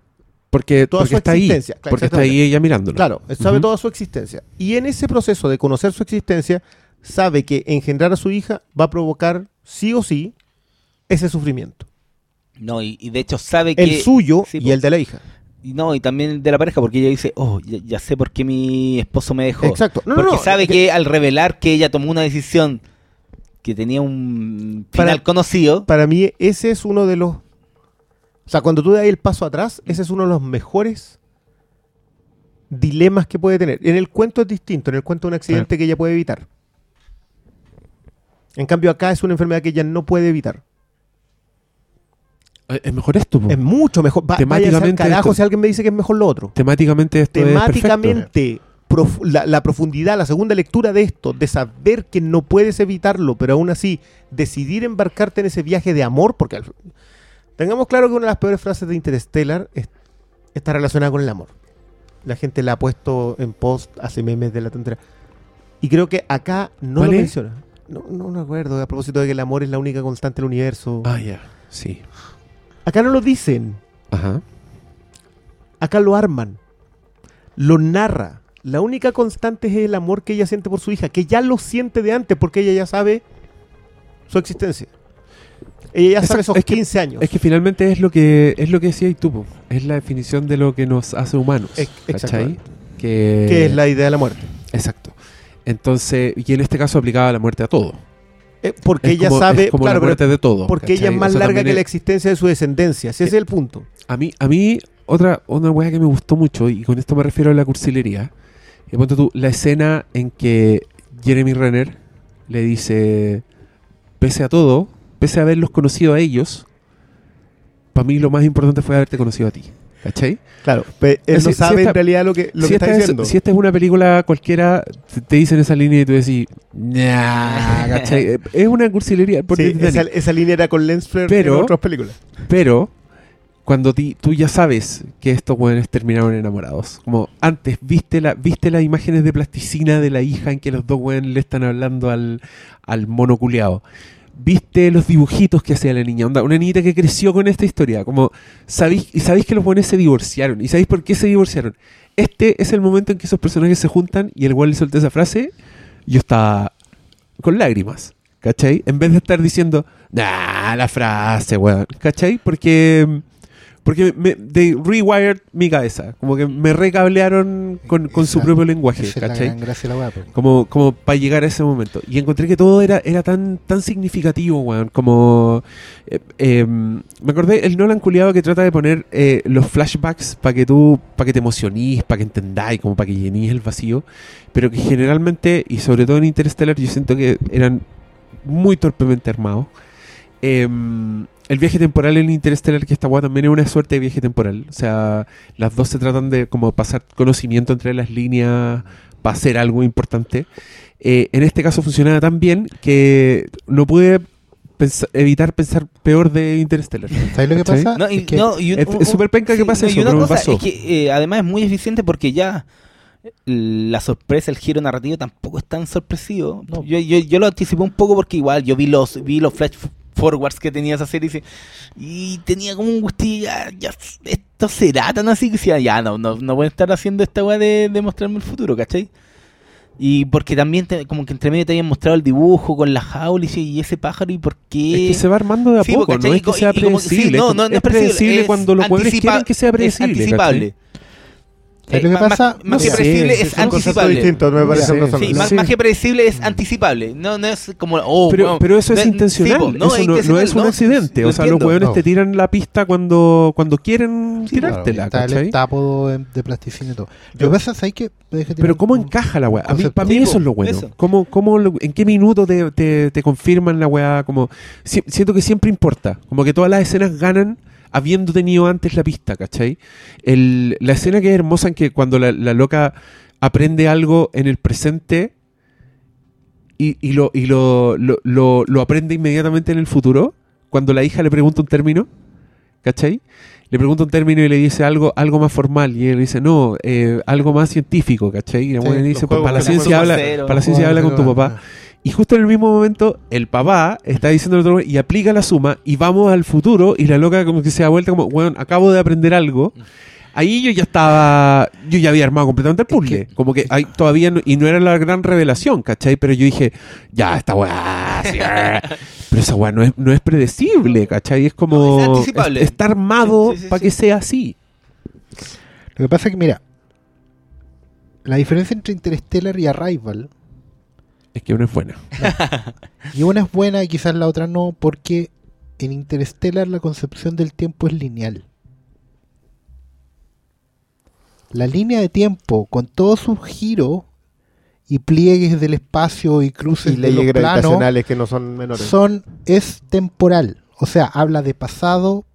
Porque, Toda porque su está ahí. existencia, claro, porque está ahí ella mirándolo. Claro, sabe toda su existencia. Y en ese proceso de conocer su existencia, sabe que engendrar a su hija va a provocar, sí o sí, ese sufrimiento. No, y, y de hecho sabe que. El suyo sí, y po. el de la hija. Y no, y también de la pareja, porque ella dice, oh, ya, ya sé por qué mi esposo me dejó. Exacto. No, no, porque no, sabe que, al revelar que ella tomó una decisión que tenía un final Para- conocido, Para mí ese es uno de los... O sea, cuando tú das el paso atrás, ese es uno de los mejores dilemas que puede tener. En el cuento es distinto, en el cuento es un accidente que ella puede evitar. En cambio acá es una enfermedad que ella no puede evitar. Eh, Es mejor esto, po. Es mucho mejor. Va, al Temáticamente carajo esto- si alguien me dice que es mejor lo otro. Temáticamente esto es. Temáticamente, profu- la, la profundidad, la segunda lectura de esto, de saber que no puedes evitarlo, pero aún así decidir embarcarte en ese viaje de amor, porque al- tengamos claro que una de las peores frases de Interstellar es- está relacionada con el amor. La gente la ha puesto en post, hace memes de la tontera. Y creo que acá no ¿Cuál lo es? menciona. No, no me acuerdo, a propósito de que el amor es la única constante del universo. Ah, ya. Sí. Acá no lo dicen. Ajá. Acá lo arman. Lo narra. La única constante es el amor que ella siente por su hija, que ya lo siente de antes porque ella ya sabe su existencia. Ella ya sabe esos es que- 15 años. Es que finalmente es lo que es lo que decía tú, po. es la definición de lo que nos hace humanos. Ex- ¿cachai? Que... que es la idea de la muerte. Exacto. Entonces, y en este caso aplicaba la muerte a todo. Eh, porque Es ella como- sabe, es como claro, la pero muerte de todo. porque ella es más O sea, larga que la existencia de su descendencia. Si ese es el punto. A mí, a mí otra, una weá que me gustó mucho, y con esto me refiero a la cursilería, y ponte tú, la escena en que Jeremy Renner le dice, pese a todo, pese a haberlos conocido a ellos, para mí lo más importante fue haberte conocido a ti. ¿Cachai? Claro, pero él no sabe si esta- en realidad lo que, lo si, que está es, diciendo. si esta es una película cualquiera, te, te dicen esa línea y tú decís, nah, ¿cachai? Eh, es una cursilería. Sí, esa, esa línea era con Lens Flare Pero- en otras películas. Pero cuando ti- tú ya sabes que estos jóvenes terminaron enamorados, como antes viste la viste las imágenes de plasticina de la hija en que los dos jóvenes le están hablando al, al mono culeado. Viste los dibujitos que hacía la niña, una niñita que creció con esta historia, como sabéis y sabéis que los jóvenes se divorciaron y sabéis por qué se divorciaron. este es el momento en que esos personajes se juntan y el weón le soltó esa frase, yo estaba con lágrimas, ¿cachai? En vez de estar diciendo, nah, la frase, weón, ¿cachai? Porque, porque me, they rewired mi cabeza, como que me recablearon con, con su propio lenguaje, la ¿cachai? gran gracia la po. como, como para llegar a ese momento. Y encontré que todo era, era tan, tan significativo, weón. Como. eh, eh, me acordé el Nolan culiado que trata de poner eh, los flashbacks para que tú. para que te emocionís, para que entendáis, como para que llenís el vacío. Pero que generalmente, y sobre todo en Interstellar, yo siento que eran muy torpemente armados. Eh, el viaje temporal en Interstellar, que esta weá también es una suerte de viaje temporal. O sea, las dos se tratan de como pasar conocimiento entre las líneas para hacer algo importante. Eh, en este caso funcionaba tan bien que no pude evitar pensar peor de Interstellar. ¿Sabes lo que pasa? No, y, Es que no, y un- es- un- es súper penca que sí, pase no, y eso, una pero me cosa pasó. Es que eh, además es muy eficiente porque ya la sorpresa, el giro narrativo tampoco es tan sorpresivo. No. Yo, yo, yo lo anticipé un poco porque igual yo vi los vi los flash forwards que tenía esa serie y y tenía como un gustillo, ya, ya, esto será tan así que decía, ya no, no, no voy a estar haciendo esta weá de, de mostrarme el futuro, ¿cachai? Y porque también te- como que entre medio te habían mostrado el dibujo con la jaula y, y ese pájaro y por qué... Es que se va armando de a Sí, poco, ¿cachai? no es que sea sí, predecible. no, es no, no es predecible es cuando los jugadores quieren que sea es predecible. anticipable. ¿cachai? ¿Sabes lo Eh, que más- pasa? Más, No que predecible es anticipable. me parece más, que predecible es anticipable. No, no es como. Oh, Pero, bueno, pero eso es no- intencional. sí, po, eso no, no intencional, es un no, accidente. lo o sea, los hueones No. te tiran la pista cuando, cuando quieren Sí, claro, tirártela. está el tapo de, de plasticina y todo. Lo Yo- que pasa es que... Pero ¿cómo encaja la weá? Para mí eso es lo bueno. ¿Cómo, cómo lo- ¿En qué minuto te, te- te confirman la weá? Como, si- siento que siempre importa. Como que todas las escenas ganan habiendo tenido antes la pista, ¿cachai? El- la escena que es hermosa en que cuando la, la loca aprende algo en el presente y, y lo, y lo, lo, lo- aprende inmediatamente en el futuro, cuando la hija le pregunta un término, ¿cachai? Le pregunta un término y le dice algo, algo más formal. Y él dice, no, eh, algo más científico, ¿cachai? Y la Sí, dice, pues para la ciencia la habla, para la ciencia habla con tu papá. Y justo en el mismo momento, el papá está diciendo otro y aplica la suma y vamos al futuro y la loca como que se da vuelta como, bueno, acabo de aprender algo. Ahí yo ya estaba, yo ya había armado completamente el puzzle. como que hay todavía, no- y no era la gran revelación, ¿cachai? Pero yo dije, ya, esta weá, sí, ah". pero esa weá no es, no es predecible, ¿cachai? Es como, No, es anticipable. es- está armado Sí, sí, sí, para sí. que sea así. Lo que pasa es que, mira, la diferencia entre Interstellar y Arrival, Es que una es buena. y una es buena y quizás la otra no, porque en Interstellar la concepción del tiempo es lineal. La línea de tiempo, con todos sus giros y pliegues del espacio y cruces Y de leyes los planos, gravitacionales que no son menores. son, es temporal. O sea, habla de pasado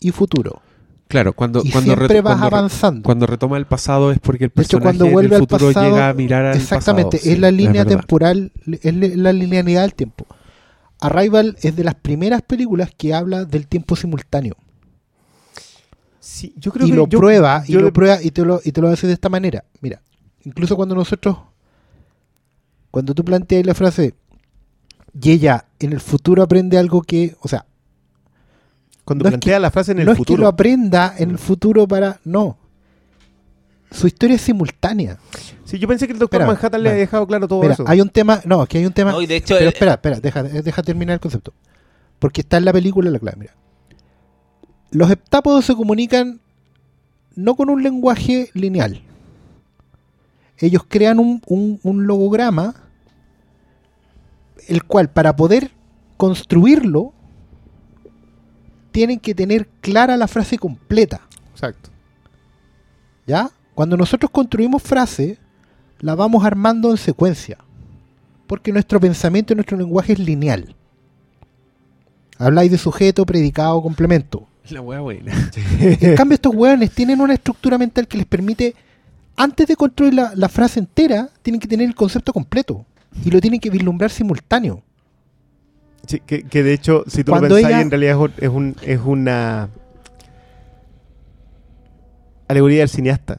y futuro. Claro, cuando, y cuando, siempre vas cuando avanzando. cuando retoma el pasado es porque el De hecho, personaje cuando vuelve en al el futuro pasado, llega a mirar al Exactamente, pasado. es la línea temporal, es la linealidad del tiempo. Arrival es de las primeras películas que habla del tiempo simultáneo. Sí, yo creo y que lo yo- prueba, y lo le- prueba, y te lo, y te lo hace de esta manera. Mira, incluso cuando nosotros, cuando tú planteas la frase, y ella en el futuro aprende algo que, o sea, Cuando no es plantea la frase en el no es que futuro. lo aprenda en el futuro para, no. Su historia es simultánea. Sí, yo pensé que el doctor Espera, Manhattan le había dejado claro todo Mira, eso. hay un tema, no, es que hay un tema, No, de hecho, pero el- espera, espera, deja, deja terminar el concepto. Porque está en la película la clave, mira. Los heptápodos se comunican no con un lenguaje lineal. Ellos crean un, un- un logograma, el cual para poder construirlo, tienen que tener clara la frase completa. Exacto. ¿Ya? Cuando nosotros construimos frase, la vamos armando en secuencia. Porque nuestro pensamiento y nuestro lenguaje es lineal. Habláis de sujeto, predicado, complemento. La wea buena. En cambio, estos hueones tienen una estructura mental que les permite, antes de construir la, la frase entera, tienen que tener el concepto completo. Y lo tienen que vislumbrar simultáneo. Sí, que, que de hecho, si tú Cuando lo pensás, ella- en realidad es un- es, un, es una alegoría del cineasta.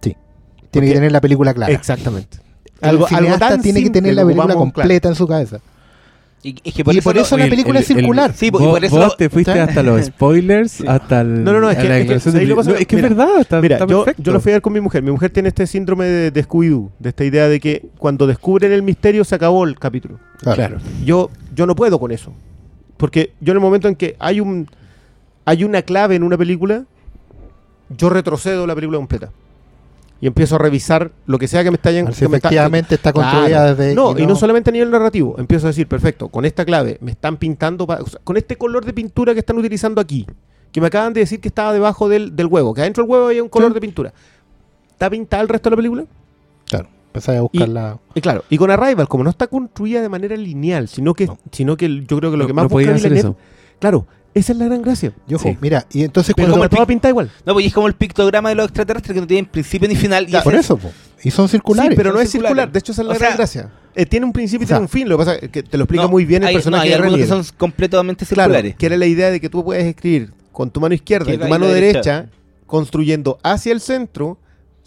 Tiene Porque- que tener la película clara. Exactamente. El Algo, algo cineasta tan tiene que tener la película claro. completa en su cabeza. Y, es que por Y eso, por lo- la el- película el- es circular. el- Sí, po- y vos, por eso vos lo- te fuiste ¿sabes? hasta los spoilers, hasta el, No, no, no, es que- la es que- no, es que mira, es verdad, está, Mira, está yo, perfecto. yo lo fui a ver con mi mujer. Mi mujer tiene este síndrome de, de Scooby-Doo, de esta idea de que cuando descubren el misterio se acabó el capítulo. Claro. Yo, yo no puedo con eso. Porque yo en el momento en que hay un hay una clave en una película, yo retrocedo la película completa. Y empiezo a revisar lo que sea que me está A ver si está- efectivamente está Claro. construida desde. No, y no solamente a nivel narrativo. Empiezo a decir, perfecto, con esta clave me están pintando, pa- o sea, con este color de pintura que están utilizando aquí, que me acaban de decir que estaba debajo del, del huevo, que adentro del huevo había un color Sí. de pintura. ¿Está pintada el resto de la película? Claro, empezáis a buscar la. Y claro, y con Arrival, como no está construida de manera lineal, sino que, No. sino que yo creo que lo No- que más no busca hacer eso. Claro, esa es la gran gracia. Y ojo, Sí. mira, y entonces Pero cuando. pinta igual. No, pues y es como el pictograma de los extraterrestres que no tienen principio ni final. Y por es- eso, po. y son circulares. Sí, pero no es circular. De hecho, esa es la O gran sea, gracia. Eh, tiene un principio y o sea, tiene un fin. Lo que pasa es que te lo explica no, muy bien el hay- personaje no, hay de algunos que son completamente Claro, circulares. que era la idea de que tú puedes escribir con tu mano izquierda y tu mano derecha, derecha. construyendo hacia el centro,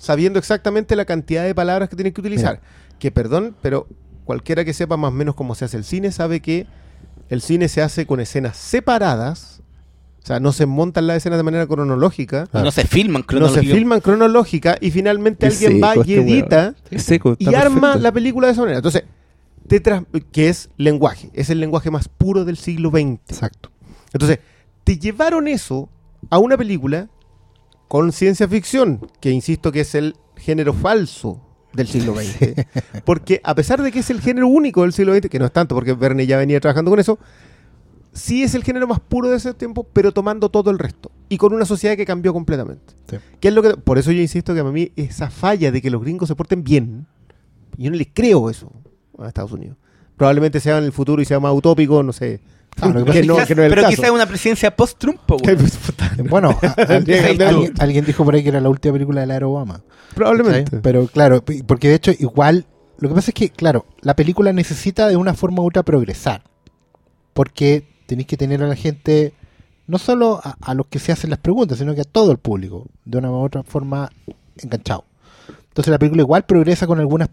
sabiendo exactamente la cantidad de palabras que tienes que utilizar. Que perdón, pero cualquiera que sepa más o menos cómo se hace el cine sabe que el cine se hace con escenas separadas. O sea, no se montan las escenas de manera cronológica. Y no se filman No se filman cronológica y finalmente Es alguien va y este edita seco, y arma perfecto. la película de esa manera. Entonces, te tras- que es lenguaje, es el lenguaje más puro del siglo XX. Exacto. Entonces, te llevaron eso a una película con ciencia ficción, que insisto que es el género falso del siglo XX. porque a pesar de que es el género único del siglo XX, que no es tanto porque Verne ya venía trabajando con eso, sí es el género más puro de ese tiempo, pero tomando todo el resto. Y con una sociedad que cambió completamente. Sí. Que es lo que, por eso yo insisto que a mí esa falla de que los gringos se porten bien, yo no le creo eso a Estados Unidos. Probablemente sea en el futuro y sea más utópico, no sé. Claro, lo que que, pasa no, Quizás- que no es el pero quizás es una presidencia post-Trump, Bueno, alguien, de- alguien- alguien dijo por ahí que era la última película de la era Obama. Probablemente. Pero claro, porque de hecho, igual. Lo que pasa es que, claro, la película necesita de una forma u otra progresar. Porque tenéis que tener a la gente, no solo a, a los que se hacen las preguntas, sino que a todo el público, de una u otra forma enganchado. Entonces la película igual progresa con algunas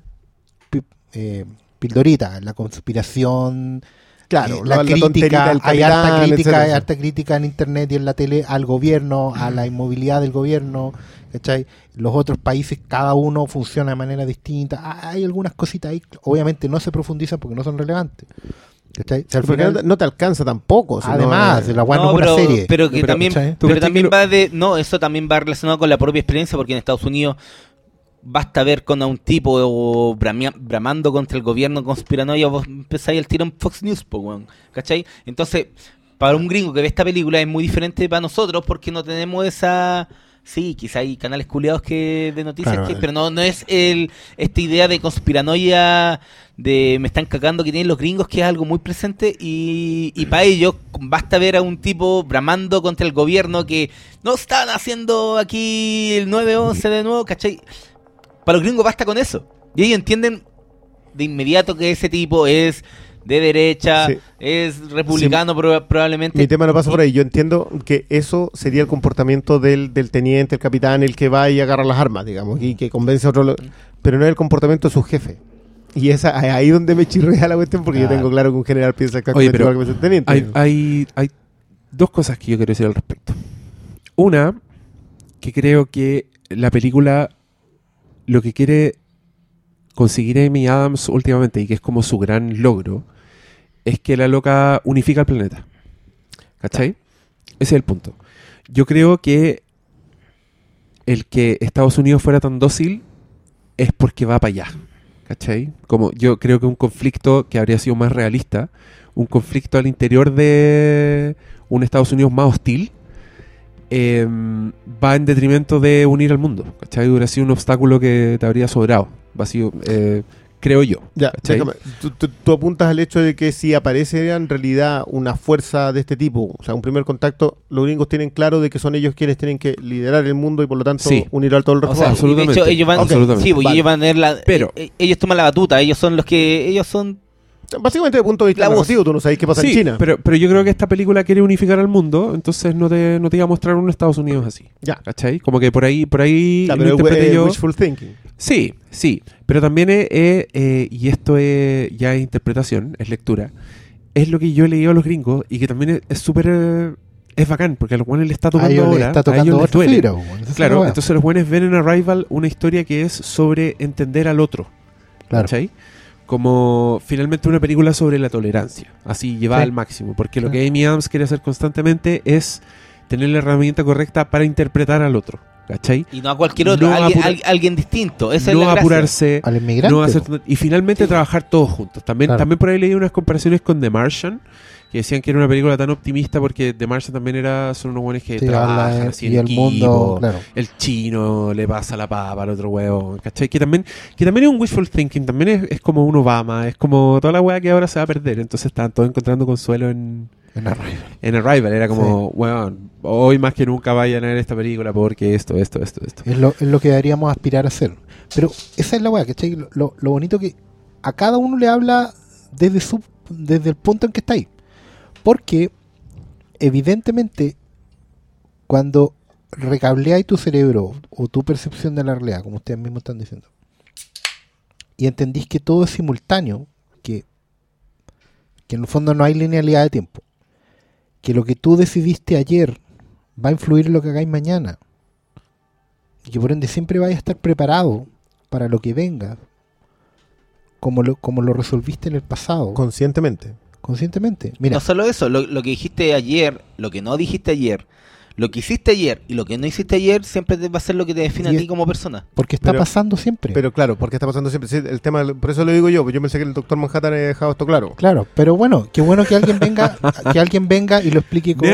eh, pildoritas, la conspiración, Claro, la, crítica, hay harta crítica, etcétera. hay harta crítica en internet y en la tele al gobierno, a la inmovilidad del gobierno, ¿cachai? Los otros países, cada uno funciona de manera distinta. Hay algunas cositas ahí, obviamente no se profundizan porque no son relevantes. al final- no, no te alcanza tampoco. si no, además, eh, la no, No, es una pero, serie. pero que Pero, también, ¿cachai? ¿Tú pero también va de. No, eso también va relacionado con la propia experiencia, porque en Estados Unidos basta ver con a un tipo bramia- bramando contra el gobierno conspiranoia, vos empezáis el tiro en Fox News, po, weón, ¿cachai? Entonces, para un gringo que ve esta película es muy diferente para nosotros porque no tenemos esa. Sí, quizá hay canales culiados que de noticias, Claro, que, eh. pero no, no es el esta idea de conspiranoia de me están cagando que tienen los gringos, que es algo muy presente y, y para ellos basta ver a un tipo bramando contra el gobierno que no están haciendo aquí el 9-11 de nuevo, ¿cachai? Para los gringos basta con eso. Y ellos entienden de inmediato que ese tipo es de derecha, Sí. es republicano proba- probablemente. Mi tema no pasa por ahí. Yo entiendo que eso sería el comportamiento del, del teniente, el capitán, el que va y agarra las armas, digamos, y que convence a otro. lo- Pero no es el comportamiento de su jefe. Y es ahí donde me chirrea la cuestión, porque yo tengo claro que un general piensa Oye, exactamente pero igual que el teniente. Hay, hay, hay dos cosas que yo quiero decir al respecto. Una, que creo que la película lo que quiere conseguir Amy Adams últimamente, y que es como su gran logro, es que la loca unifica el planeta. ¿Cachai? Ese es el punto. Yo creo que el que Estados Unidos fuera tan dócil es porque va para allá. ¿Cachai? Como yo creo que un conflicto que habría sido más realista, un conflicto al interior de un Estados Unidos más hostil, eh, va en detrimento de unir al mundo. ¿Cachai? Hubiera sido un obstáculo que te habría sobrado. Va a sido, eh, creo yo. Ya. Tú, tú- tú apuntas al hecho de que si aparece en realidad una fuerza de este tipo, o sea, un primer contacto, los gringos tienen claro de que son ellos quienes tienen que liderar el mundo y por lo tanto Sí. unir a todo el O resto. sea, absolutamente. de hecho, ellos van, absolutamente. sí, pues, y Vale. ellos van a tener la, Pero- eh, ellos toman la batuta, ellos son los que, ellos son Básicamente, desde el punto de vista narrativo, tú no sabes qué pasa Sí, en China. Pero, pero yo creo que esta película quiere unificar al mundo, entonces no te, no te iba a mostrar un Estados Unidos así. Ya. ¿Cachai? Como que por ahí, por ahí Ya, pero interpreté yo. wishful thinking. Sí, sí. Pero también es, eh, y esto es, ya es interpretación, es lectura, es lo que yo he leído a los gringos y que también es- súper... eh, es bacán, porque a los buenos le está A tocando ellos ahora, está a tocando ellos les duele. fibra. Esa es la Claro, entonces los buenos ven en Arrival una historia que es sobre entender al otro. Claro. ¿Cachai? Como finalmente una película sobre la tolerancia, así llevada Sí. al máximo. Porque lo que Amy Adams quiere hacer constantemente es tener la herramienta correcta para interpretar al otro. ¿Cachai? Y no a cualquier otro, No alguien, apura- al- alguien distinto. Esa no es la gracia. apurarse, Al inmigrante. no hacer- po. y finalmente trabajar todos juntos. También, Claro. también por ahí leí unas comparaciones con The Martian, que decían que era una película tan optimista porque The Martian también era, son unos buenos que Sí, trabajan habla- así y en el equipo, mundo, claro. el chino le pasa la papa al otro huevo, ¿cachai? Que también, que también es un wishful thinking, también es, es como un Obama, es como toda la weá que ahora se va a perder, entonces estaban todos encontrando consuelo en, En Arrival. en Arrival, era como, weón, hoy más que nunca vayan a ver esta película porque esto, esto, esto, esto. Es lo, es lo que deberíamos aspirar a hacer. Pero esa es la weá, ¿cachai? Lo, lo, lo bonito que a cada uno le habla desde su desde el punto en que está ahí. Porque, evidentemente, cuando recableáis tu cerebro o tu percepción de la realidad, como ustedes mismos están diciendo, y entendís que todo es simultáneo, que, que en el fondo no hay linealidad de tiempo, que lo que tú decidiste ayer va a influir en lo que hagáis mañana, y que por ende siempre vayas a estar preparado para lo que venga, como lo, como lo resolviste en el pasado, Conscientemente. Conscientemente. Mira, No solo eso, lo, lo que dijiste ayer, lo que no dijiste ayer, lo que hiciste ayer y lo que no hiciste ayer siempre te va a ser lo que te define Y a ti como persona. porque está pero- pasando siempre. Pero claro, porque está pasando siempre. Sí, el tema, por eso lo digo yo, pues yo pensé que el doctor Manhattan había dejado esto claro. Claro, pero bueno, qué bueno que alguien venga, que alguien venga y lo explique con,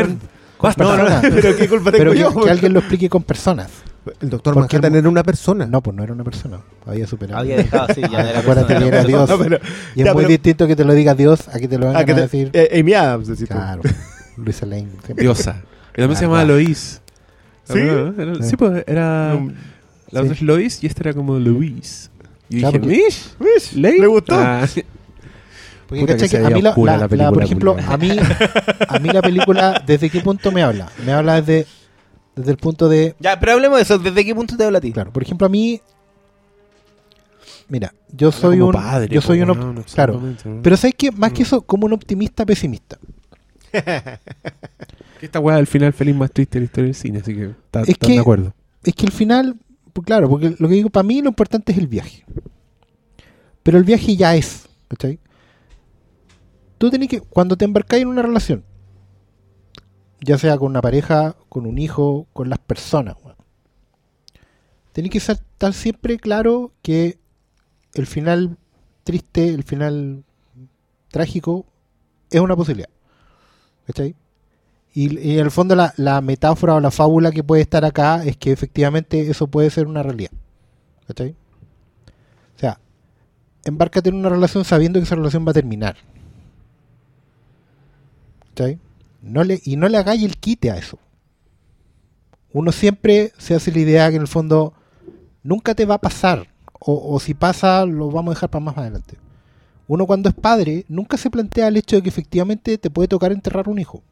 con. No, no, personas. pero qué culpa pero tengo que, yo. que alguien lo explique con personas. El doctor Porque el- era una persona. No, pues no era una persona. Había superado. Había dejado así, ya era Acuérdate que era Dios. No, pero- Y es ya, muy pero- distinto que te lo diga Dios a que te lo ah, que a te- decir. eh, Amy Adams, decís. Claro, Luisa Lane. siempre. Diosa. Y también se Ah, llamaba. Lois. ¿Sí? Era- Sí. sí, pues era... No, La Sí. otra es Lois y esta era como Louise. Y Claro, dije, ¿Mish? ¿Le gustó? Ah, Porque Puta cacha que se que a mí la, por ejemplo, a mí, a mí la película, ¿desde qué punto me habla? Me habla desde, desde el punto de, Ya, pero hablemos de eso. ¿Desde qué punto te habla a ti? claro, por ejemplo, a mí, mira, yo soy como un, padre, yo soy un, weón, claro, ¿no? pero sabes que más que eso, como un optimista pesimista. Que esta weá al final feliz más triste de la historia del cine, así que está, Es están que- de acuerdo. Es que al final, pues claro, porque lo que digo, para mí lo importante es el viaje. Pero el viaje ya es, ¿cachai? Tú tenés que, cuando te embarcáis en una relación, ya sea con una pareja, con un hijo, con las personas, tenés que estar siempre claro que el final triste, el final trágico, es una posibilidad. ¿Cachai? Y, en el fondo la, la metáfora o la fábula que puede estar acá es que efectivamente eso puede ser una realidad. ¿Cachai? O sea, embárcate en una relación sabiendo que esa relación va a terminar. ¿Cachai? No le, y no le hagáis el quite a eso. Uno siempre se hace la idea que en el fondo nunca te va a pasar. O, o si pasa, lo vamos a dejar para más adelante. Uno cuando es padre nunca se plantea el hecho de que efectivamente te puede tocar enterrar un hijo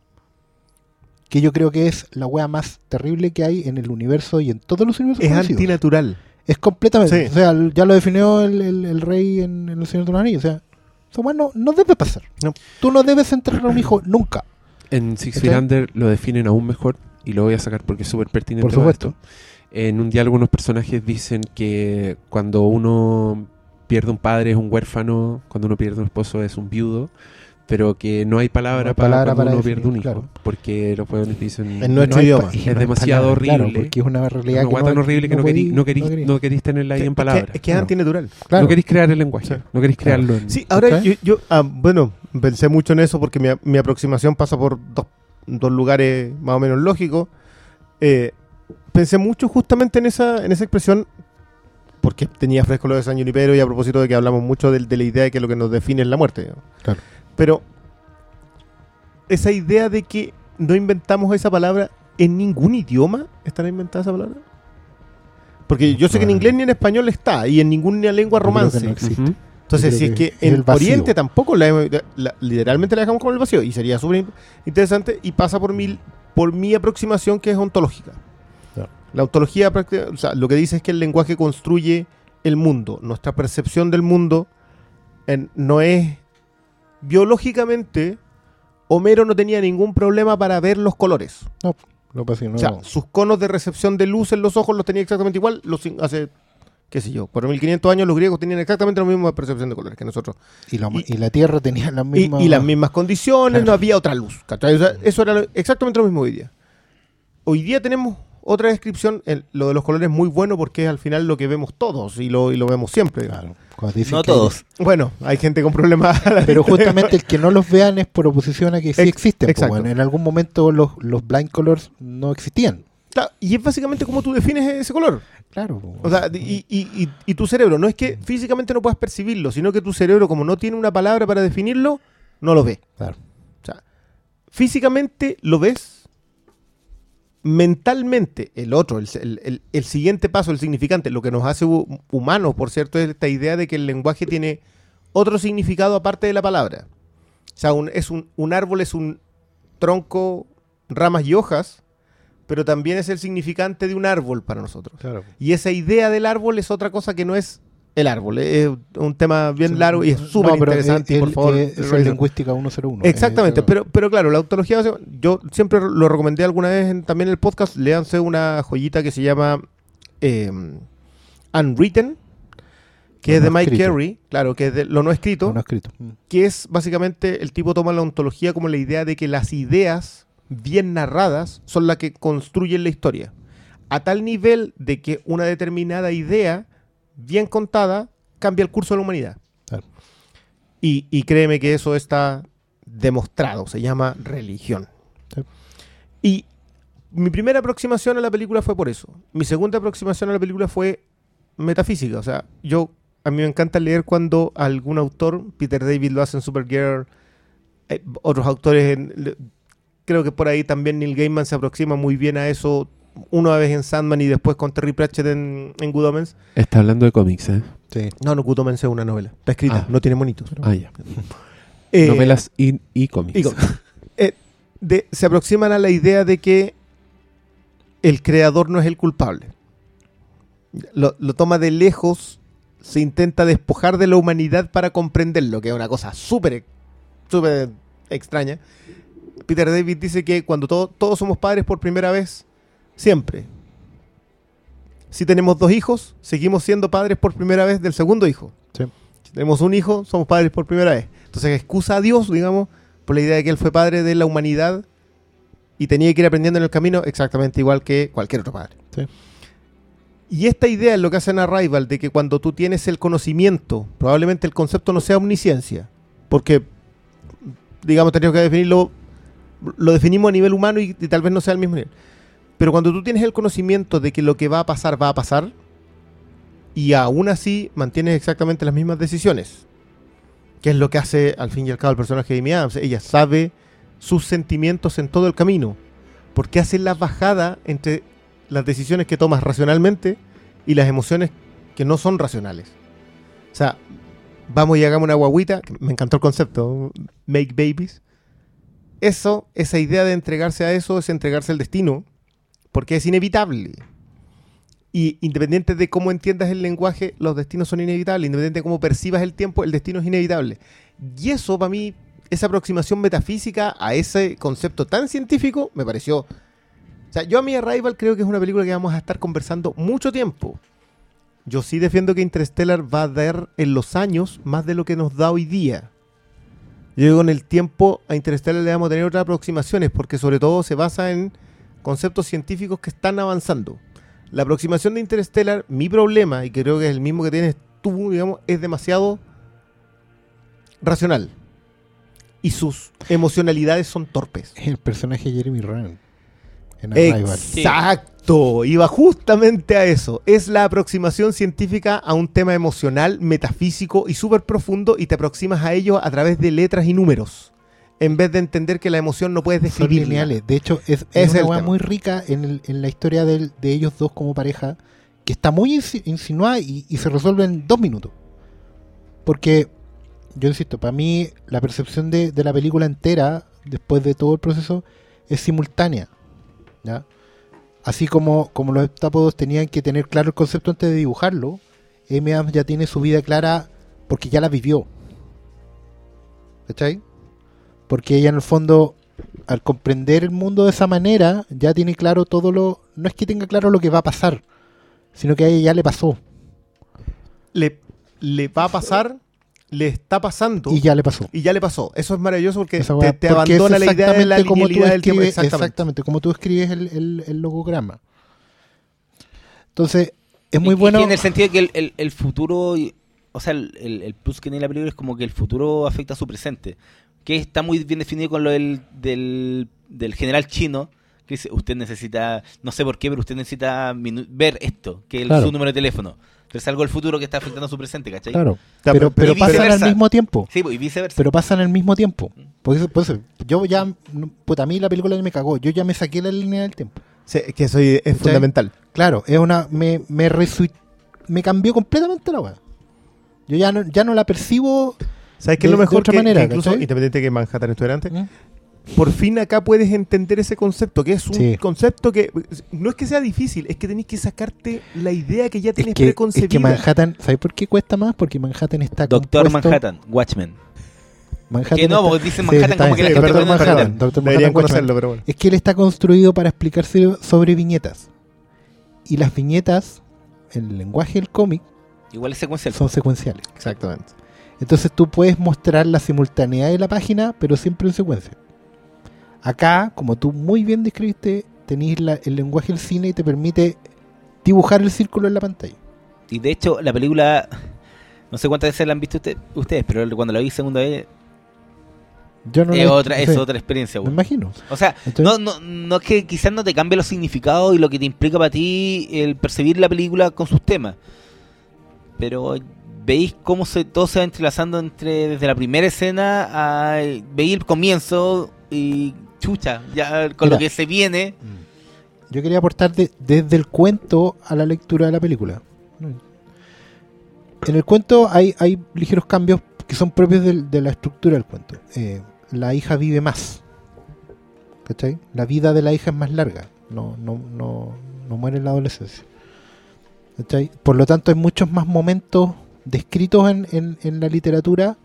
que yo creo que es la wea más terrible que hay en el universo y en todos los universos Es conocidos. antinatural. Es completamente. Sí. O sea, ya lo definió el, el- el rey en, en El Señor de los Anillos. O sea, esa wea no, no debe pasar. No. Tú no debes enterrar a un hijo nunca. En Six. Feet Under lo definen aún mejor y lo voy a sacar porque es súper pertinente. Por supuesto. esto. En un diálogo unos personajes dicen que cuando uno pierde un padre es un huérfano, cuando uno pierde un esposo es un viudo, pero que no hay palabra, No hay para palabra para uno definir, pierde un hijo, claro. porque los huevones dicen... En nuestro No idioma. Es no demasiado palabra, Claro, horrible. porque es una realidad que tan horrible que no, querís, no, querís, querís. no querís tenerla ahí en palabras. Es que es Claro. antinatural. Claro. No querís crear el lenguaje, Sí. no querís Claro. crearlo. en- Sí, ahora yo, yo, ah, bueno, pensé mucho en eso porque mi, mi aproximación pasa por dos, dos lugares más o menos lógicos. Eh, pensé mucho justamente en esa, en esa expresión porque tenía fresco lo de San Junipero y a propósito de que hablamos mucho de, de la idea de que lo que nos define es la muerte. ¿no? Claro. Pero esa idea de que no inventamos esa palabra en ningún idioma, ¿estará inventada esa palabra? Porque yo sé que en inglés ni en español está y en ninguna lengua romance. no existe. Entonces, si es que, en el. Oriente tampoco la, hemos- la- literalmente la dejamos como el vacío y sería súper in- interesante y pasa por mi, por mi aproximación que es ontológica. Claro. La ontología, o sea, lo que dice es que el lenguaje construye el mundo. Nuestra percepción del mundo en- no es biológicamente Homero no tenía ningún problema para ver los colores. Es que no- O sea, sus conos de recepción de luz en los ojos los tenía exactamente igual. Los, hace, qué sé yo, por 1500 años los griegos tenían exactamente la misma percepción de colores que nosotros. y, la, y- y la Tierra tenía las Y, mismas... y las mismas condiciones, Claro. no había otra luz. sea, eso era lo- exactamente lo mismo hoy día. Hoy día tenemos otra descripción. el- lo de los colores es muy bueno porque es al final lo que vemos todos y lo, y lo vemos siempre. Claro, cuando te dicen No que hay- todos. Bueno, hay gente con problemas. Pero justamente el que no los vean es por oposición a que sí Ex- existen. exacto. weón. En algún momento los, los blind colors no existían. Y es básicamente como tú defines ese color. Claro. po, O sea, y, y- y- y tu cerebro, no es que físicamente no puedas percibirlo, sino que tu cerebro, como no tiene una palabra para definirlo, no lo ve. claro. O sea, físicamente lo ves, mentalmente el otro, el, el- el- el siguiente paso, el significante, lo que nos hace hu- humanos, por cierto, es esta idea de que el lenguaje tiene otro significado aparte de la palabra. O sea, un- es un, un árbol es un tronco, ramas y hojas, pero también es el significante de un árbol para nosotros. claro. Y esa idea del árbol es otra cosa que no es el árbol. Es un tema bien largo y es súper No, interesante. el- por favor, eh, es revisen. lingüística 101. Exactamente, Eh, pero, pero claro, la ontología, yo siempre lo recomendé alguna vez en- también en el podcast, léanse una joyita que se llama eh, Unwritten, que es de no Mike escrito. Carey, claro, que es de lo no escrito, no, no escrito. Que es básicamente el tipo toma la ontología como la idea de que las ideas bien narradas son las que construyen la historia. A tal nivel de que una determinada idea bien contada cambia el curso de la humanidad. Claro. Y, y créeme que eso está demostrado, se llama religión. Sí. Y mi primera aproximación a la película fue por eso. Mi segunda aproximación a la película fue metafísica. O sea, yo a mí me encanta leer cuando algún autor, Peter David lo hace en Supergirl, eh, otros autores, en- creo que por ahí también Neil Gaiman se aproxima muy bien a eso, una vez en Sandman y después con Terry Pratchett en, en Good Omens. Está hablando de cómics, ¿eh? Sí. No, no, Good Omens es una novela, está escrita, Ah. no tiene monitos. Ah, ya. Eh, Novelas y, y cómics. y cómics. Eh, de- se aproximan a la idea de que el creador no es el culpable. Lo, lo toma de lejos, se intenta despojar de la humanidad para comprenderlo, que es una cosa súper, súper extraña. Peter David dice que cuando to- todos somos padres por primera vez, siempre. Si tenemos dos hijos, seguimos siendo padres por primera vez del segundo hijo. Sí. Si tenemos un hijo, somos padres por primera vez. Entonces excusa a Dios, digamos, por la idea de que él fue padre de la humanidad y tenía que ir aprendiendo en el camino exactamente igual que cualquier otro padre. Sí. Y esta idea es lo que hace en Arrival, de que cuando tú tienes el conocimiento, probablemente el concepto no sea omnisciencia, porque, digamos, tenemos que definirlo, lo definimos a nivel humano y, tal vez no sea al mismo nivel. Pero cuando tú tienes el conocimiento de que lo que va a pasar va a pasar, y aún así mantienes exactamente las mismas decisiones, que es lo que hace al fin y al cabo el personaje de Amy Adams. Ella sabe sus sentimientos en todo el camino, porque hace la bajada entre las decisiones que tomas racionalmente y las emociones que no son racionales. O sea, vamos y hagamos una guaguita, me encantó el concepto, make babies. Eso, esa idea de entregarse a eso es entregarse al destino, porque es inevitable. Y independiente de cómo entiendas el lenguaje, los destinos son inevitables. Independiente de cómo percibas el tiempo, el destino es inevitable. Y eso, para mí, esa aproximación metafísica a ese concepto tan científico, me pareció... O sea, yo a mi Arrival creo que es una película que vamos a estar conversando mucho tiempo. Yo sí defiendo que Interstellar va a dar en los años más de lo que nos da hoy día. Yo digo, en el tiempo a Interstellar le vamos a tener otras aproximaciones, porque sobre todo se basa en conceptos científicos que están avanzando. La aproximación de Interstellar, mi problema, y creo que es el mismo que tienes tú, digamos, es demasiado racional. Y sus emocionalidades son torpes. Es el personaje de Jeremy Renner en Arrival. Exacto, iba justamente a eso. Es la aproximación científica a un tema emocional, metafísico y súper profundo y te aproximas a ello a través de letras y números. En vez de entender que la emoción no puedes describir. De hecho, es, Es es una el muy rica en, el- en la historia del- de ellos dos como pareja, que está muy insi- insinuada y, y se resuelve en dos minutos. Porque, yo insisto, para mí la percepción de, de la película entera, después de todo el proceso, es simultánea. ¿ya? Así como, como los heptápodos tenían que tener claro el concepto antes de dibujarlo, Adams ya tiene su vida clara porque ya la vivió. ¿Cachai? Porque ella en el fondo, al comprender el mundo de esa manera, ya tiene claro todo lo... No es que tenga claro lo que va a pasar, sino que a ella ya le pasó. Le, le va a pasar, le está pasando Y ya le pasó. y ya le pasó. Eso es maravilloso porque Esa te, te porque abandona la idea de la como tú linealidad del tiempo. escribes- Exactamente. exactamente, como tú escribes el, el- el logograma. Entonces, es Y- muy y bueno. que en el sentido de que el, el- el futuro, y- o sea, el, el- el plus que tiene la película es como que el futuro afecta a su presente. Que está muy bien definido con lo del, del, del general chino. Que dice, usted necesita, no sé por qué, pero usted necesita ver esto, que es Claro. su número de teléfono. Pero es algo del futuro que está afectando a su presente, ¿cachai? Claro, pero, pero- pasan al mismo tiempo. Sí, pues, y viceversa. Pero pasan al mismo tiempo. Por eso, por eso, yo ya, puta, a mí la película me cagó. Yo ya me saqué la línea del tiempo. Sí, es que eso es ¿Cachai? fundamental. Claro, es una, me, me, resui- me cambió completamente la weá. Yo ya no, ya no la percibo. ¿Sabes qué es De- lo de mejor? otra que, manera, que incluso, ¿cachai? independiente de que Manhattan estuviera antes, ¿Mm? Por fin acá puedes entender ese concepto, que es un Sí. concepto que no es que sea difícil, es que tenés que sacarte la idea que ya Es tienes que, es preconcebida. que Manhattan, ¿sabes por qué cuesta más? Porque Manhattan está Doctor compuesto- Manhattan, Watchmen. Manhattan Que no, está- porque dicen Manhattan como que la gente Manhattan, Manhattan. Doctor Deberían Manhattan, conocerlo, pero bueno. Es que él está construido para explicarse sobre viñetas. Y las viñetas, el lenguaje del cómic, Igual es secuencial. son secuenciales. Exactamente. Entonces tú puedes mostrar la simultaneidad de la página, pero siempre en secuencia. Acá, como tú muy bien describiste, tenéis el lenguaje del cine y te permite dibujar el círculo en la pantalla. Y de hecho, la película, no sé cuántas veces la han visto usted- ustedes, pero cuando la vi segunda vez, Yo no es, lo- otra, es sí, otra experiencia. Me imagino. O sea, Entonces- no, no, no es que quizás no te cambie los significados y lo que te implica para ti el percibir la película con sus temas. Pero veis cómo se, todo se va entrelazando entre desde la primera escena a veis el comienzo y chucha, ya con Mira. lo que se viene. Yo quería aportar de- desde el cuento a la lectura de la película. En el cuento hay, hay ligeros cambios que son propios de, la estructura del cuento. Eh, la hija vive más. ¿Cachai? La vida de la hija es más larga. No, no, no, no muere en la adolescencia. ¿Cachai? Por lo tanto, hay muchos más momentos descritos en, en- en la literatura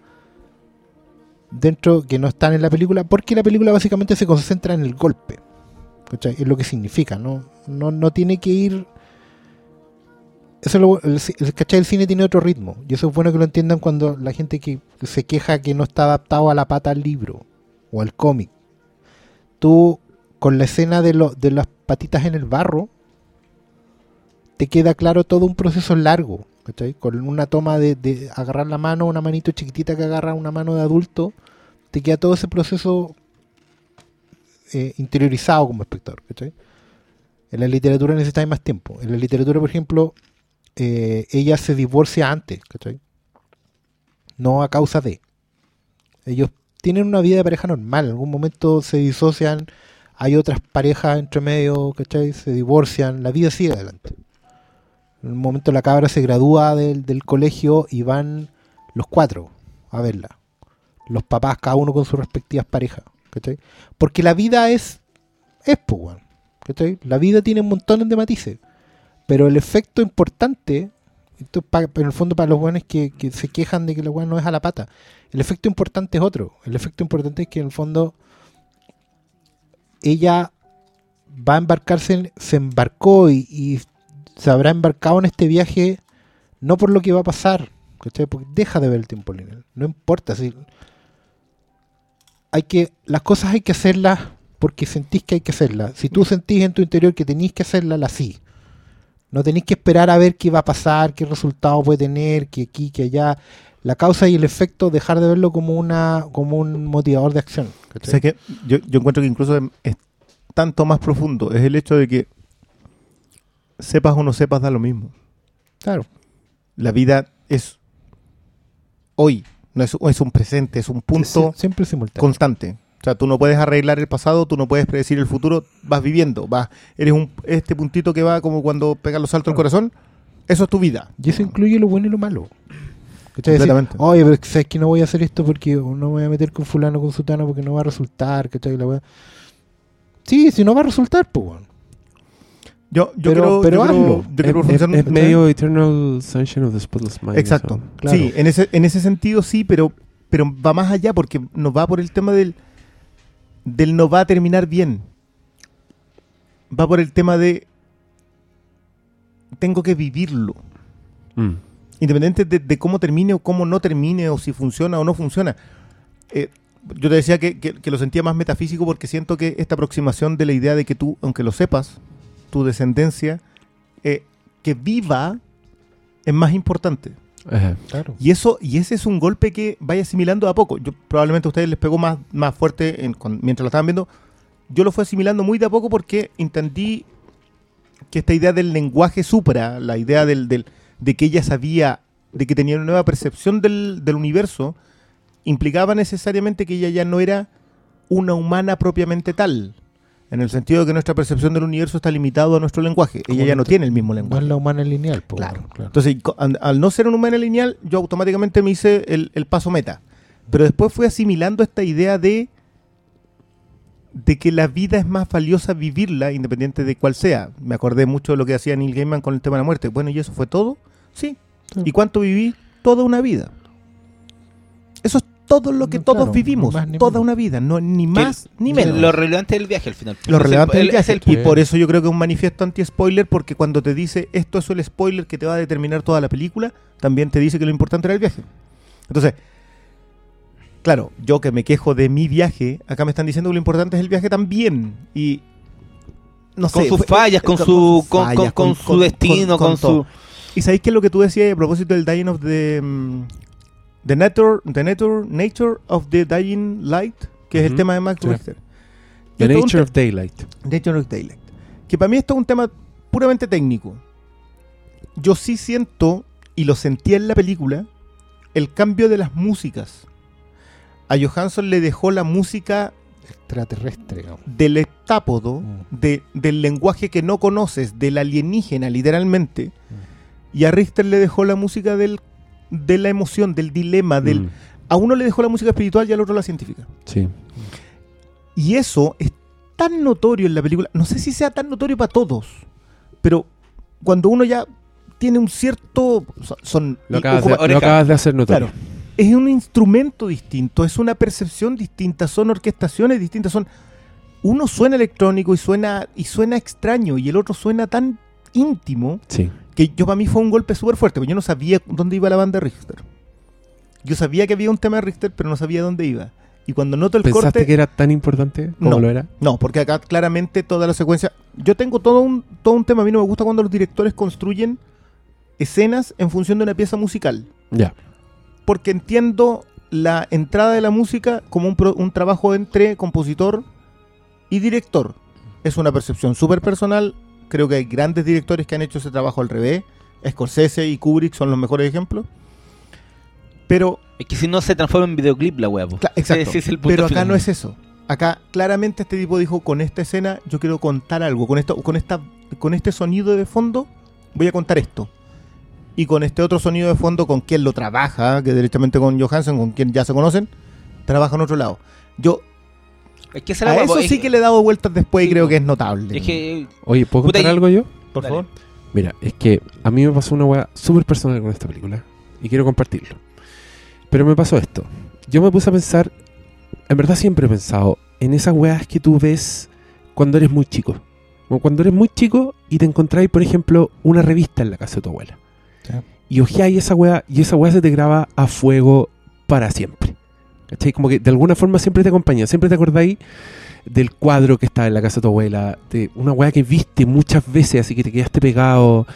dentro que no están en la película, porque la película básicamente se concentra en el golpe. ¿cachai? Es lo que significa, ¿no? No, no tiene que ir. Eso es lo- el, el- ¿cachai? cine tiene otro ritmo. Y eso es bueno que lo entiendan cuando la gente que se queja que no está adaptado a la pata al libro o al cómic. Tú, con la escena de, lo- de las patitas en el barro, te queda claro todo un proceso largo. ¿Cachai? Con una toma de, agarrar la mano, una manito chiquitita que agarra una mano de adulto, te queda todo ese proceso eh, interiorizado como espectador. En la literatura necesitáis más tiempo. En la literatura, por ejemplo, eh, ella se divorcia antes, ¿cachai? No a causa de. Ellos tienen una vida de pareja normal. En algún momento se disocian, hay otras parejas entre medio, ¿cachai? Se divorcian, la vida sigue adelante. En un momento la cabra se gradúa del, del colegio y van los cuatro a verla. Los papás, cada uno con sus respectivas parejas. Porque la vida es, es pues. La vida tiene montones de matices. Pero el efecto importante, en el fondo para los buenos que, se quejan de que la weá no es a la pata, el efecto importante es otro. El efecto importante es que en el fondo ella va a embarcarse, se embarcó y se habrá embarcado en este viaje no por lo que va a pasar, ¿cachai? Porque deja de ver el tiempo lineal. No importa si hay que las cosas hay que hacerlas porque sentís que hay que hacerlas. Si tú sentís en tu interior que tenéis que hacerlas, las sí. No tenéis que esperar a ver qué va a pasar, qué resultado puede tener, que aquí, que allá. La causa y el efecto, dejar de verlo como una como un motivador de acción. O sea que yo, yo encuentro que incluso es tanto más profundo. Es el hecho de que sepas o no sepas da lo mismo. Claro. La vida es hoy, no es, es un presente, es un punto Sie- siempre simultáneo. constante. O sea, tú no puedes arreglar el pasado, tú no puedes predecir el futuro, vas viviendo, vas, eres un este puntito que va como cuando pegas los saltos al corazón, eso es tu vida. Y eso incluye lo bueno y lo malo. Completamente. Oye, pero sabes que no voy a hacer esto porque no me voy a meter con fulano con sutano porque no va a resultar, ¿cachai? La. Sí, si no va a resultar, pues weón. Yo, yo Pero- creo, pero yo creo- hazlo. yo Es, creo es- profundizar- es medio Eternal Sunshine of the Spotless Mind. Exacto. eso. Claro. Sí, en ese, en ese sentido sí, pero pero va más allá porque nos va por el tema del, del no va a terminar bien. Va por el tema de tengo que vivirlo. Mm. Independiente de, de cómo termine o cómo no termine o si funciona o no funciona. Eh, yo te decía que, que- que lo sentía más metafísico porque siento que esta aproximación de la idea de que tú, aunque lo sepas, tu descendencia, eh, que viva, es más importante. Ajá. Claro. Y eso y ese es un golpe que vaya asimilando a poco. Yo probablemente a ustedes les pegó más, más fuerte en- cuan- mientras lo estaban viendo. Yo lo fui asimilando muy de a poco porque entendí que esta idea del lenguaje supra, la idea del, del- de que ella sabía, de que tenía una nueva percepción del, del universo, implicaba necesariamente que ella ya no era una humana propiamente tal. En el sentido de que nuestra percepción del universo está limitado a nuestro lenguaje. Ella ya no tiene el mismo No lenguaje. es la humana lineal, po, Claro. claro. Entonces, al, no ser un humano lineal, yo automáticamente me hice el, el paso meta. Pero después fui asimilando esta idea de, de que la vida es más valiosa vivirla, independiente de cuál sea. Me acordé mucho de lo que hacía Neil Gaiman con el tema de la muerte. Bueno, ¿y eso fue todo? Sí. Sí. ¿Y cuánto viví? Toda una vida. Eso es todo lo que No, todos claro, vivimos. más toda menos. una vida. No, ni más ni menos. Lo relevante del viaje al final. Lo Es el- relevante del el- es viaje. el- y por eso yo creo que es un manifiesto anti-spoiler, porque cuando te dice esto es el spoiler que te va a determinar toda la película, también te dice que lo importante era el viaje. Entonces, claro, yo que me quejo de mi viaje, acá me están diciendo que lo importante es el viaje también. Y no con sé, sus fue- fallas, con, con su, sus con, fallas, con- con con- su destino, con- con, con todo. su... ¿Y sabéis qué es lo que tú decías a propósito del Dying of the... mm, the, nature, the nature, nature of the Dying Light, que es el tema de Max sí. Richter. The Nature of Daylight. Nature of Daylight. Que para mí esto es un tema puramente técnico. Yo sí siento, y lo sentía en la película, el cambio de las músicas. A Johansson le dejó la música Extraterrestre, del heptápodo, Mm. de- del lenguaje que no conoces, del alienígena, literalmente. Y a Richter le dejó la música del, de la emoción, del dilema, del... Mm, A uno le dejó la música espiritual y al otro la científica. sí. Y eso es tan notorio en la película. No sé si sea tan notorio para todos, pero cuando uno ya tiene un cierto. Son, son- Lo acabas, ojo, de, lo acabas de hacer notorio. Claro. es un instrumento distinto, es una percepción distinta, son orquestaciones distintas, son. Uno suena electrónico y suena, y suena extraño, y el otro suena tan íntimo Sí. que yo para mí fue un golpe súper fuerte, porque yo no sabía dónde iba la banda de Richter. Yo sabía que había un tema de Richter, pero no sabía dónde iba. Y cuando noto el ¿Pensaste corte. que era tan importante como No. lo era? No, porque acá claramente toda la secuencia. Yo tengo todo un, todo un tema. A mí no me gusta cuando los directores construyen escenas en función de una pieza musical. Ya. Porque entiendo la entrada de la música como un, pro- un trabajo entre compositor y director. Es una percepción súper personal. Creo que hay grandes directores que han hecho ese trabajo al revés. Scorsese y Kubrick son los mejores ejemplos. Pero Es que si no se transforma en videoclip la. Cla- exacto. Es Pero acá final. no es eso. Acá claramente este tipo dijo, con esta escena yo quiero contar algo. Con esto, con esta, con este sonido de fondo voy a contar esto. Y con este otro sonido de fondo, con quien lo trabaja, que directamente con Johansson, con quien ya se conocen, trabaja en otro lado. Yo Es que esa es la a eso sí que le he dado vueltas después y creo que es notable. Es que Oye, ¿puedo contar y- algo yo? por Dale. favor. Mira, es que a mí me pasó una weá súper personal con esta película y quiero compartirlo. Pero me pasó esto. Yo me puse a pensar, en verdad siempre he pensado en esas weas que tú ves cuando eres muy chico. Como cuando eres muy chico y te encontráis, por ejemplo, una revista en la casa de tu abuela. Sí. Y ojeáis esa wea y esa wea se te graba a fuego para siempre. ¿Cachai? Como que de alguna forma siempre te acompaña. Siempre te acordáis del cuadro que estaba en la casa de tu abuela, de una weá que viste muchas veces, así que te quedaste pegado.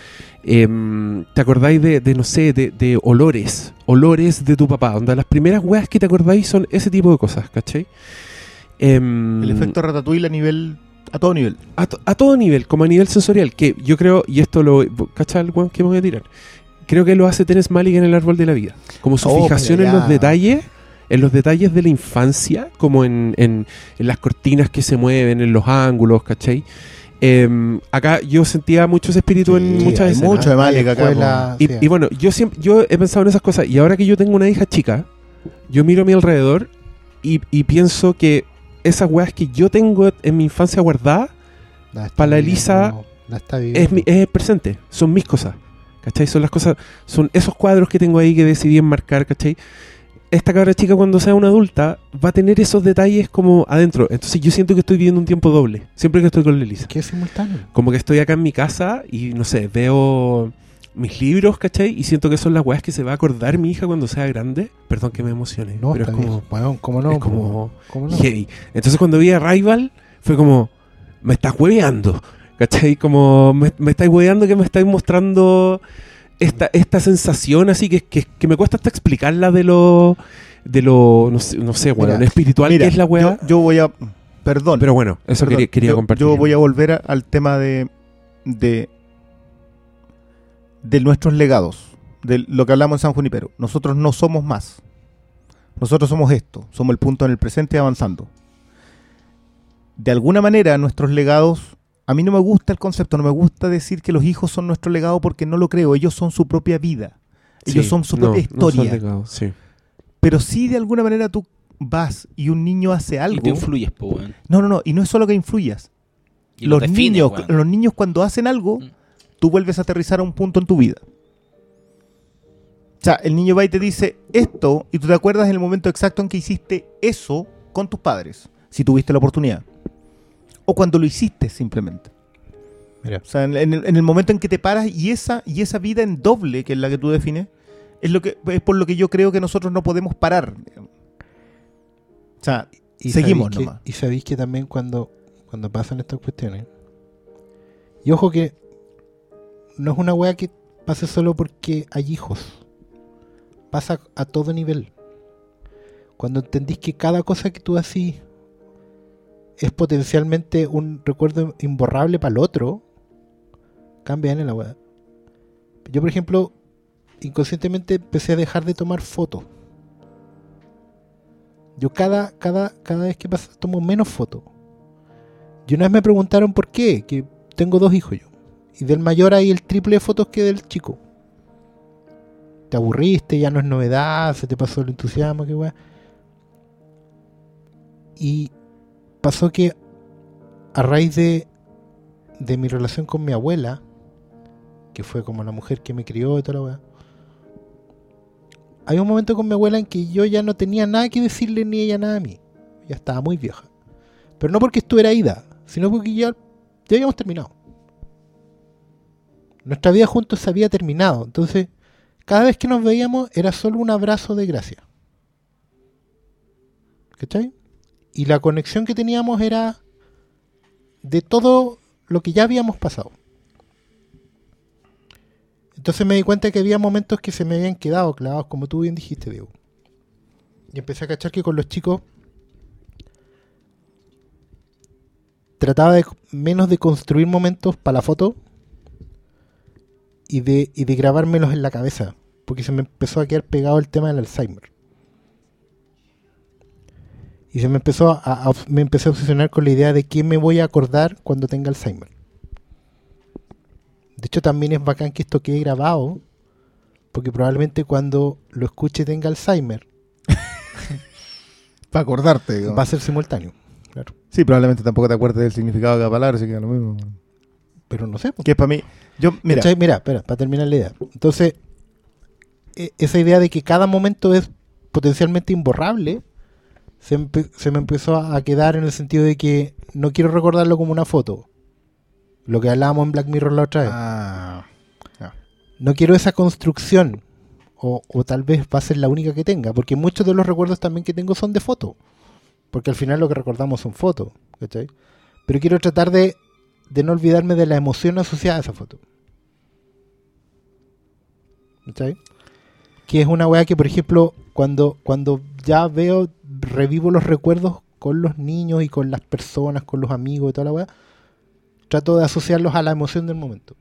Em, ¿Te acordáis de, de, no sé, de, de olores? Olores de tu papá. Onda, las primeras weas que te acordáis son ese tipo de cosas, ¿cachai? Em, El efecto ratatouille a nivel. a todo nivel. a, to- a todo nivel, como a nivel sensorial, que yo creo, y esto lo. ¿Cachai? el que me voy a tirar. Creo que lo hace Terence Malick en el árbol de la vida. Como su Oh, fijación en los detalles, en los detalles de la infancia, como en, en- en las cortinas que se mueven, en los ángulos, ¿cachai? Em, acá yo sentía mucho ese espíritu en Sí, muchas hay escenas. mucho de Malick acá. Escuela, Y, sí. y bueno, yo siempre, yo he pensado en esas cosas y ahora que yo tengo una hija chica, yo miro a mi alrededor y, y pienso que esas weas que yo tengo en mi infancia guardadas para la Elisa la está es, mi- es el presente, son mis cosas, ¿cachai? Son las cosas, son esos cuadros que tengo ahí que decidí enmarcar, ¿cachai? Esta cabra chica cuando sea una adulta va a tener esos detalles como adentro. Entonces yo siento que estoy viviendo un tiempo doble, siempre que estoy con Lelisa. Que es simultáneo. Como que estoy acá en mi casa y no sé, veo mis libros, ¿cachai? Y siento que son las weas que se va a acordar mi hija cuando sea grande. Perdón que me emocione, No, pero es como ¿cómo no? es como ¿Cómo no? heavy. Entonces cuando vi a Rival fue como, me estás hueveando, ¿cachai? Como, me, me estáis hueveando que me estáis mostrando esta, esta sensación así que, que, que me cuesta hasta explicarla de lo, de lo, no sé, no sé weón, Mira, espiritual Mira, que es la wea. Yo, yo voy a. Perdón. pero bueno, eso perdón, quería, quería yo, compartir. Yo voy a volver a- al tema de. de. de nuestros legados. De lo que hablamos en San Junipero. Nosotros no somos más. Nosotros somos esto. Somos el punto en el presente avanzando. De alguna manera, nuestros legados. A mí no me gusta el concepto, no me gusta decir que los hijos son nuestro legado porque no lo creo. Ellos son su propia vida. Ellos Sí, son su no, propia no son historia. sí. Pero sí, de alguna manera, tú vas y un niño hace Y algo. te influyes, po. No, no, no. Y no es solo que influyas. Y lo los, niños, los niños cuando hacen algo, Mm. tú vuelves a aterrizar a un punto en tu vida. O sea, el niño va y te dice esto y tú te acuerdas en el momento exacto en que hiciste eso con tus padres, si tuviste la oportunidad. O cuando lo hiciste simplemente. Mira. O sea, en, en el, en el momento en que te paras y esa, y esa vida en doble, que es la que tú defines, es, lo que, es por lo que yo creo que nosotros no podemos parar. O sea, Y Seguimos sabéis que- nomás. y sabéis que también cuando, cuando pasan estas cuestiones. Y ojo que no es una weá que pase solo porque hay hijos. Pasa a todo nivel. Cuando entendís que cada cosa que tú haces es potencialmente un recuerdo imborrable para el otro, cambia en la weá. Yo, por ejemplo, inconscientemente empecé a dejar de tomar fotos. Yo cada, cada, cada vez que pasa tomo menos fotos. Y una vez me preguntaron por qué, que tengo dos hijos yo. Y del mayor hay el triple de fotos que del chico. Te aburriste, ya no es novedad, se te pasó el entusiasmo, qué weá. Y pasó que a raíz de, de mi relación con mi abuela, que fue como la mujer que me crió y toda la weá, hay un momento con mi abuela en que yo ya no tenía nada que decirle ni ella nada a mí. Ya estaba muy vieja. Pero no porque estuviera ida, sino porque ya, ya habíamos terminado. Nuestra vida juntos se había terminado. Entonces, cada vez que nos veíamos era solo un abrazo de gracia. ¿Cachai? Y la conexión que teníamos era de todo lo que ya habíamos pasado. Entonces me di cuenta que había momentos que se me habían quedado clavados, como tú bien dijiste, Diego. Y empecé a cachar que con los chicos trataba de menos de construir momentos para la foto y de, y de grabármelos en la cabeza, porque se me empezó a quedar pegado el tema del Alzheimer. Y se me empezó a, a- me empecé a obsesionar con la idea de qué me voy a acordar cuando tenga Alzheimer. De hecho, también es bacán que esto quede grabado, porque probablemente cuando lo escuche tenga Alzheimer, para acordarte. digamos. va a ser simultáneo. Claro. Sí, probablemente tampoco te acuerdes del significado de cada palabra, así que es lo mismo. Pero no sé. Que es para mí. Yo, mira, ¿Cachai? Mira, espera, para terminar la idea. Entonces, e- esa idea de que cada momento es potencialmente imborrable, se, me empezó a quedar en el sentido de que no quiero recordarlo como una foto. Lo que hablábamos en Black Mirror la otra vez. Ah, No quiero esa construcción. O, o tal vez va a ser la única que tenga. Porque muchos de los recuerdos también que tengo son de foto. Porque al final lo que recordamos son fotos. ¿cachai? Pero quiero tratar de, de no olvidarme de la emoción asociada a esa foto. ¿Cachai? Que es una weá que, por ejemplo, cuando, cuando ya veo, revivo los recuerdos con los niños y con las personas, con los amigos y toda la weá, trato de asociarlos a la emoción del momento.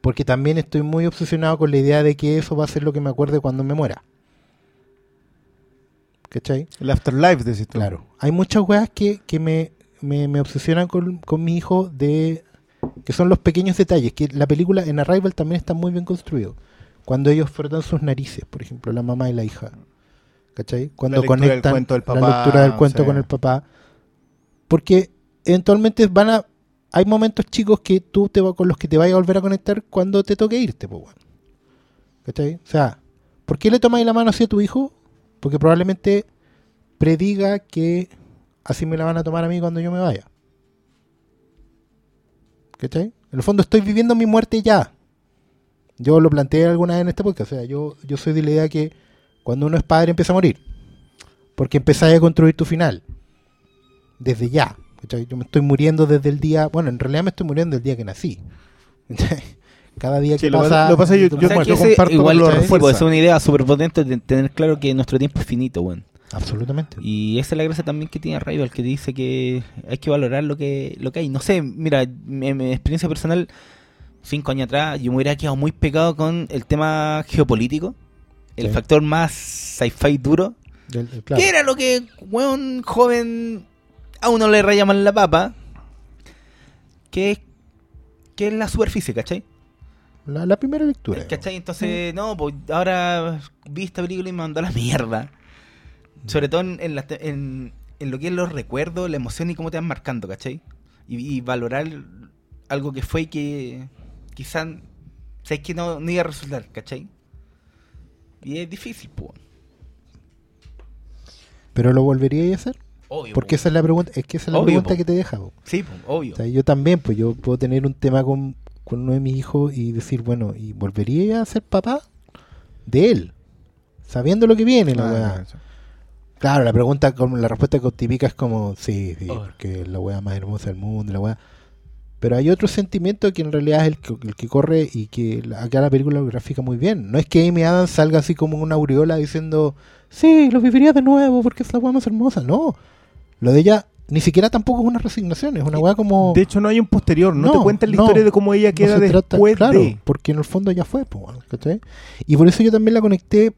Porque también estoy muy obsesionado con la idea de que eso va a ser lo que me acuerde cuando me muera. ¿Cachai? el afterlife, decís tú. Claro. Hay muchas weas que, que me, me, me obsesionan con, con mi hijo de que son los pequeños detalles. Que la película en Arrival también está muy bien construido. Cuando ellos frotan sus narices, por ejemplo, la mamá y la hija. ¿Cachai? Cuando conectan cuento del la lectura del cuento con el papá. Porque eventualmente van a. Hay momentos chicos que tú te con los que te vayas a volver a conectar cuando te toque irte, pues, weón. ¿Cachai? O sea, ¿por qué le tomáis la mano así a tu hijo? Porque probablemente prediga que así me la van a tomar a mí cuando yo me vaya. ¿Cachai? En el fondo estoy viviendo mi muerte ya. Yo lo planteé alguna vez en este podcast. O sea, yo, yo soy de la idea que cuando uno es padre empieza a morir. Porque empezáis a construir tu final. Desde ya. Yo me estoy muriendo desde el día. Bueno, en realidad me estoy muriendo el día que nací. Cada día que Sí, lo- pasa. lo pasa yo- tú- yo- O sea, que yo ese comparto igual lo pues, refuerza. es una idea súper potente de tener claro que nuestro tiempo es finito, weón. Absolutamente. Y esa es la gracia también que tiene Rival, que dice que hay que valorar lo que, lo que hay. No sé, mira, mi, mi experiencia personal, cinco años atrás, yo me hubiera quedado muy pegado con el tema geopolítico, el Sí. factor más sci-fi duro, Del- claro. que era lo que, weón, joven, a uno le raya la papa, que es, que es la superficie, ¿cachai? La, la primera lectura. ¿Cachai? Entonces, no, pues ahora vi esta película y me mandó a la mierda. Sobre todo en, en, la en- en lo que es los recuerdos, la emoción y cómo te van marcando, ¿cachai? Y, y valorar algo que fue y que quizás, sabes que no, no iba a resultar, ¿cachai? Y es difícil, pues. Pero lo volvería a hacer. Obvio. Porque esa es la pregunta, es que esa es la Obvio, pregunta po. que te deja. po. Sí, pues, obvio. O sea, yo también, pues yo puedo tener un tema con, con uno de mis hijos y decir, bueno, ¿y volvería a ser papá? De él. Sabiendo lo que viene, la Ah. Claro, la pregunta, como la respuesta que típica es como, sí, sí, Oh. porque es la weá más hermosa del mundo, la weá. Pero hay otro sentimiento que en realidad es el que, el que corre y que acá la película lo grafica muy bien. No es que Amy Adams salga así como una aureola diciendo, sí, lo viviría de nuevo porque es la weá más hermosa. No. Lo de ella ni siquiera tampoco es una resignación, es una weá como... De hecho, no hay un posterior. No, te No, cuentan la no. historia de cómo ella no queda se trata- después claro, de. porque en el fondo ya fue, ¿cachai? Y por eso yo también la conecté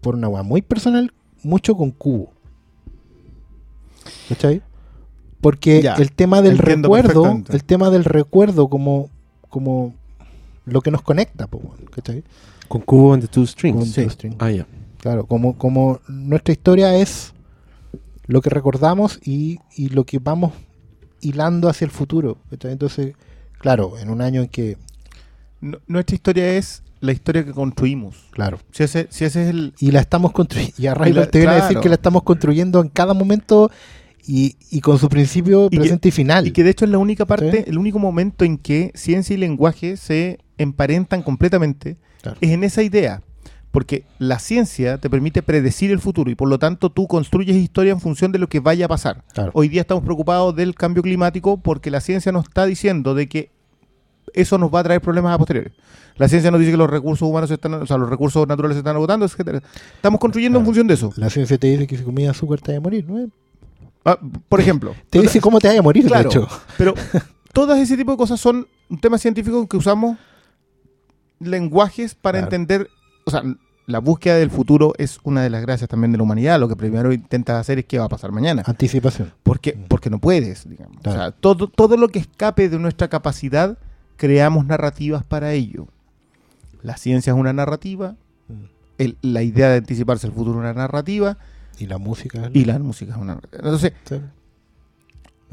por una weá muy personal, mucho con Cubo. ¿Cachai? Porque Ya, el tema del recuerdo, el tema del recuerdo como, como lo que nos conecta, ¿cachai? Con Cubo and the Two Strings. Con Sí. Two Strings. Ah, ya. Claro, como, como nuestra historia es lo que recordamos y, y lo que vamos hilando hacia el futuro. ¿cachai? Entonces, claro, en un año en que, Nu- Nuestra historia es la historia que construimos. claro, Si ese, si ese es el. y la estamos construyendo. Y a Y Rival la- te viene a decir que la estamos construyendo en cada momento y, y con su principio, Y que- presente y final. Y que de hecho es la única parte, Sí. el único momento en que ciencia y lenguaje se emparentan completamente Claro. es en esa idea. Porque la ciencia te permite predecir el futuro y por lo tanto tú construyes historia en función de lo que vaya a pasar. Claro. Hoy día estamos preocupados del cambio climático porque la ciencia nos está diciendo de que eso nos va a traer problemas a posteriori. La ciencia nos dice que los recursos humanos se están, o sea, los recursos naturales se están agotando, etcétera. Estamos construyendo en función de eso. La ciencia te dice que si comías azúcar te vas a morir, ¿no? Ah, por ejemplo, Te dice cómo te vas a morir, Claro. de hecho. Pero todas ese tipo de cosas son un tema científico en que usamos lenguajes para Claro. entender, o sea, la búsqueda del futuro es una de las gracias también de la humanidad. Lo que primero intentas hacer es qué va a pasar mañana. Anticipación. Porque, porque no puedes, digamos. Claro. O sea, todo, todo lo que escape de nuestra capacidad, creamos narrativas para ello. La ciencia es una narrativa, Mm. el- la idea de anticiparse el futuro es una narrativa, Y la música. y la música es una. Entonces, Sí.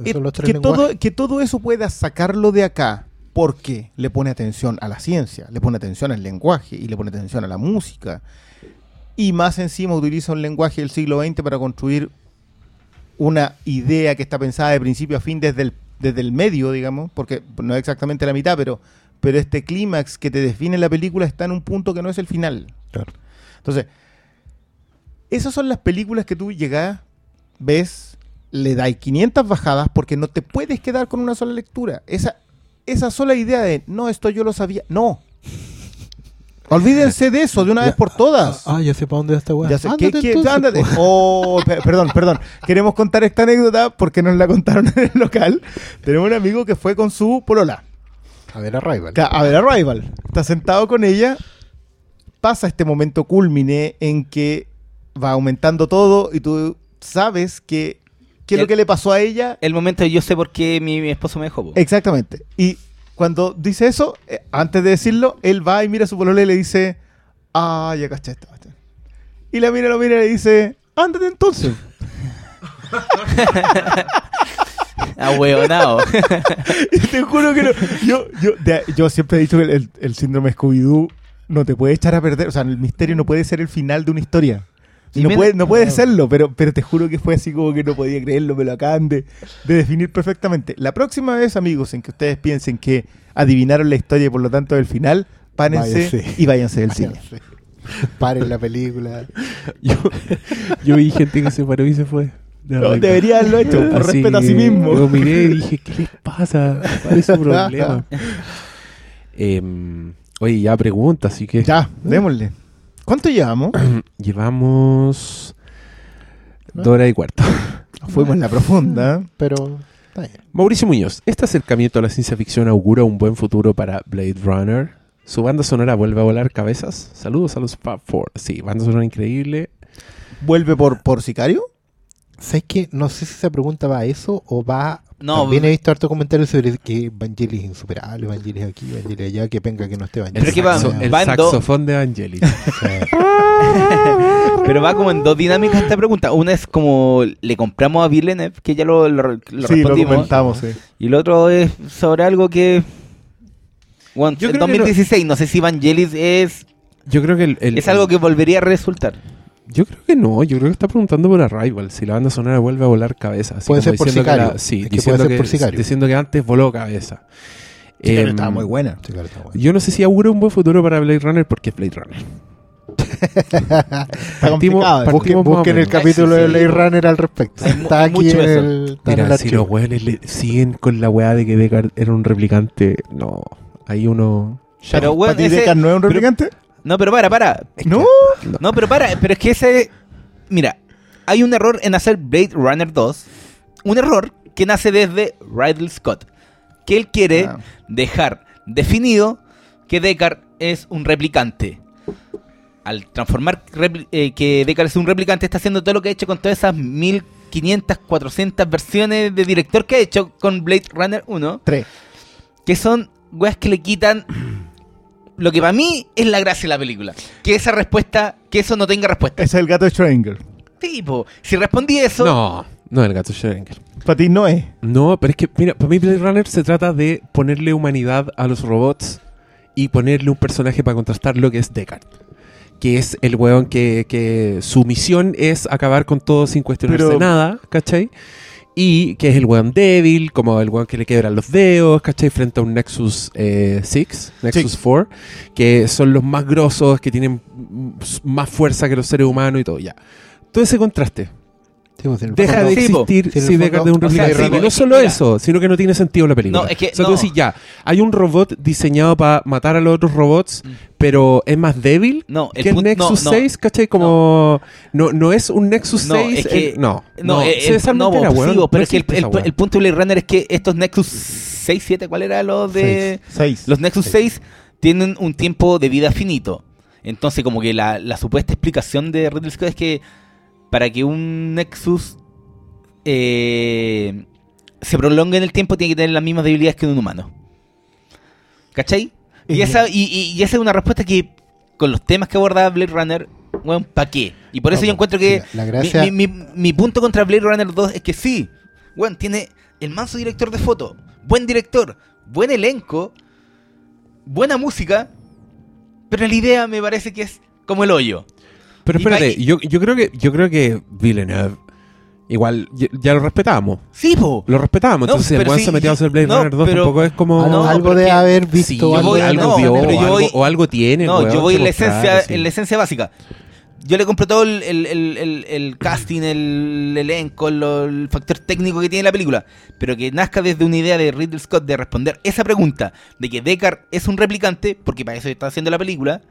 Eh, tres que, todo, que todo eso pueda sacarlo de acá porque le pone atención a la ciencia, le pone atención al lenguaje y le pone atención a la música. Y más encima utiliza un lenguaje del siglo XX para construir una idea que está pensada de principio a fin desde el, desde el medio, digamos, porque no es exactamente la mitad, pero, pero este clímax que te define la película está en un punto que no es el final. Claro. Entonces, esas son las películas que tú llegas, ves, le dais 500 bajadas porque no te puedes quedar con una sola lectura. Esa, esa sola idea de, no, esto yo lo sabía. No. Olvídense de eso de una vez por todas. Ah, ya sé para dónde va esta weá. Ya sé, Ándate ¿qué- qué- entonces, ándate. po. Oh, pe- perdón, perdón. Queremos contar esta anécdota porque nos la contaron en el local. Tenemos un amigo que fue con su polola. A ver, a Rival. A ver, Arrival. Está sentado con ella. Pasa este momento culmine en que va aumentando todo y tú sabes que qué es lo El- que le pasó a ella. El momento de yo sé por qué mi, mi esposo me dejó. po. Exactamente. Y cuando dice eso, eh, antes de decirlo, él va y mira a su polola y le dice, ah, ya caché esta cuestión". Y la mira, lo mira y le dice, ándate entonces. Ah, huevonao. Y te juro que no. Yo, yo, de- yo siempre he dicho que el, el síndrome Scooby-Doo no te puede echar a perder. O sea, el misterio no puede ser el final de una historia. Y no, me- puede, no puede serlo, pero, pero te juro que fue así como que no podía creerlo, me lo acaban de, de definir perfectamente. La próxima vez, amigos, en que ustedes piensen que adivinaron la historia y por lo tanto el final, párense Váyanse. y váyanse del cine. Paren la película. Yo, yo vi gente que se paró y se fue. De No, debería haberlo hecho, por Así respeto a sí mismo. Yo miré y dije, ¿qué les pasa? ¿Cuál es su problema? Em, oye, ya pregunta, así que Ya, démosle. ¿Cuánto llevamos? llevamos dos horas y cuarto. Fuimos en la profunda. Pero está bien. Mauricio Muñoz, ¿este acercamiento a la ciencia ficción augura un buen futuro para Blade Runner? ¿Su banda sonora vuelve a volar cabezas? Saludos a los Fab Four. Sí, banda sonora increíble. ¿Vuelve por, por sicario? ¿Sabes qué? No sé si esa pregunta va a eso o va. No, También he visto harto comentarios sobre que Vangelis es insuperable, Vangelis aquí, Vangelis allá, que venga que no esté El, Pero es Vangelis. que va- saxo- el saxofón de Angelis. Sí. Pero va como en dos dinámicas esta pregunta. Una es como le compramos a Villeneuve, que ya lo, lo, lo sí, lo respondimos. comentamos. sí. y el otro es sobre algo que... Bueno, Yo en creo que 2016, no sé si Vangelis es, Yo creo que el, el- es algo que volvería a resultar. Yo creo que no, yo creo que está preguntando por Arrival, si la banda sonora vuelve a volar cabeza. así Puede ser por diciendo que Sicario. la- sí, Es que diciendo, puede ser que, por Sicario. diciendo que antes voló cabeza. Sí, pero Em, estaba muy buena. Sí, claro, está bueno. Yo no sé si augura un buen futuro para Blade Runner porque es Blade Runner. Está Partimos- complicado. partimos- Busquen, busquen el capítulo Sí, de sí. Blade Runner al respecto. Hay Está aquí mucho en el, está en el Mira, si los weones le siguen con la weá de que Deckard era un replicante, no. Ahí uno. Pero bueno, ¿Para ti ese- Deckard no es un pero- replicante? No, pero para, para. ¿No? No, pero para, pero es que ese... Mira, hay un error en hacer Blade Runner 2. Un error que nace desde Ridley Scott. Que él quiere Ah. dejar definido que Deckard es un replicante. Al transformar eh, que Deckard es un replicante, está haciendo todo lo que ha hecho con todas esas 1500, 400 versiones de director que ha hecho con Blade Runner 1. Tres. Que son weas que le quitan lo que para mí es la gracia de la película. Que esa respuesta, que eso no tenga respuesta. Ese es el gato de Schrödinger. Tipo, si respondí eso, No, no el gato Schrödinger. Para ti no es. No, pero es que, mira, para mí Blade Runner se trata de ponerle humanidad a los robots y ponerle un personaje para contrastar lo que es Deckard. Que es el weón que, que su misión es acabar con todo sin cuestionarse Pero- nada, ¿cachai? Y que es el weón débil, como el weón que le quebran los dedos, ¿cachai? Frente a un Nexus eh, 6, Nexus Sí. 4, que son los más grosos, que tienen más fuerza que los seres humanos y todo, ya. Todo ese contraste. Deja de existir si Deckard es un o sea, replicante. sí, y po, no es solo mira- eso, sino que no tiene sentido la película. No, es que- o sea, tú no. decís, ya, hay un robot diseñado para matar a los otros robots, Mm. pero es más débil no, el que el Nexus no, no. 6, ¿cachai? Como, no, no es un Nexus No, 6, es que- eh, no. No, eh, el- desarma no, weón. sí, vos, pero es que el, punto de Blade Runner es que estos Nexus 6, 7, ¿cuál era lo de...? Los Nexus 6 tienen un tiempo de vida finito. Entonces, como que la, la supuesta explicación de Ridley Scott es que para que un Nexus eh, se prolongue en el tiempo, tiene que tener las mismas debilidades que un humano. ¿Cachai? Y esa, y, y- y esa es una respuesta que, con los temas que aborda Blade Runner, bueno, ¿para qué? Y por eso No, yo encuentro que la- la gracia- mi, mi- mi- mi punto contra Blade Runner 2 es que sí, bueno, tiene el manso director de foto, buen director, buen elenco, buena música, pero la idea me parece que es como el hoyo. Pero espérate, yo, yo creo que yo creo que Villeneuve, igual, ya, ya lo respetamos. Sí, po. Lo respetamos. No, Entonces, el weón sí, se metió a hacer Blade no, Runner 2, pero- tampoco es como. Algo, no, algo de haber visto algo, voy- de algo no, vio, pero o algo, voy- o algo tiene. No, weón, yo voy en la esencia, sí. en la esencia básica. Yo le compro todo el, el- el- el- el casting, el elenco, el factor técnico que tiene la película. Pero que nazca desde una idea de Ridley Scott de responder esa pregunta de que Deckard es un replicante, porque para eso está haciendo la película.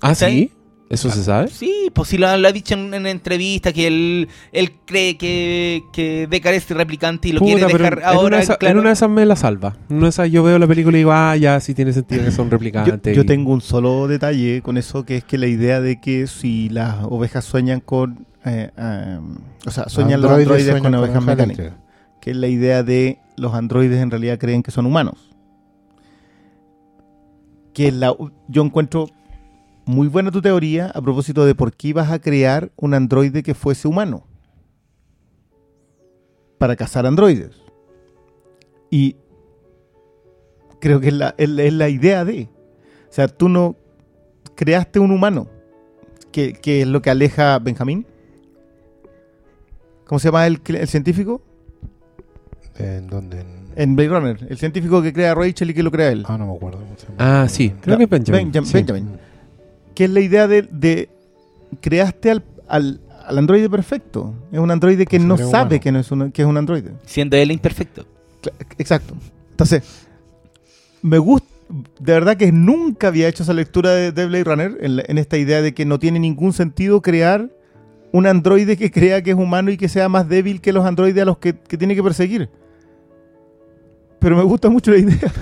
Ah, ¿Sí? Sí. ¿Eso se sabe? Sí, pues si lo, lo ha dicho en, en entrevista que él, él cree que, que Deckard es replicante y lo quiere Puta, dejar en, ahora una de esas, claro. en una de esas me la salva. En una de esas yo veo la película y digo, ah, ya sí tiene sentido que son replicantes. yo tengo un solo detalle con eso, que es que la idea de que si las ovejas sueñan con... eh, eh, o sea, sueñan los androides sueñan con ovejas ovejas mecánicas. Que es la idea de los androides en realidad creen que son humanos. Que la, yo encuentro muy buena tu teoría a propósito de por qué ibas a crear un androide que fuese humano. Para cazar androides. Y creo que es la, es la- es la idea de. O sea, tú no creaste un humano. que, que es lo que aleja a Benjamín. ¿Cómo se llama el, el científico? ¿En dónde? En- Blade Runner. El científico que crea a Rachel y que lo crea él. Ah, no me acuerdo. Ah, sí, creo que es Benjamin. Benjam- Sí. Benjamin. Que es la idea de, de creaste al, al, al androide perfecto. Es un androide que Pues no sabe humano. que, no es un, que es un androide. Siendo él imperfecto. Exacto. Entonces, me gusta. De verdad que nunca había hecho esa lectura de, de Blade Runner en, la- en esta idea de que no tiene ningún sentido crear un androide que crea que es humano y que sea más débil que los androides a los que, que tiene que perseguir. Pero me gusta mucho la idea.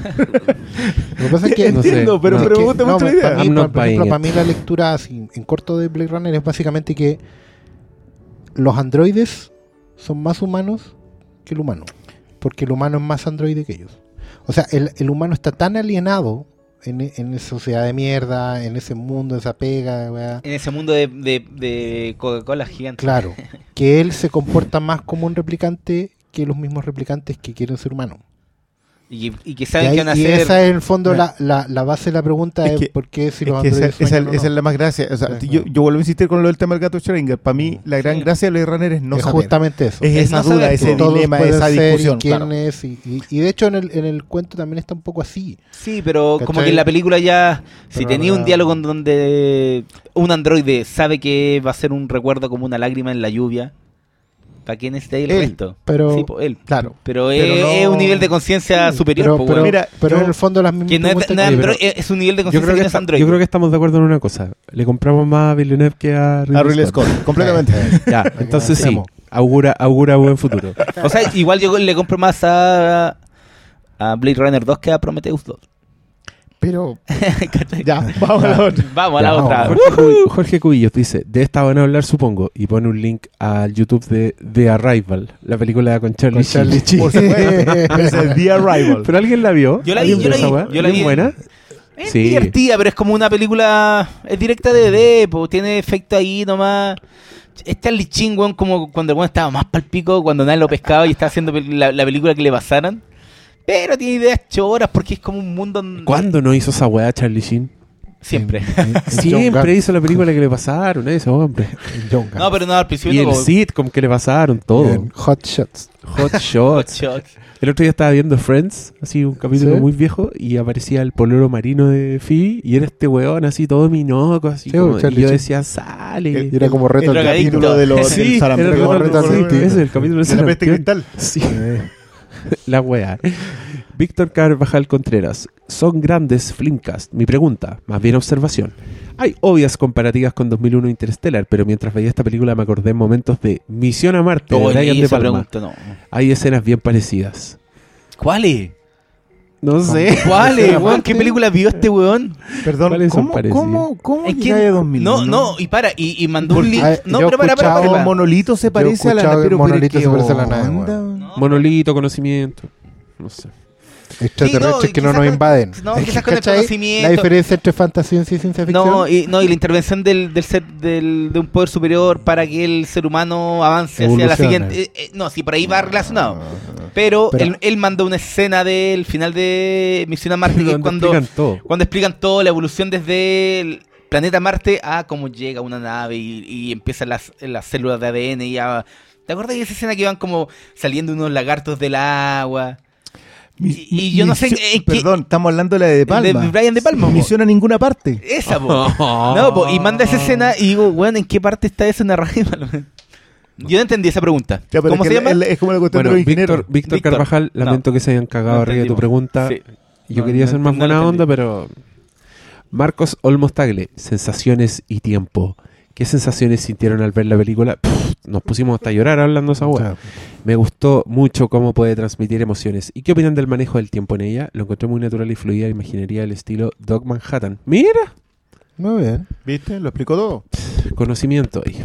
Lo que pasa es que No sé, Entiendo, pero, no. pero me que- gusta no, mucho la para idea. mí, I'm not por ejemplo, para it. mí la lectura así, en corto de Blade Runner es básicamente que los androides son más humanos que el humano. Porque el humano es más androide que ellos. O sea, el, el humano está tan alienado en, en esa sociedad de mierda, en ese mundo, esa pega, weá, En ese mundo de, de, de Coca-Cola gigante. claro, que él se comporta más como un replicante que los mismos replicantes que quieren ser humanos. Y, y que Y, saben ahí- que van a y hacer. esa es en el fondo la, la, la base de la pregunta Es es, que- por qué si Es los que esa, androides esa- es la más gracia. O sea, Sí, yo, yo vuelvo a insistir con lo del tema del gato Schrödinger. Para mí, la gran Sí. gracia de Blade Runner es no es saber. justamente eso. Es Es esa no duda, ese dilema, esa discusión. y quién claro. es, y, y- y de hecho en el, en el cuento también está un poco así. Sí, pero como que en la película ya, si Pero tenía un diálogo en donde un androide sabe que va a ser un recuerdo como una lágrima en la lluvia, ¿para quién está ahí el Él, resto? pero- Sí, po, él. Claro. Pero, Pero es, no- es un nivel de conciencia superior, Pero, po, pero, weón. Mira, pero yo- en el fondo las mismas que no es, que- android- un nivel de conciencia que que no es android. yo creo que estamos de acuerdo en una cosa. Le compramos más a Villeneuve que a Ridley, A Ridley Scott, completamente. Ya, entonces sí, augura, augura buen futuro. O sea, igual yo le compro más a, a Blade Runner 2 que a Prometheus 2. Pero, ya, vamos a la otra. Vamos a la Ya, otra. Jorge, Cubi- Jorge Cubillos dice, de esta van a hablar supongo, y pone un link al YouTube de The Arrival, la película con Charlie, Con Charlie Sheen. Por supuesto. es The Arrival. ¿Pero alguien la vio? Yo la vi, ¿Alguien yo la vi, yo la ¿Bien vi. buena? Es Sí. divertida, pero es como una película. Es directa de DD, po, tiene efecto ahí nomás. Es Charlie Chin, weón, como cuando el weón estaba más palpico, cuando nadie lo pescaba y estaba haciendo la, la película que le pasaran. Pero tiene ideas choras porque es como un mundo. en- ¿Cuándo no hizo esa weá Charlie Sheen? Siempre. Siempre hizo la película que le pasaron, eso, hombre. No, pero no, al principio Y el sitcom que le pasaron, todo. En Hot Shots. Hot Hot Shots. Shots. El otro día estaba viendo Friends, así un capítulo ¿Sí? muy viejo, y aparecía el polero marino de Phoebe, y era este weón así todo minoco, así Sí, como- y yo decía, sale. Y era como reto el capítulo. de los Sí, del sarampión. el como ese es capítulo de la peste Sarampión. cristal. Sí, la weá. Víctor Carvajal Contreras, son grandes Flimcast. Mi pregunta, más bien observación. Hay obvias comparativas con 2001 Interstellar, pero mientras veía esta película me acordé en momentos de Misión a Marte de Oye, Brian de esa Palma. pregunta, no. Hay escenas bien parecidas. ¿Cuáles? No sé. ¿Cuáles, Aparte- weón? ¿Qué película vio este weón? Perdón, ¿Cuáles son ¿cómo, parecidas? cómo, cómo ¿En llegáis a 2001? No, no, y para, y, y mandó un link. No, yo pero para, para, para. Monolito se parece a la escuchaba que pero, Monolito pero se parece a la ¿qué nave, onda? Monolito, conocimiento. No sé. Extraterrestres Sí, no, que no nos invaden. no, quizás con el conocimiento. La diferencia entre fantasía y ciencia ficción. No y, no, y la intervención del, del ser del, de un poder superior para que el ser humano avance hacia la siguiente. eh, eh, no, sí, por ahí va relacionado. Pero, Pero- él, él mandó una escena del final de Misión a Marte que es Donde cuando, explican todo. cuando explican todo, la evolución desde el planeta Marte a cómo llega una nave y, y empiezan las, las células de ADN y a... ¿Te acuerdas de esa escena que iban como saliendo unos lagartos del agua? Mi- Y- y yo no sé en Perdón, estamos hablando de la de De Palma. De Brian De Palma. Misión a ninguna parte. Esa, po. No, po, y manda esa escena y digo, weón, ¿en qué parte está esa narrativa? Yo no entendí esa pregunta. Ya, ¿Cómo es se llama? el- Es como la cuestión Bueno, de los ingenieros. Víctor, Víctor Víctor. Carvajal, No. lamento que se hayan cagado No arriba de tu pregunta. Sí. Yo No, quería no ser más buena onda, pero... Marcos Olmos Tagle, sensaciones y tiempo. ¿Qué sensaciones sintieron al ver la película? Pff, nos pusimos hasta a llorar hablando de esa. Claro. Me gustó mucho cómo puede transmitir emociones. ¿Y qué opinan del manejo del tiempo en ella? Lo encontré muy natural y fluida, imaginería del estilo Doc Manhattan. Mira, Muy bien. ¿Viste? Lo explicó todo. conocimiento ahí.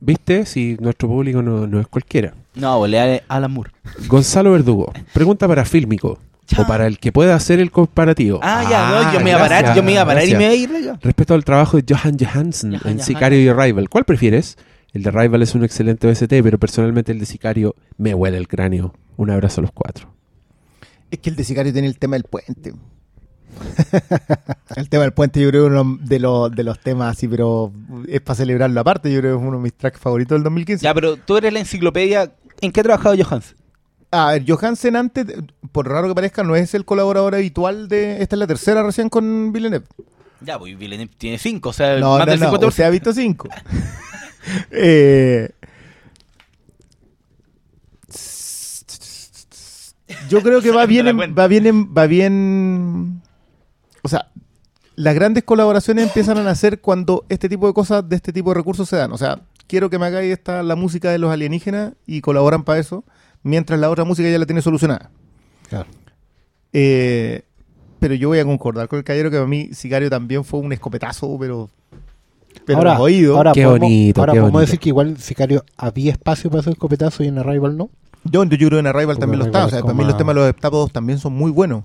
¿Viste? Si nuestro público no, no es cualquiera. No, volea a Alan Moore. Gonzalo Verdugo, pregunta para Fílmico. O para el que pueda hacer el comparativo. Ah, ya, no, yo me iba a parar, gracias, yo me iba a parar y me iba a ir. Respecto al trabajo de Johan Johansson Johan en Johansson. Sicario y Arrival, ¿cuál prefieres? El de Arrival es un excelente OST, pero personalmente el de Sicario me huele el cráneo. Un abrazo a los cuatro. Es que el de Sicario tiene el tema del puente. El tema del puente yo creo que uno de los, de los temas así, pero es para celebrarlo aparte. Yo creo que es uno de mis tracks favoritos del 2015. Ya, pero tú eres la enciclopedia. ¿En qué ha trabajado Johans? A ver, Johansen antes, por raro que parezca, no es el colaborador habitual de... Esta es la tercera recién con Villeneuve. Ya, pues Villeneuve tiene cinco, o sea, No, más no, del no, 50%. usted ha visto cinco. Eh, yo creo que va bien, en- va bien, en- va bien. O sea, las grandes colaboraciones empiezan a nacer cuando este tipo de cosas, de este tipo de recursos se dan. O sea, quiero que me hagáis esta la música de los alienígenas y colaboran para eso, mientras la otra música ya la tiene solucionada. Claro. Eh, pero yo voy a concordar con el caballero que para mí Sicario también fue un escopetazo, pero. Pero ahora, los oídos. ahora Qué podemos, bonito, ahora qué podemos bonito. decir que igual Sicario había espacio para hacer escopetazo y en Arrival no. Yo, yo creo que en Arrival Porque también lo está. O sea, para mí los temas de los heptápodos también son muy buenos.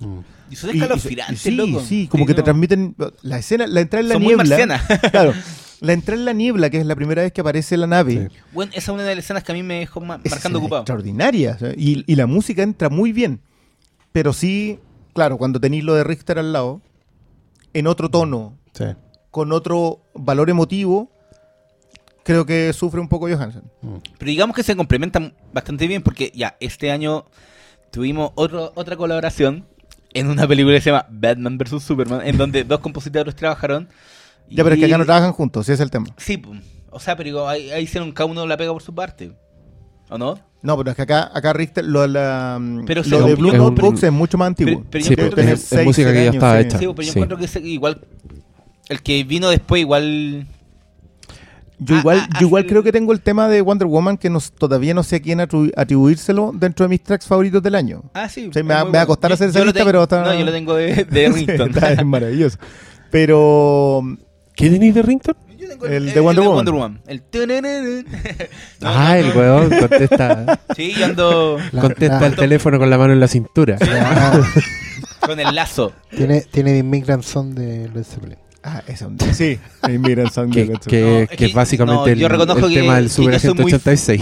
Y son Y- y- escalofriantes, sí, loco. sí, como que te transmiten la escena, la entrada en la Son muy niebla. marcianas. claro, la entrada en la niebla, que es la primera vez que aparece la nave, Sí. Bueno, esa es una de las escenas que a mí me dejó marcando ocupado. extraordinaria. y, y la música entra muy bien. Pero sí, claro, cuando tenéis lo de Richter al lado, en otro tono, Sí. con otro valor emotivo, creo que sufre un poco Johansen. Pero digamos que se complementan bastante bien porque ya este año tuvimos otro, otra colaboración en una película que se llama Batman vs. Superman, en donde dos compositores trabajaron. Ya, pero es que acá no trabajan juntos, ese es el tema. Sí, o sea, pero digo, ahí, ahí hicieron cada uno la pega por su parte. ¿O no? No, pero es que acá, acá Richter, lo, de la, Pero lo de Blue Notebooks es mucho más antiguo. Pero- pero yo Sí, encuentro pero que es, música que ya estaba hecha. Sí, pero yo Sí. encuentro que ese- igual el que vino después igual... Yo Ah, igual, ah, yo igual creo que tengo el tema de Wonder Woman que nos, todavía no sé a quién atribu- atribuírselo dentro de mis tracks favoritos del año. Ah, sí. Sí, me va- me va a bueno. costar Yo- hacer esa lista, tengo- pero está- No, yo lo tengo de, de Rington. Está- es maravilloso. Pero ¿Qué tenéis de Rington? Yo tengo El de Wonder Woman. El ah, el weón contesta, Sí, yo ando La- contesta la- el teléfono con la mano en la cintura. Con el lazo. tiene, tiene The Immigrant Song de Led Zeppelin. Ah, un- sí, Immigrant Song que, de Led que- Zeppelin. Que es básicamente no, el, yo reconozco el que- tema del Super yo soy Agente muy- 86.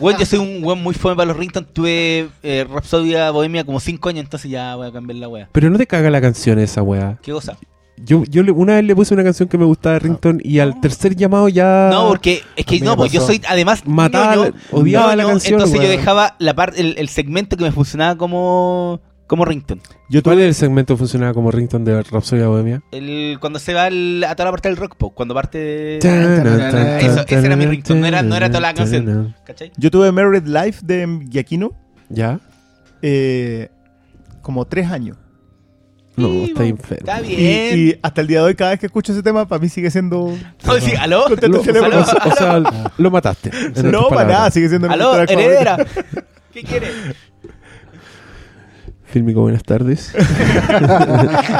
Bueno, yo soy un weón muy fome para los rington. Tuve eh, Rapsodia Bohemia como 5 años, entonces ya voy a cambiar la wea. Pero no te caga la canción esa weá. ¿Qué cosa? Yo, yo le- una vez le puse una canción que me gustaba de Rington y al tercer llamado ya No, porque es que no, pues yo soy además Mataba odiaba la canción, Entonces yo dejaba la parte el, el segmento que me funcionaba como como rington. Yo ¿Cuál tuve, es el segmento que funcionaba como Rington de Rhapsody Bohemia? El, cuando se va el- a toda la parte del rock, po, cuando parte Eso, ese era mi rington, no era, no era toda la canción. ¿Cachai? yo tuve Married Life de Giacchino ¿Ya? eh, como tres años. No, está enfermo. Está bien. y hasta el día de hoy, cada vez que escucho ese tema, para mí sigue siendo. No, sí, ¿aló? Lo- o, sea- o sea, lo mataste. No, para palabras. nada, sigue siendo mi ¿Aló, heredera? ¿Qué quieres? Fílmico, buenas tardes.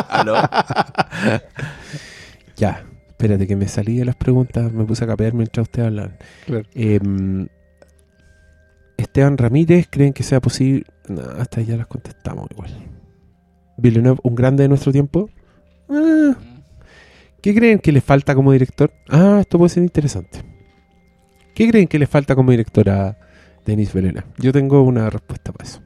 ¿Aló? ya, espérate que me salí de las preguntas, me puse a capear mientras ustedes hablaban. Claro. Em, Esteban Ramírez, ¿creen que sea posible? No, hasta ahí ya las contestamos igual. Villeneuve, un grande de nuestro tiempo. Ah, ¿Qué creen que le falta como director? Ah, esto puede ser interesante. ¿Qué creen que le falta como director a Denis Villeneuve? Yo tengo una respuesta para eso.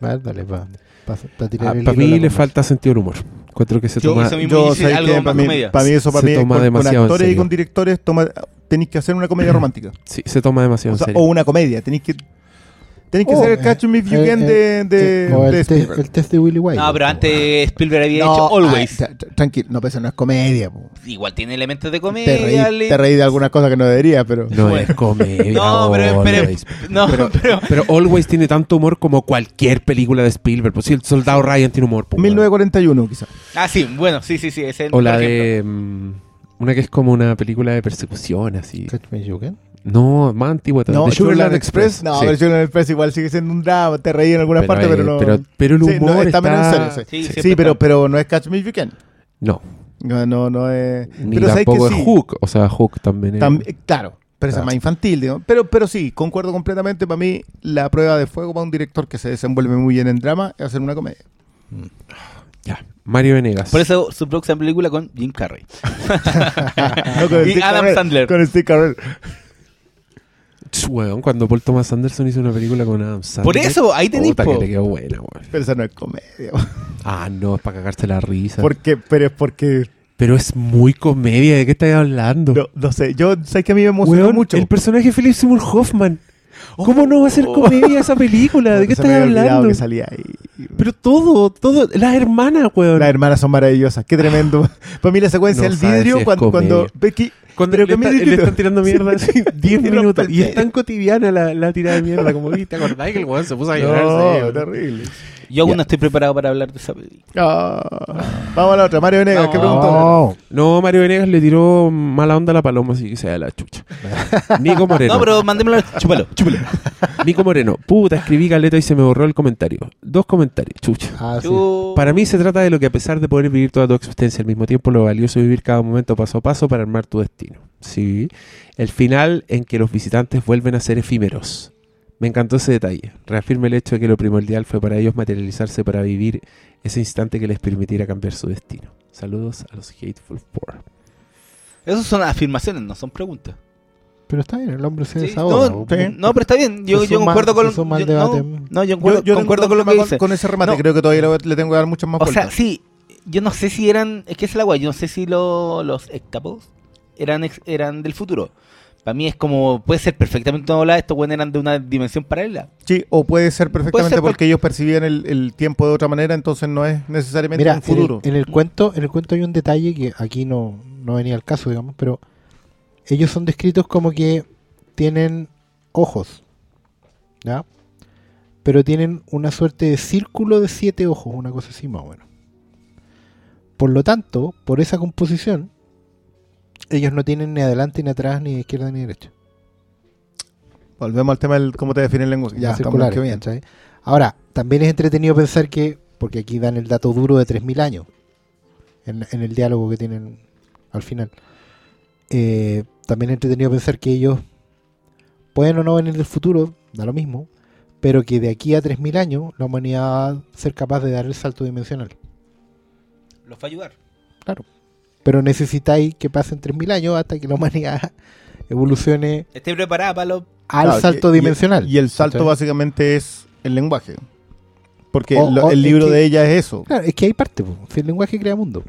Vale, dale, para tirar el para hilo a mí le falta sentido del humor. Encuentro que se Yo, toma... eso mismo yo dice sé algo para mí, comedia. para mí eso para Se mí toma con, con demasiado en actores y con directores toma, tenéis que hacer una comedia romántica. Sí, se toma demasiado O, sea, en serio. o una comedia, tenéis que tenéis que Oh, hacer el eh, Catch Me If You eh, Can de, eh, de, el, te- test de Willy White. No, pero po. antes Spielberg había No, hecho Always. ay, tra- tra- tranquilo, no, pero eso no es comedia. po. Igual tiene elementos de Te comedia. reí, le- te reí de algunas cosas que no debería, pero... No Bueno. es comedia. No, pero, pero, Always. no, Pero, pero, pero Always tiene tanto humor como cualquier película de Spielberg. Pues sí, el soldado Ryan tiene humor. pues, 1941 quizás. Ah, sí, bueno, sí, sí, sí. Ese es el O la de. mm, una que es como una película de persecución, así. Catch Me If You Can. No, más antigua No, todavía. The Sugarland Express. No, Sí. pero Sugarland Express igual sigue siendo un drama, te reí en algunas partes, eh, pero no... Pero, pero el Sí, humor no, está está. menos en serio, sí. Sí, Sí, siempre pero, pero no es Catch Me If You Can. No, No, no, no es... ni pero que tampoco sí. es Hook. O sea, Hook también es. Tam- eh, claro, pero es más infantil, digo. Pero, pero sí, concuerdo completamente. Para mí, la prueba de fuego para un director que se desenvuelve muy bien en drama es hacer una comedia. Ya. Mario Venegas. Por eso su próxima película con Jim Carrey. No, con Y Steve Adam Sandler. Con Steve Carell. Weón, cuando Paul Thomas Anderson hizo una película con Adam Sandler. Por eso, ahí tenéis, Puta, que le quedó buena, weón. Pero esa no es comedia. Ah, no, es para cagarte la risa. Porque, pero es porque, Pero es muy comedia, ¿de qué estás hablando? no, no sé, yo sé que a mí me emocionó Weón, mucho. el personaje de Philip Seymour Hoffman. ¿Cómo no va a ser comedia esa película? ¿De qué estás había olvidado hablando? que salía ahí. Pero todo, todo, las hermanas, weón. Las hermanas son maravillosas, qué tremendo. Para mí la secuencia No del sabes vidrio cuando, cuando. Becky Cuando le, está- le están tirando mierda así 10 Y rompe minutos. Y es tan cotidiana la, la tirada de mierda. Como, ¿te acordás que el weón se puso a llorar? No, terrible. Yo aún no estoy preparado para hablar de esa película. Ah. Vamos a la otra, Mario Venegas, ¿qué No. preguntó? No, No, Mario Venegas le tiró mala onda a la paloma, así que se da la chucha. Nico Moreno. No, pero mandémoslo. Chúpalo, chúpalo. Nico Moreno. Puta, escribí caleta y se me borró el comentario. Dos comentarios, chucha. ah, sí. Para mí se trata de lo que a pesar de poder vivir toda tu existencia al mismo tiempo, lo valioso es vivir cada momento paso a paso para armar tu destino. Sí. El final en que los visitantes vuelven a ser efímeros. Me encantó ese detalle. Reafirma el hecho de que lo primordial fue para ellos materializarse para vivir ese instante que les permitiera cambiar su destino. Saludos a los Hateful Four. Esas son afirmaciones, no son preguntas. Pero está bien, el hombre se Sí, desahoga. no, no, pero está bien. Yo, concuerdo con yo- no, yo concuerdo, Yo, yo concuerdo con lo que problema dice. Con ese remate, No. creo que todavía le, le tengo que dar muchas más O sea, vueltas. sí, yo no sé si eran, es que es el agua, yo no sé si lo- los octapos eran ex- eran del futuro. Para mí es como, puede ser perfectamente una ola, estos buenos eran de una dimensión paralela. Sí, o puede ser perfectamente ser porque ellos percibían el, el tiempo de otra manera, entonces no es necesariamente Mira, un futuro. En, el, en el cuento, en el cuento hay un detalle que aquí no, no venía al caso, digamos, pero ellos son descritos como que tienen ojos, ¿ya? Pero tienen una suerte de círculo de siete ojos, una cosa así más o menos. Por lo tanto, por esa composición, ellos no tienen ni adelante ni atrás, ni izquierda ni derecha. Volvemos al tema del cómo te define el lenguaje. Ya, que bien. ¿cachai? Ahora, también es entretenido pensar que, porque aquí dan el dato duro de 3.000 años, en, en el diálogo que tienen al final, eh, también es entretenido pensar que ellos pueden o no venir del futuro, da lo mismo, pero que de aquí a 3.000 años la humanidad va a ser capaz de dar el salto dimensional. Los va a ayudar. Pero necesitáis que pasen 3.000 años hasta que la humanidad evolucione Esté preparada para al Claro, salto y- y- dimensional. Y el salto ¿cachai? básicamente es el lenguaje. Porque O- lo- o el es libro que- de ella es eso. Claro, es que hay parte, po. Si el lenguaje crea mundo.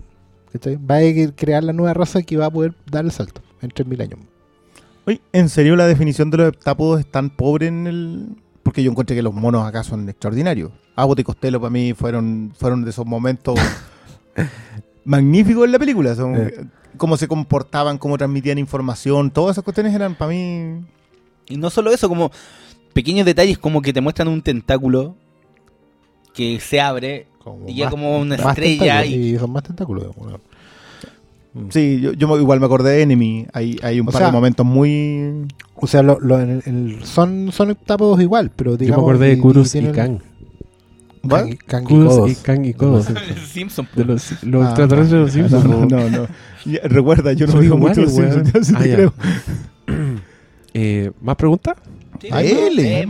¿cachai? Va a crear la nueva raza que va a poder dar el salto en 3.000 años. Oye, ¿en serio la definición de los heptápodos es tan pobre en el...? Porque yo encontré que los monos acá son extraordinarios. Abbott y Costello para mí fueron, fueron de esos momentos magníficos en la película. Son, Eh. Cómo se comportaban, cómo transmitían información. Todas esas cuestiones eran para mí... Y no solo eso, como pequeños detalles como que te muestran un tentáculo que se abre y ya como una más estrella y... y son más tentáculos. digamos, ¿no? Sí, yo, yo igual me acordé de Enemy. Hay, hay un O par sea, de momentos muy... O sea, lo, lo- en el- son, son heptápodos igual, pero Yo me digamos... acordé de Kurus y tienen- Kang. Kang- Kang y Kodos. y Kang y Kodos. Simpson. De los, los Ah, extraterrestres de los No, Simpsons. no, no. no. Ya, Recuerda, yo no digo mucho de Simpsons, Ah, te ya. creo. Eh, ¿Más preguntas? Sí, A él, eh.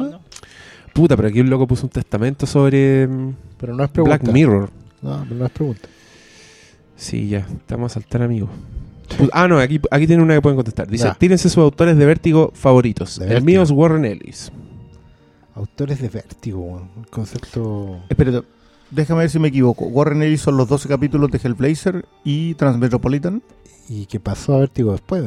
Puta, pero aquí un loco puso un testamento sobre mm, Pero no es pregunta. Black Mirror. No, pero no es pregunta. Sí, ya, estamos a saltar, amigo. Pu- Ah, no, aquí, aquí tiene una que pueden contestar. Dice, Ya. tírense sus autores de vértigo favoritos. De El Vértigo. mío es Warren Ellis. Autores de vértigo. El concepto... Espérate, déjame ver si me equivoco. Warren Ellis son los 12 capítulos de Hellblazer y Transmetropolitan. ¿Y qué pasó a vértigo después?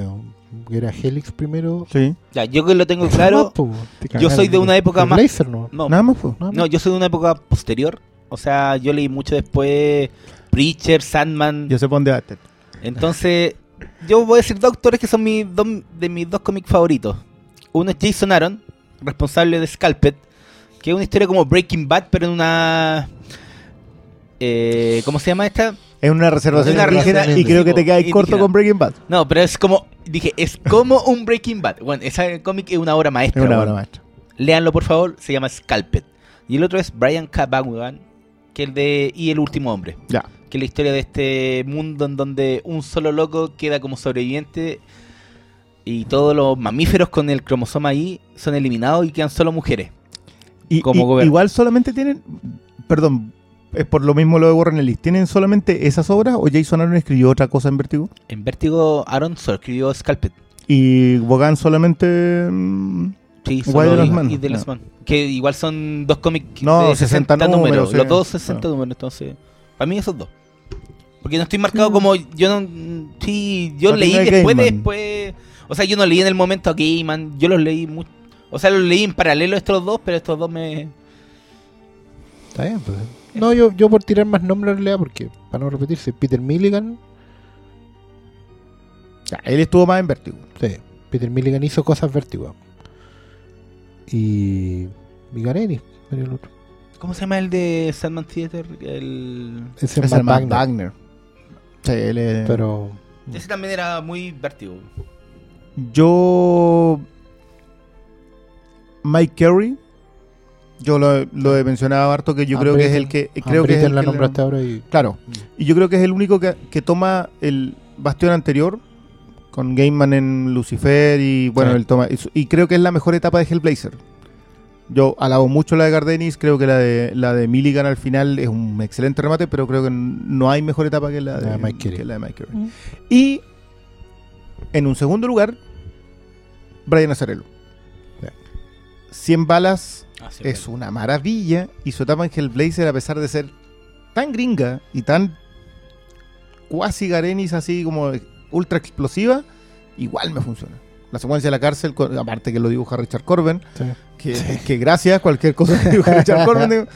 Que era Helix primero. Sí. Ya, yo que lo tengo claro, Más, po, weón. Te yo soy de una época El más... ¿no? No, Nada más fue. Nada más. no, yo soy de una época posterior. O sea, yo leí mucho después Preacher, Sandman. Ya se pone debate. Entonces, yo voy a decir dos autores que son mis dos, de mis dos cómics favoritos. Uno es Jason Aaron, responsable de Scalped, que es una historia como Breaking Bad, pero en una... eh, ¿Cómo se llama esta? Es una reservación Una indígena y creo que te quedas corto con Breaking Bad. No, pero es como... Dije, es como un Breaking Bad. Bueno, esa cómic es una obra Es maestra. una bueno. obra maestra. Léanlo, por favor. Se llama Scalped. Y el otro es Brian K. Vaughan, que el de Y el último hombre. Ya. Que es la historia de este mundo en donde un solo loco queda como sobreviviente y todos los mamíferos con el cromosoma ahí son eliminados y quedan solo mujeres. Y, Como y- igual solamente tienen, perdón, es por lo mismo lo de Warren Ellis. ¿Tienen solamente esas obras o Jason Aaron escribió otra cosa en Vértigo? En Vértigo, Aaron solo escribió Scalped. Y Bogan solamente mm, Sí, solo y- Man? y The Last No. Man. Que igual son dos cómics No, de 60 60 números. números, sí. Los dos 60 Ah. números, entonces. Para mí esos dos. Porque no estoy marcado como. Yo no. Sí, yo No leí después, Gaiman. después. O sea, yo no leí en el momento a Gaiman. Yo los leí mucho. O sea, los leí en paralelo a estos dos, pero estos dos me. Está bien, pues. No, yo, yo por tirar más nombres lea porque, para no repetirse, Peter Milligan, Ya, él estuvo más en Vértigo. sí, Peter Milligan hizo cosas vértigo. Y. Migareni, el otro. ¿Cómo se llama el de Sandman Theater? El... Ese es Es Matt Wagner, Wagner. Sí, él es- Pero. Ese también era muy vértigo. Yo. Mike Carey. Yo lo, lo he mencionado harto que yo Ah, creo que es el que. ah, Creo que es el la nombraste ahora y. Claro. Y yo creo que es el único que, que toma el bastión anterior con Gaiman en Lucifer y bueno, Sí. él toma y, y creo que es la mejor etapa de Hellblazer. Yo alabo mucho la de Gardenis, creo que la de la de Milligan al final es un excelente remate, pero creo que no hay mejor etapa que la de, La de Mike Carey. que la de Mike Carey. Y en un segundo lugar, Brian Azzarello. Sí. 100 balas Ah, sí, es una maravilla y su etapa en Hellblazer a pesar de ser tan gringa y tan cuasi Garenis así como ultra explosiva igual me funciona la secuencia de la cárcel aparte que lo dibuja Richard Corben Sí. que, que gracias cualquier cosa que dibuja Richard Corben.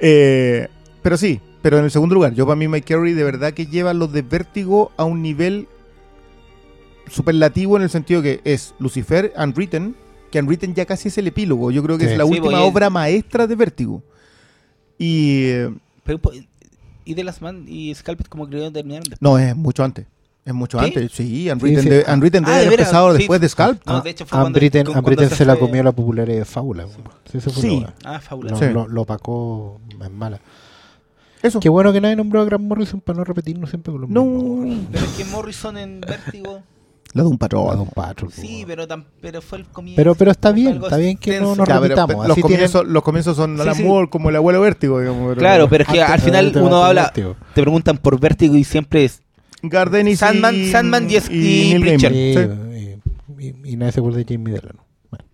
Eh, pero sí pero en el segundo lugar yo para mí Mike Carey de verdad que lleva los de Vértigo a un nivel superlativo en el sentido que es Lucifer Unwritten que Unwritten ya casi es el epílogo yo creo que Sí. es la Sí, última porque- obra maestra de Vértigo y eh, Pero, po- y The Last Man y Scalped como que lo terminaron después. no es mucho antes es mucho ¿Sí? antes sí Unwritten, sí. de- Unwritten Ah, debe de haber empezado sí. después de Scalp No, Ah, de hecho fue a cuando- cuando Britten se, la comió la popularidad de Fábula. Sí, Sí. Ah, fábula. Lo, Sí. lo, lo opacó en mala. eso Qué bueno que nadie nombró a Grant Morrison para no repetirnos siempre con los no mismos. Pero es que Morrison en Vértigo. La de un patrón Don Patrol, Sí, po. pero, tam- pero fue el comienzo. Pero, pero está bien, está bien que no nos Ya, pero- repitamos. pero los, Así comienzos, los comienzos son Sí. Moore como el abuelo Vértigo digamos, pero- Claro, pero es que al final de- uno de- habla, Vértigo. te preguntan por Vértigo y siempre es Gardenis Sandman- y, Sandman y- y Preacher. Y, y- y nadie se acuerda de Jamie Delano. Bueno.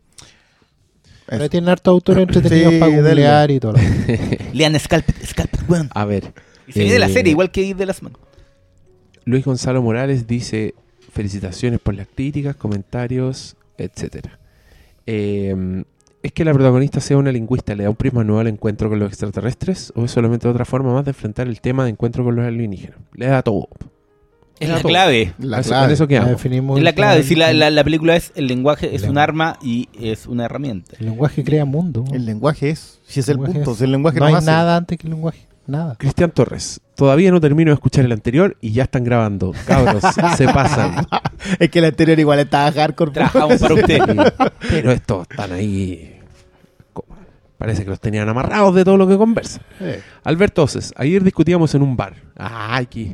Pero tienen hartos autores entretenidos Sí, para googlear y todo. lo. Lean Scalped, Scalped, weón. A ver, Y se viene la Eh, serie, igual que The Last Man. Luis Gonzalo Morales dice felicitaciones por las críticas, comentarios, etcétera. Eh, ¿Es que la protagonista sea una lingüista le da un prisma nuevo al encuentro con los extraterrestres o es solamente otra forma más de enfrentar el tema de encuentro con los alienígenas? Le da todo. Es la clave. La Eso- clave. con eso Ya quedamos. definimos Es la el clave. Si la, la, la película es el lenguaje es El un arma y es una herramienta. El lenguaje crea mundo. el lenguaje es si es el lenguaje punto es- si el lenguaje no nos hay hace. nada antes que el lenguaje. Nada. Cristian Torres, todavía no termino de escuchar el anterior y ya están grabando. Cabros, se pasan. es que el anterior igual estaba hardcore Trabajamos para usted. Pero estos están ahí. Parece que los tenían amarrados de todo lo que conversan. Alberto Oces, ayer discutíamos en un bar. Ay, aquí.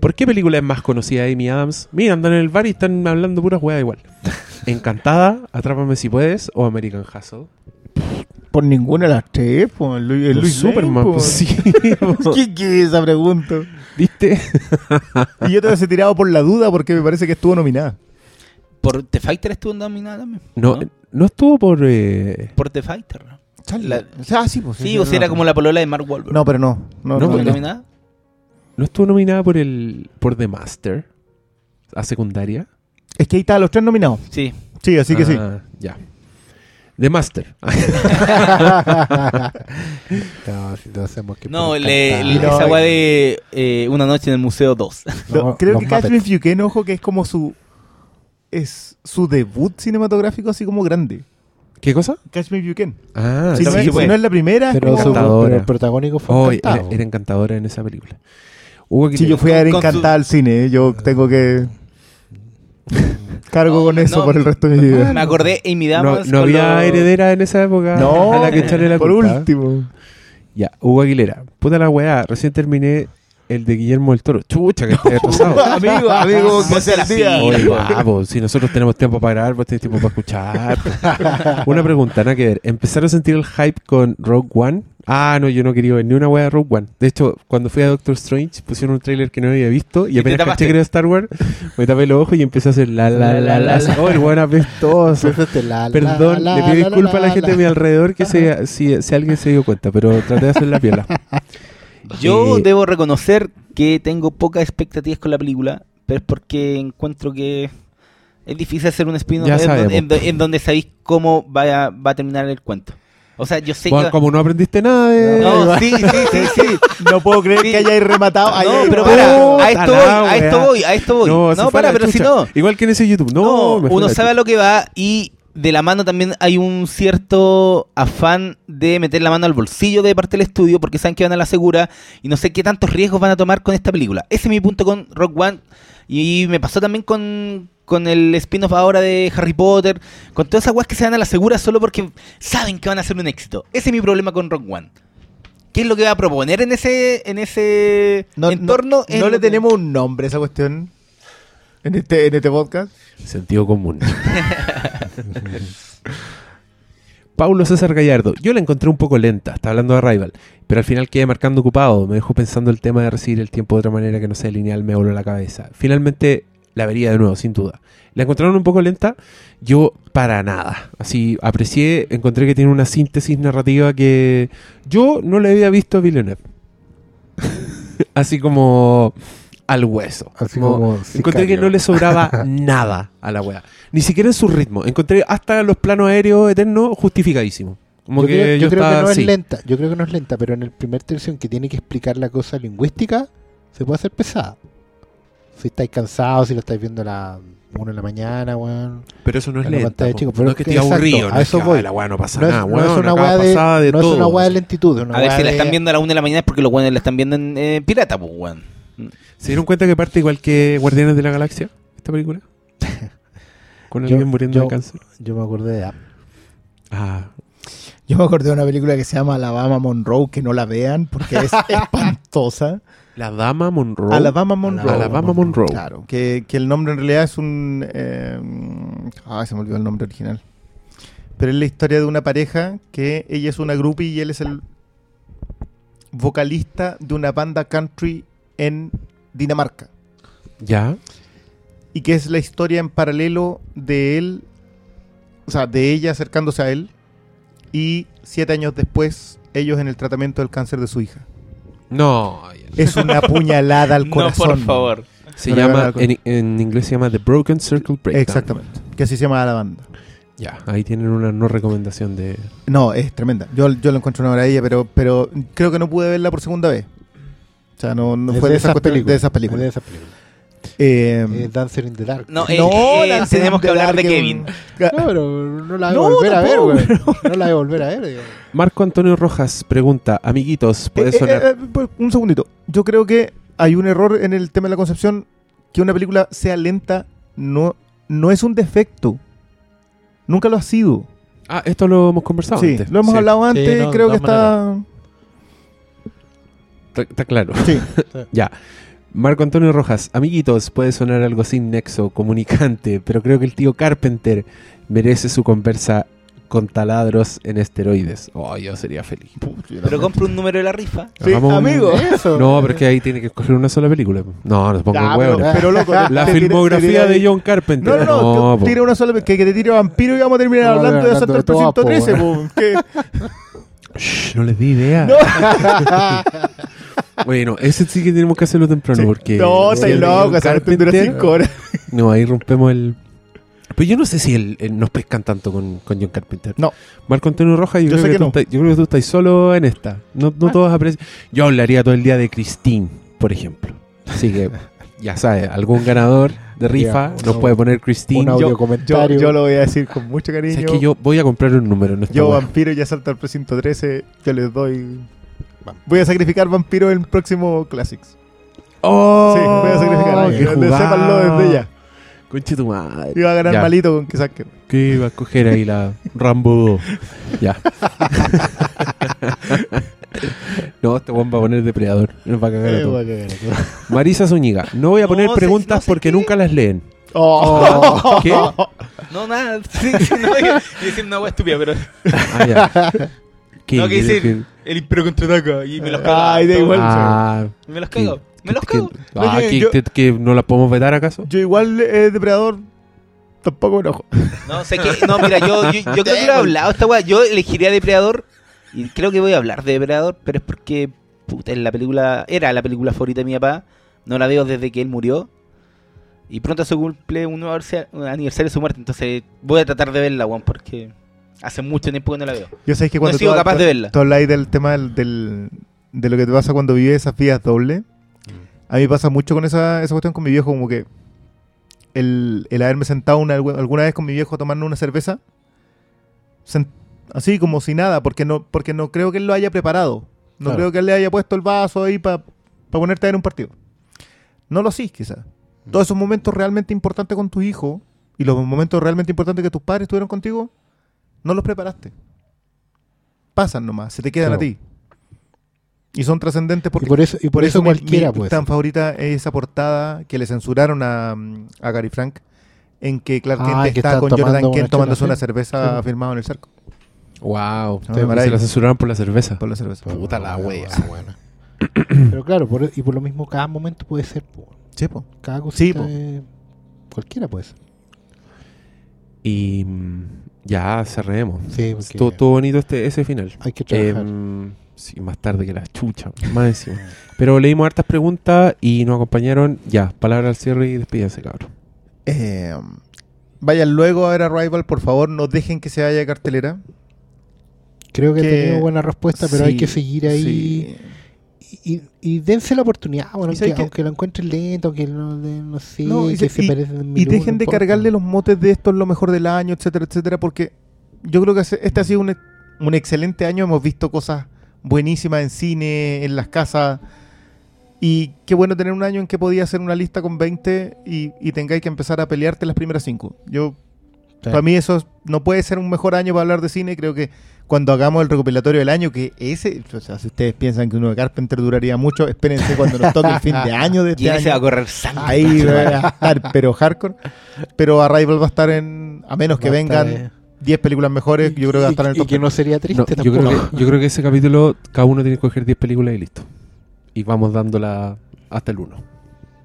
¿Por qué película es más conocida de Amy Adams? Mira, andan en el bar y están hablando puras weas igual. Encantada, Atrápame si puedes o American Hustle. Por ninguna de las tres po, el Luis, el Pues Luis Superman, Lane, pues sí. ¿Qué, qué es esa pregunta? ¿Viste? Y yo te hubiese tirado por la duda porque me parece que estuvo nominada. Por The Fighter estuvo nominada también. No, no estuvo por. eh, Por The Fighter. La- ah, sí, pues, Sí, o sea, era como la polola de Mark Wahlberg. No, pero no. No, No, ¿No no, fue porque- no. nominada? ¿No estuvo nominada por el. por The Master? A secundaria. Es que ahí estaban los tres nominados. Sí. Sí, así que sí. Ah, Ya. The Master. No, si lo hacemos que No, le, le- No, esa weá de eh, Una noche en el Museo 2. No, Los- creo los que Catch Me Muppets. If You Can, ojo, que es como su. Es su debut cinematográfico así como grande. ¿Qué cosa? Catch Me If You Can. Ah, si, no, sí, es, si pues. no es la primera, es Pero, como- su- Encantadora. pero el protagónico fue Oh, era, encantado. era encantadora en esa película. Hugo Sí, Aguilera. yo fui a ver Con- con encantada su- al cine. ¿eh? Yo tengo que. Cargo No, con eso no. por el resto de mi vida. Me acordé no, Damas. no había heredera en esa época No, a la que echarle la por culpa. último. Ya, Hugo Aguilera. Puta la weá, recién terminé el de Guillermo del Toro. Chucha, que estoy atrasado. amigo, amigo, que sea la el día. fila. Oye, guapo, si nosotros tenemos tiempo para grabar, vos tenés tiempo para escuchar. Una pregunta, nada que ver. ¿Empezaron a sentir el hype con Rogue One? Ah, no, yo no quería ver ni una wea de Rogue One. De hecho, cuando fui a Doctor Strange, pusieron un tráiler que no había visto y te apenas caché que era Star Wars, me tapé los ojos y empecé a hacer la la la la. la. Oh, el weón apestoso. Empezaste la, la, Perdón, la, le pido disculpas a la gente la. de mi alrededor que se, si, si alguien se dio cuenta, pero traté de hacer la piola. Yo Eh, debo reconocer que tengo pocas expectativas con la película, pero es porque encuentro que es difícil hacer un spin-off en, donde- en do- en donde sabéis cómo va a, va a terminar el cuento. O sea, yo sé Bueno, que... como no aprendiste nada de... No, sí, sí, sí, sí. No puedo creer Sí. que hayáis rematado. No, hayáis pero rematado. para, a esto voy, a esto voy, a esto voy. No, para, pero si no, Igual que en ese YouTube. No, uno sabe a lo que va y de la mano también hay un cierto afán de meter la mano al bolsillo de parte del estudio porque saben que van a la segura y no sé qué tantos riesgos van a tomar con esta película. Ese es mi punto con Rock One y me pasó también con, con el spin-off ahora de Harry Potter, con todas esas weas que se van a la segura solo porque saben que van a ser un éxito. Ese es mi problema con Rock One. ¿Qué es lo que va a proponer en ese, en ese No, entorno? no, le que- tenemos un nombre a esa cuestión en este, en este podcast. Sentido común. Paulo César Gallardo. Yo la encontré un poco lenta, está hablando de Rival, pero al final quedé marcando ocupado. Me dejó pensando el tema de recibir el tiempo de otra manera que no sea lineal, me voló la cabeza. Finalmente la vería de nuevo, sin duda. La encontraron un poco lenta, yo para nada. Así aprecié, encontré que tiene una síntesis narrativa que yo no le había visto a Villeneuve. Así como al hueso. Así Como- como Encontré que no le sobraba nada a la wea. Ni siquiera en su ritmo. Encontré hasta los planos aéreos eternos justificadísimos. Como yo que creo, yo, creo estaba que no es lenta. Yo creo que no es lenta, pero en el primer tercio en que tiene que explicar la cosa lingüística, se puede hacer pesada. Si estáis cansados, si lo estáis viendo a la 1 de la mañana, weón. Pero eso no es lenta. chico, pero no es que es esté aburrido. a No es eso que, voy. "Ay, la wea no pasa No es, nada. no es una weá de, pasaba de no es todo. una weá de lentitud. es una A ver, weá si la están viendo a la 1 de la mañana es porque los buenos la están viendo en eh, pirata, pues, weón. ¿Se dieron cuenta que parte igual que Guardianes de la Galaxia? Esta película. Con Yo- alguien muriendo yo- de cáncer. Yo me acordé de. Ah, Yo me acordé de una película que se llama Alabama Monroe, que no la vean porque es espantosa. la Dama Monroe. Alabama Monroe. Alabama Monroe. Claro, que, que el nombre en realidad es un... Eh, ay, se me olvidó el nombre original. Pero es la historia de una pareja que ella es una groupie y él es el vocalista de una banda country en Dinamarca. Ya. Y que es la historia en paralelo de él, o sea, de ella acercándose a él y siete años después ellos en el tratamiento del cáncer de su hija. No. Es una puñalada al No, corazón. por favor. Se No llama, en inglés se llama The Broken Circle Breakdown. Exactamente. Que así se llama la banda. Ya, ahí tienen una no recomendación de... No, es tremenda. Yo, yo lo encuentro una maravilla, pero, pero creo que no pude verla por segunda vez. O sea, no, no Es fue de, cuestiones- películas. de esas Es de películas. esas películas. Eh, Eh, Dancer in the Dark. No, eh, no, eh, Dancing tenemos que hablar de Kevin. No, pero no la voy a No, volver a ver, weón. No la voy a volver a ver, digo. Marco Antonio Rojas pregunta, amiguitos, puede Eh, eh, sonar... eh, pues, un segundito. Yo creo que hay un error en el tema de la concepción. Que una película sea lenta no, no es un defecto. Nunca lo ha sido. Ah, esto lo hemos conversado sí, antes. lo hemos Sí, hablado antes. Sí, no, creo que. Está, está claro. Sí. Ya. Marco Antonio Rojas, amiguitos, puede sonar algo sin nexo, comunicante, pero creo que el tío Carpenter merece su conversa con taladros en esteroides. Oh, yo sería feliz. Pero compra un número de la rifa. Sí, Hagamos un- amigo. Eso. No, pero es que ahí tiene que escoger una sola película. No, no se pongan Ya, pero, pero, loco, La filmografía de John Carpenter. No, no, no, po. tira una sola que, que te tire vampiro y vamos a terminar No, hablando de Asalto al po, 113, po. ¿Qué? Shh, no les di idea. Bueno, ese sí que tenemos que hacerlo temprano Sí. porque... no, estáis loco, Asalto dura Carpenter- 5 horas. No, ahí rompemos el... Pero yo no sé si el- el- nos pescan tanto con, con John Carpenter. No. Marco Antonio Rojas, yo, Yo creo sé que no. estás- yo creo que tú estás solo en esta. No, no Ah. todos aprecian. Yo hablaría todo el día de Christine, por ejemplo. Así que, ya sabes, algún ganador de rifa nos uno- puede poner Un Christine. audio Yo, comentario. yo lo voy a decir con mucho o cariño. sea, es que yo voy a comprar un número. No Yo, vampiro y Asalto al precinto 13, yo les doy. Voy a sacrificar vampiro en el próximo Classics. ¡Oh! Sí, voy a sacrificar. qué Que jugado. desde ya. Conche tu madre. Iba a ganar Ya. malito con que saque. ¿Qué iba a coger ahí la Rambo 2? Ya. no, este weón va a poner depredador. Nos va a cagar a Eh, todos. voy a cagar a todos. Marisa Zúñiga, no voy a No poner sé- preguntas no sé porque qué. nunca las leen. Oh. ¿Qué? No, nada. Sí, no, decir una estúpida, pero. Ah, ya. No, que el- dice el- el Imperio contraataca y me los cago. Ay, da igual. Ah, Me los cago. Me los cago. ah, que, yo- que- que no la podemos vetar acaso. Yo igual, eh, Depredador, tampoco me enojo. No, sé que, no, mira, yo, yo, yo creo que lo he hablado esta weá. Yo elegiría Depredador y creo que voy a hablar de Depredador, pero es porque, puta, es la película, era la película favorita de mi papá. No la veo desde que él murió. Y pronto se cumple un nuevo aniversario de su muerte, entonces voy a tratar de verla, weón, porque hace mucho tiempo que no la veo. Yo sé que No cuando he sido tú- capaz tú- de verla. Tú habláis del tema del, del- de lo que te pasa cuando vives esas vidas dobles. A mí me pasa mucho con esa, esa cuestión con mi viejo, como que el, el haberme sentado una- alguna vez con mi viejo tomando una cerveza, sen- así como si nada, porque no, porque no creo que él lo haya preparado. No Claro. creo que él le haya puesto el vaso ahí para ponerte a ver un partido. No lo sí, quizás. Todos esos momentos realmente importantes con tu hijo y los momentos realmente importantes que tus padres tuvieron contigo, no los preparaste. Pasan nomás, se te quedan Claro. a ti. Y son trascendentes porque y por eso, y por eso, mi- cualquiera mi, pues. tan favorita es esa portada que le censuraron a, mm, a Gary Frank en que Clark Kent Ah, que está está con una Kent tomándose una cerveza Sí. firmado en el cerco Wow. Ah, se la censuraron por la cerveza. por la cerveza. Puta la wea. Pero claro, por- y por lo mismo cada momento puede ser, po. Sí, po. cada cosa. Sí, po. cualquiera puede ser. Y mm, ya cerremos. Sí, porque Estuvo, estuvo bonito este, ese final. hay que trabajar. Em, sí, más tarde que la chucha, más encima. Pero leímos hartas preguntas y nos acompañaron. Ya, palabra al cierre y despídense, cabrón. Eh, vayan luego a ver Arrival, por favor, no dejen que se vaya de cartelera. Creo que, que- ha tenido buena respuesta, pero Sí, hay que seguir ahí. sí. Y, y dense la oportunidad, bueno, Y aunque, que- aunque lo encuentren lento, aunque no, de- no sé, No, y que se- Y minutos, dejen de cargarle los motes de esto es lo mejor del año, etcétera, etcétera, porque yo creo que este ha sido un, un excelente año. Hemos visto cosas buenísimas en cine, en las casas. Y qué bueno tener un año en que podía hacer una lista con 20 y, y tengáis que empezar a pelearte las primeras 5. Yo, Sí. para mí eso es- no puede ser un mejor año para hablar de cine. Creo que cuando hagamos el recopilatorio del año, que ese, o sea, si ustedes piensan que uno de Carpenter duraría mucho, espérense cuando nos toque el fin de año de este Y año. va a correr sangre. Ahí va a estar, pero hardcore. Pero Arrival va a estar en. A menos que Va vengan eh, 10 películas mejores, yo creo que va a estar en el y top. que no sería triste No, yo, tampoco. creo que, yo creo que ese capítulo, cada uno tiene que coger 10 películas y listo. Y vamos dándola hasta el 1.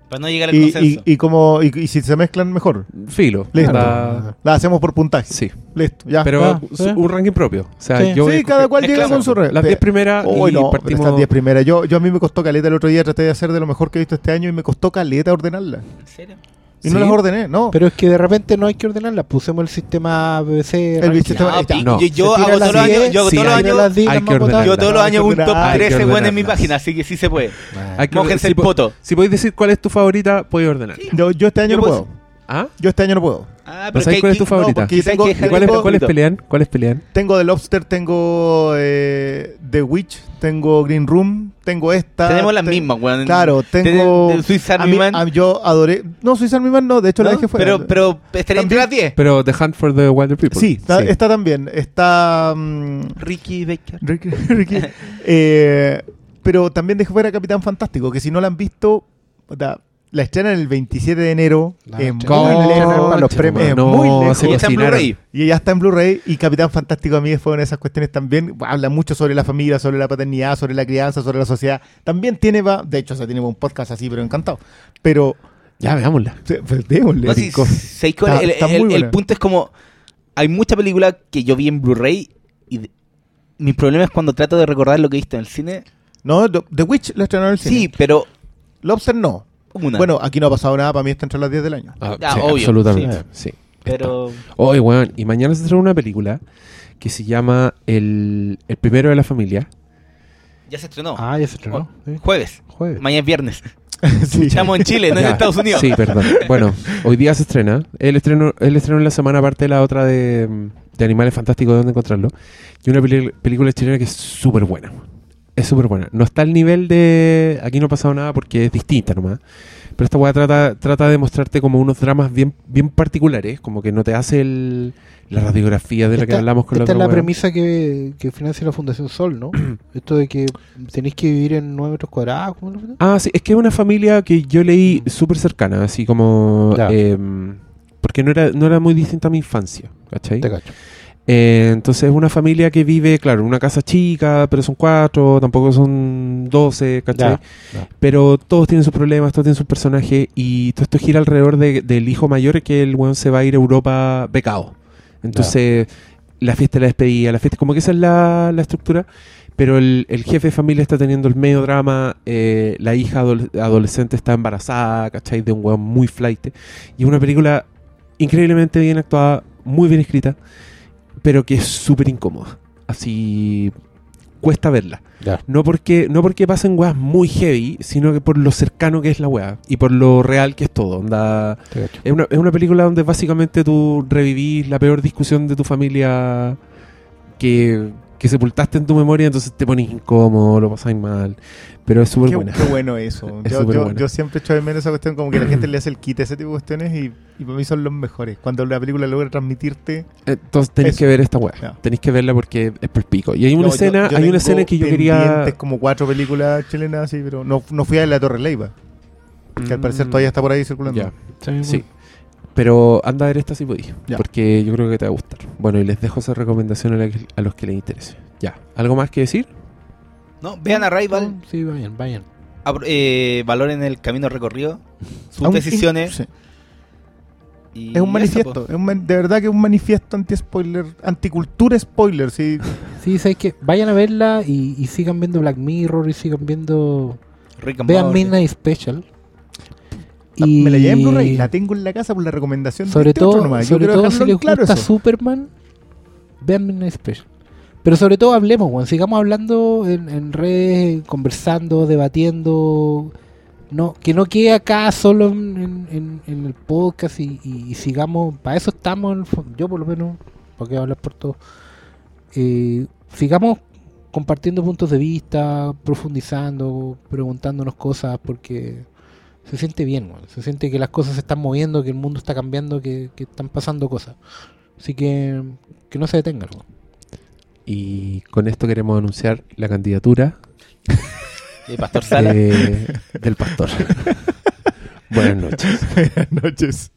Para no llegar al Y, consenso. y, y como, y, y si se mezclan, mejor. Filo. Listo. La hacemos por puntaje. sí. Listo, ya. Pero Ah, sí. un ranking propio. O sea, Sí. yo cada cual llega con su red. las 10 primeras Uy, y no, partimos... estas 10 primeras. Yo, yo a mí me costó caleta el otro día, traté de hacer de lo mejor que he visto este año y me costó caleta ordenarlas. ¿En serio? Y no las ordené, no. Pero es que de repente no hay que ordenarlas. Pusemos el sistema BBC. El sistema- pi- No. yo, hago todos los años, 10, yo todos los años, las 10 hay las que más votadas. ordenarlas. yo todos los años un top ordenar- hay que 13 bueno en mi página, así que sí se puede. Mójense si el po- poto. Si podéis decir cuál es tu favorita, podéis ordenar. Yo, yo este año no puedo. ¿Ah? Yo este año no puedo. Ah, ¿No pero sabes que- cuál es tu favorita? no, porque ¿sabes tengo- qué? ¿y ¿Y cuáles, cuáles pelean? ¿Cuáles pelean? Tengo The Lobster, tengo eh, The Witch, tengo Green Room, tengo esta. Tenemos las te- mismas, weón. Claro, tengo. Ten- ten- Swiss Army Man. a- yo adoré. No, Swiss Army Man no, de hecho la ¿No? dejé fuera. Pero, pero estaría entre las 10. Pero The Hunt for the Wilder People. sí, está, está también. Está. mm, Ricky Baker. Ricky- Ricky. Eh, pero también dejé fuera Capitán Fantástico, que si no la han visto, puta, la estrenan el 27 de enero. La en muy lejos. los premios. No, muy lejos. se Y está en cocinaron. Blu-ray. Y ya está en Blu-ray y Capitán Fantástico a mí fue una de esas cuestiones también. Habla mucho sobre la familia, sobre la paternidad, sobre la crianza, sobre la sociedad. También tiene, va, de hecho, o sea, tiene un podcast así, pero encantado. Pero, Ya, veámosla. se- No, sí. Está- el, está el- muy el buena. punto es como. Hay mucha película que yo vi en Blu-ray y mi problema es cuando trato de recordar lo que he visto en el cine. No, The Witch la estrenaron en el Sí, cine. pero Lobster no. Una. Bueno, aquí no ha pasado nada, para mí está entre las 10 del año. Ah, Ah, sí, obvio, absolutamente. Sí. pero. Oye, weón, y mañana se estrena una película que se llama El, el primero de la familia. Ya se estrenó. Ah, ya se estrenó. Jueves. Jueves. Mañana es viernes. Sí. Estamos en Chile, no en Estados Unidos. Sí, perdón. Bueno, hoy día se estrena. El estreno, el estreno en la semana, aparte de la otra de, de Animales Fantásticos, de dónde encontrarlo. Y una película chilena que es súper buena. Es súper buena. No está al nivel de. Aquí no ha pasado nada porque es distinta nomás. Pero esta weá trata, trata de mostrarte como unos dramas bien, bien particulares. Como que no te hace el, la radiografía de la que Esta- hablamos con la Esta es la weá. premisa que, que financia la Fundación Sol, ¿no? Esto de que tenéis que vivir en 9 metros cuadrados. ¿cómo lo Ah, sí, es que es una familia que yo leí súper cercana, así como... Em, porque no era, no era muy distinta a mi infancia, ¿cachai? Te cacho. Eh, entonces es una familia que vive, claro, en una casa chica, pero son cuatro, tampoco son doce, ¿cachai? Ya, ya. Pero todos tienen sus problemas, todos tienen sus personajes y todo esto gira alrededor de- del hijo mayor que el weón se va a ir a Europa becado. Entonces, la fiesta la despedida, la fiesta, como que esa es la, la estructura. Pero el, el jefe de familia está teniendo el medio drama, eh, la hija adole- adolescente está embarazada, ¿cachai? De un weón muy flight. Y es una película increíblemente bien actuada, muy bien escrita, pero que es súper incómoda. Así, cuesta verla. Ya. No porque, no porque pasen weas muy heavy, sino que por lo cercano que es la wea y por lo real que es todo. Onda, es, una, es una película donde básicamente tú revivís la peor discusión de tu familia que, que sepultaste en tu memoria, entonces te pones incómodo, lo pasáis mal. Pero es súper Qué, buena. qué bueno eso. Es yo, súper yo- yo siempre echo de menos esa cuestión, como que la gente le hace el kit a ese tipo de cuestiones y, y para mí son los mejores. Cuando la película logra transmitirte. Entonces tenéis que ver esta wea. Ya. Tenéis que verla porque es por pico. Y hay una No, escena, yo hay una escena que yo quería. como cuatro películas chilenas así, pero no, no fui a la Torre Leiva, que al parecer Mm, todavía está por ahí circulando. Sí, Sí. Pero anda a ver esta si podís. Ya. Porque yo creo que te va a gustar. Bueno, y les dejo esa recomendación a, la que- a los que les interese. Ya. ¿Algo más que decir? No, vean a Rival, Sí, vayan, vayan. eh, valoren el camino recorrido, sus Aún- decisiones. sí. y Es un manifiesto, es un de verdad que es un manifiesto anti-spoiler, anticultura spoiler, sí. Sí, sabes que vayan a verla y, y sigan viendo Black Mirror y sigan viendo. Rick and Vean. Midnight Special. Me la llevé en Blu-ray, la tengo en la casa por la recomendación de sobre este otro todo, nomás. Sobre todo si les claro gusta eso. Superman, vean Midnight Special. Pero sobre todo hablemos. Sigamos hablando en, en redes, conversando, debatiendo. No, que no quede acá solo en, en- en- en el podcast y, y- y sigamos. Para eso estamos, en el fo- yo por lo menos, porque hablar por todos. Eh, sigamos compartiendo puntos de vista, profundizando, preguntándonos cosas, porque se siente bien, se siente que las cosas se están moviendo, que el mundo está cambiando, que, están pasando cosas. Así que que no se detengan. Bueno. Y con esto queremos anunciar la candidatura de Pastor del Pastor. Buenas noches. Buenas noches.